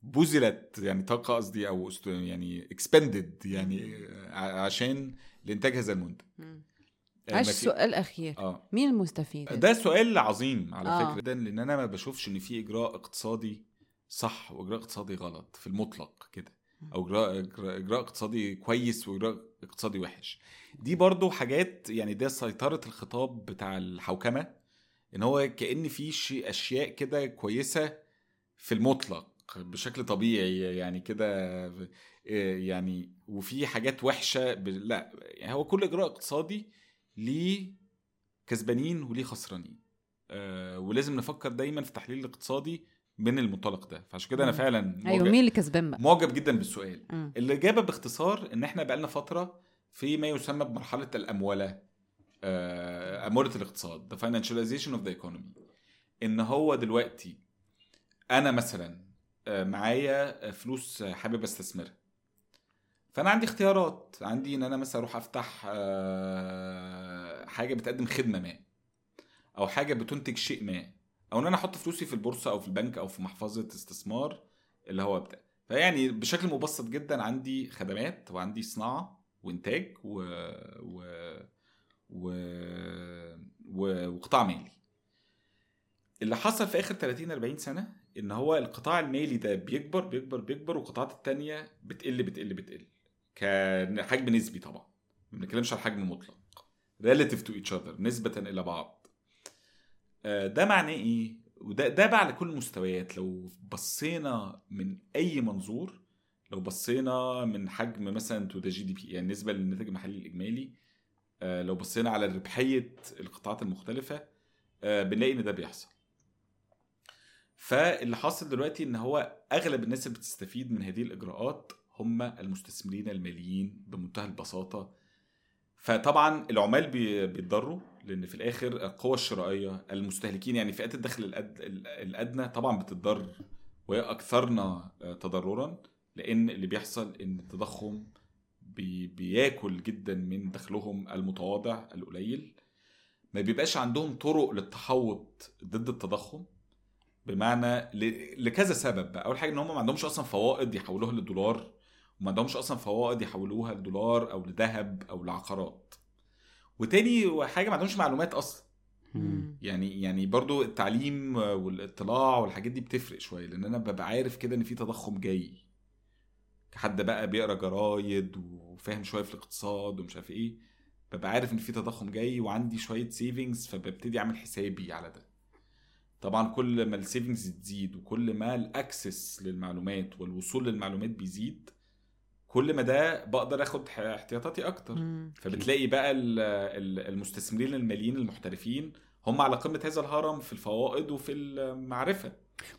بذلت يعني طاقة قصدي أو يعني اكسبندد يعني ع- عشان لإنتاج هذا المنتج. مم. آه، عايش ما في- سؤال أخير. آه. مين المستفيد؟ ده سؤال عظيم على آه. فكرة. لأن أنا ما بشوفش إن في إجراء اقتصادي صح وإجراء اقتصادي غلط في المطلق كده أو اجراء اجراء إجراء اقتصادي كويس وإجراء اقتصادي وحش. دي برضو حاجات يعني ده سيطرة الخطاب بتاع الحوكمة إن هو كأن في أشياء كده كويسة في المطلق بشكل طبيعي يعني كده إيه يعني وفي حاجات وحشة. لا يعني هو كل إجراء اقتصادي ليه كسبانين وليه خسرانين. آه ولازم نفكر دايما في التحليل الاقتصادي من المنطلق ده. فعشان كده أنا. فعلا أيوه مين اللي كسبان بقى؟ معجب جدا بالسؤال. مم. الإجابة باختصار إن إحنا بقالنا فترة في ما يسمى بمرحلة الاموله آه اموله الاقتصاد the financialization of the economy. إن هو دلوقتي أنا مثلا آه، معايا فلوس حابب أستثمرها. فأنا عندي اختيارات. عندي إن أنا مثلا أروح أفتح آه، حاجة بتقدم خدمة ما أو حاجة بتنتج شيء ما أو إن أنا أحط فلوسي في البورصة أو في البنك أو في محفظة استثمار اللي هو بتاع فيعني بشكل مبسط جدا عندي خدمات وعندي صناعة وإنتاج و... و... و... و... وقطاع مالي. اللي حصل في آخر 30 40 سنة إن هو القطاع المالي ده بيكبر بيكبر بيكبر والقطاعات التانية بتقل بتقل بتقل. كحجم نسبي طبعا. ما بنتكلمش على حجم مطلق. relative to each other نسبة إلى بعض. آه، ده معناه إيه؟ وده ده بقى على كل المستويات. لو بصينا من أي منظور لو بصينا من حجم مثلا to the GDP يعني نسبة للناتج المحلي الإجمالي آه، لو بصينا على ربحية القطاعات المختلفة آه، بنلاقي إن ده بيحصل. فاللي حاصل دلوقتي إن هو أغلب الناس اللي بتستفيد من هذه الإجراءات هم المستثمرين الماليين بمنتهى البساطة فطبعا العمال بي- بيتضروا لأن في الآخر القوى الشرائية المستهلكين يعني فئات الدخل. الأدنى طبعا بتتضرر وهي أكثرنا تضررا لأن اللي بيحصل إن التضخم بي... بياكل جدا من دخلهم المتواضع القليل ما بيبقاش عندهم طرق للتحوط ضد التضخم بمعنى. لكذا سبب بقى أول حاجة إن هم ما عندهمش أصلا فوائد يحولوها للدولار وما عندهمش أصلا فوائد يحولوها لدولار أو لذهب أو لعقارات. وتاني حاجة ما عندهمش معلومات أصلا. يعني يعني برضو التعليم والاطلاع والحاجات دي بتفرق شوية لأن أنا ببقى عارف كده إن في تضخم جاي. كحد بقى بيقرأ جرايد وفاهم شوية في الاقتصاد ومش عارف إيه ببقى عارف إن في تضخم جاي وعندي شوية savings فببتدي أعمل حسابي على ده. طبعا كل ما ال savings تزيد وكل ما ال access للمعلومات والوصول للمعلومات بيزيد كل ما ده بقدر آخد احتياطاتي أكتر مم. فبتلاقي بقى ال- ال- المستثمرين الماليين المحترفين هم على قمة هذا الهرم في الفوائد وفي المعرفة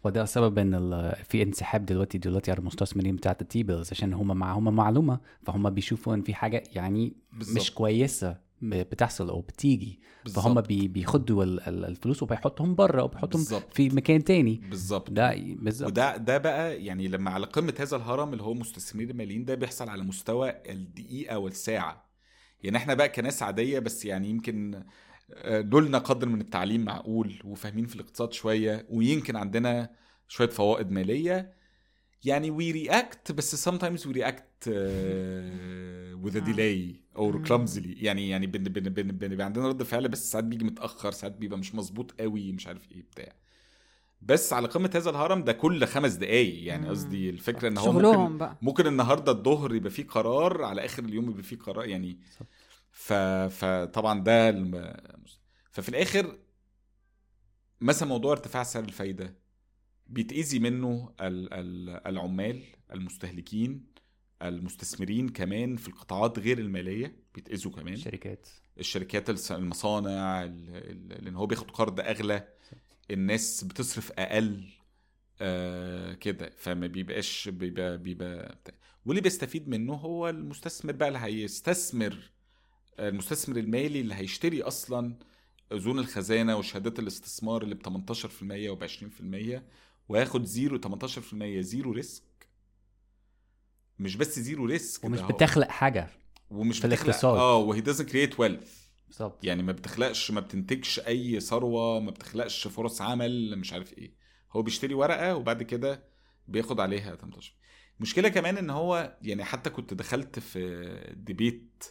وده سبب إن ال- في انسحاب دلوقتي دلوقتي على المستثمرين بتاعت التي بيلز عشان هم معاهم معلومة فهم بيشوفوا إن في حاجة يعني بالظبط. مش كويسة بتحصل أو بتيجي. بالظبط. فهم بي بيخدوا ال- ال- الفلوس وبيحطهم بره وبيحطهم. في مكان تاني. بالظبط. ده بالظبط. وده ده بقى يعني لما على قمة هذا الهرم اللي هو مستثمرين الماليين ده بيحصل على مستوى الدقيقة والساعة. يعني إحنا بقى كناس عادية بس يعني يمكن آه، دولنا قدر من التعليم معقول وفاهمين في الاقتصاد شوية ويمكن عندنا شوية فوائد مالية. يعني we react بس sometimes we react uh, with a آه. delay or clumsily. يعني يعني بن بن بن بن عندنا رد فعل بس ساعات بيجي متأخر ساعات بيبقى مش مظبوط قوي مش عارف إيه بتاع. بس على قمة هذا الهرم ده كل خمس دقايق. يعني. قصدي الفكرة إن هو ممكن بقى. ممكن النهارده الظهر يبقى فيه قرار على آخر اليوم يبقى فيه قرار يعني ف... فطبعا ده الم... ففي الآخر مثلا موضوع ارتفاع سعر الفايدة. بيتأذي منه ال... ال... العمال المستهلكين المستثمرين كمان في القطاعات غير المالية بيتأذوا كمان. الشركات. الشركات المصانع ال- ال- لأن هو بياخد قرض أغلى. الناس بتصرف أقل آه كده. فما بيبقاش بيبقى بيبقى. واللي بيستفيد منه هو المستثمر بقى اللي هيستثمر المستثمر المالي اللي هيشتري أصلا أذون الخزانة وشهادات الاستثمار اللي ب 18% وب 20% وياخد zero 18% zero risk. مش بس zero risk ومش بتخلق حاجة ومش في بتخلق الاقتصاد. آه وهي doesn't create wealth. بالظبط. يعني ما بتخلقش ما بتنتجش أي ثروة ما بتخلقش فرص عمل مش عارف إيه. هو بيشتري ورقة وبعد كده بياخد عليها 18 المشكلة كمان إن هو يعني حتى كنت دخلت في debate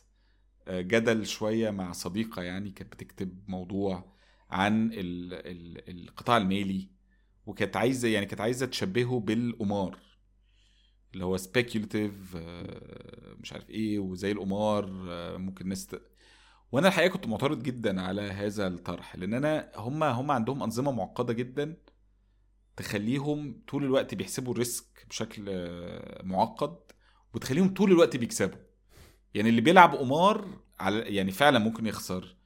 آه، جدل شوية مع صديقة يعني كانت بتكتب موضوع عن ال ال القطاع المالي. وكانت عايزة يعني كانت عايزة تشبهه بالقمار اللي هو speculative مش عارف إيه وزي القمار آه، ممكن ناس. وأنا الحقيقة كنت معترض جدا على هذا الطرح لأن أنا هم هم عندهم أنظمة معقدة جدا تخليهم طول الوقت بيحسبوا ال risk بشكل آه، معقد وتخليهم طول الوقت بيكسبوا يعني اللي بيلعب قمار على يعني فعلا ممكن يخسر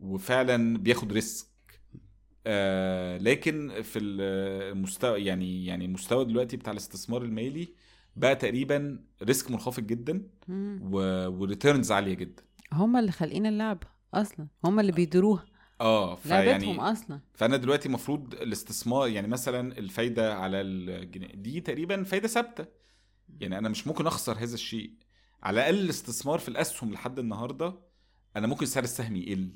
وفعلا بياخد risk آه لكن في المستوى يعني يعني المستوى دلوقتي بتاع الاستثمار المالي بقى تقريبا risk منخفض جدا. و returns عالية جدا. هم اللي خالقين اللعبه أصلا. هم اللي بيديروها. آه فيعني أصلا. فأنا دلوقتي المفروض الاستثمار يعني مثلا الفايدة على الجنيه دي تقريبا فايدة ثابتة. يعني أنا مش ممكن أخسر هذا الشيء. على الأقل الاستثمار في الأسهم لحد النهارده أنا ممكن سعر السهم يقل.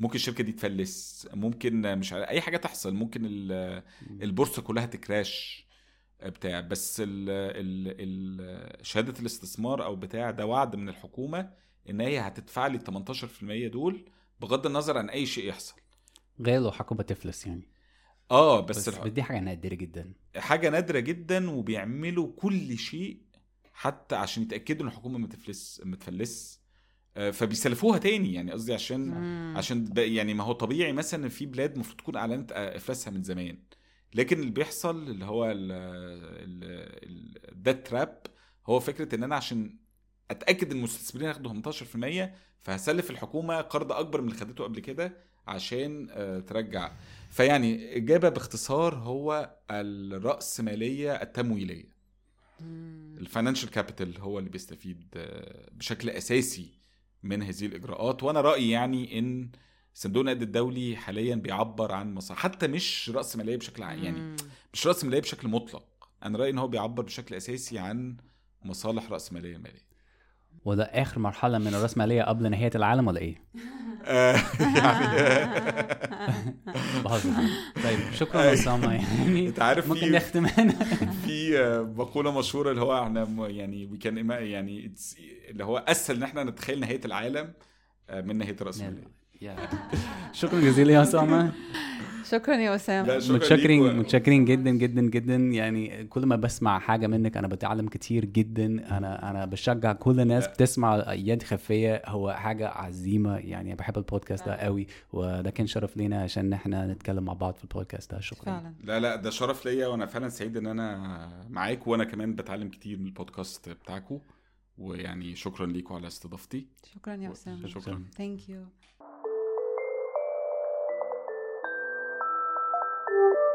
ممكن الشركة دي تفلس ممكن مش عارف أي حاجة تحصل ممكن ال- البورصة كلها تكراش بتاع بس ال ال ال شهادة الاستثمار أو بتاع ده وعد من الحكومة إن هي هتدفع لي ال 18% دول بغض النظر عن أي شيء يحصل. غير لو حكومة تفلس يعني. آه بس, بس, الح... دي حاجة نادرة جدا. حاجة نادرة جدا وبيعملوا كل شيء حتى عشان يتأكدوا إن الحكومة ما تفلس ما تفلس. فبيسلفوها تاني يعني قصدي عشان مم. عشان يعني ما هو طبيعي مثلا في بلاد المفروض تكون أعلنت إفلاسها من زمان لكن اللي بيحصل اللي هو ده trap هو فكرة إن أنا عشان أتأكد إن المستثمرين هياخدوا 18% فهسلف الحكومة قرض أكبر من اللي خدته قبل كده عشان آه، ترجع فيعني إجابة باختصار هو الرأسمالية التمويلية. ال financial capital هو اللي بيستفيد آه، بشكل أساسي من هذه الإجراءات وأنا رأيي يعني إن صندوق النقد الدولي حاليا بيعبر عن مصالح حتى مش رأس مالية بشكل عام يعني. مش رأس مالية بشكل مطلق أنا رأيي إن هو بيعبر بشكل أساسي عن مصالح رأس مالية ماليه وده آخر مرحلة من الراسماليه قبل نهاية العالم ولا إيه؟ آه، *laughs* يعني. بهزر. طيب شكرا اسامه يعني أنت عارف ممكن نختم هنا. *laughs* في آه، مقولة مشهورة اللي هو إحنا يعني وي كان يعني اللي هو أسهل إن إحنا نتخيل نهاية العالم آه، من نهاية راس ماليه يا. شكرا جزيلا يا اسامه شكرا يا وسام شكراً متشكرين متشكرين جدا جدا جدا. يعني كل ما بسمع حاجة منك أنا بتعلم كتير جدا. أنا أنا بشجع كل الناس بتسمع يد خفية. هو حاجة عظيمة. يعني بحب البودكاست ده قوي وده كان شرف لينا عشان إحنا نتكلم مع بعض في البودكاست ده. شكرا. فعلا. لا لا ده شرف ليا وأنا فعلا سعيد إن أنا معاك وأنا كمان بتعلم كتير من البودكاست بتاعكم ويعني شكرا ليكم على استضافتي. شكرا يا وسام شكرا. ثانك يو Ah!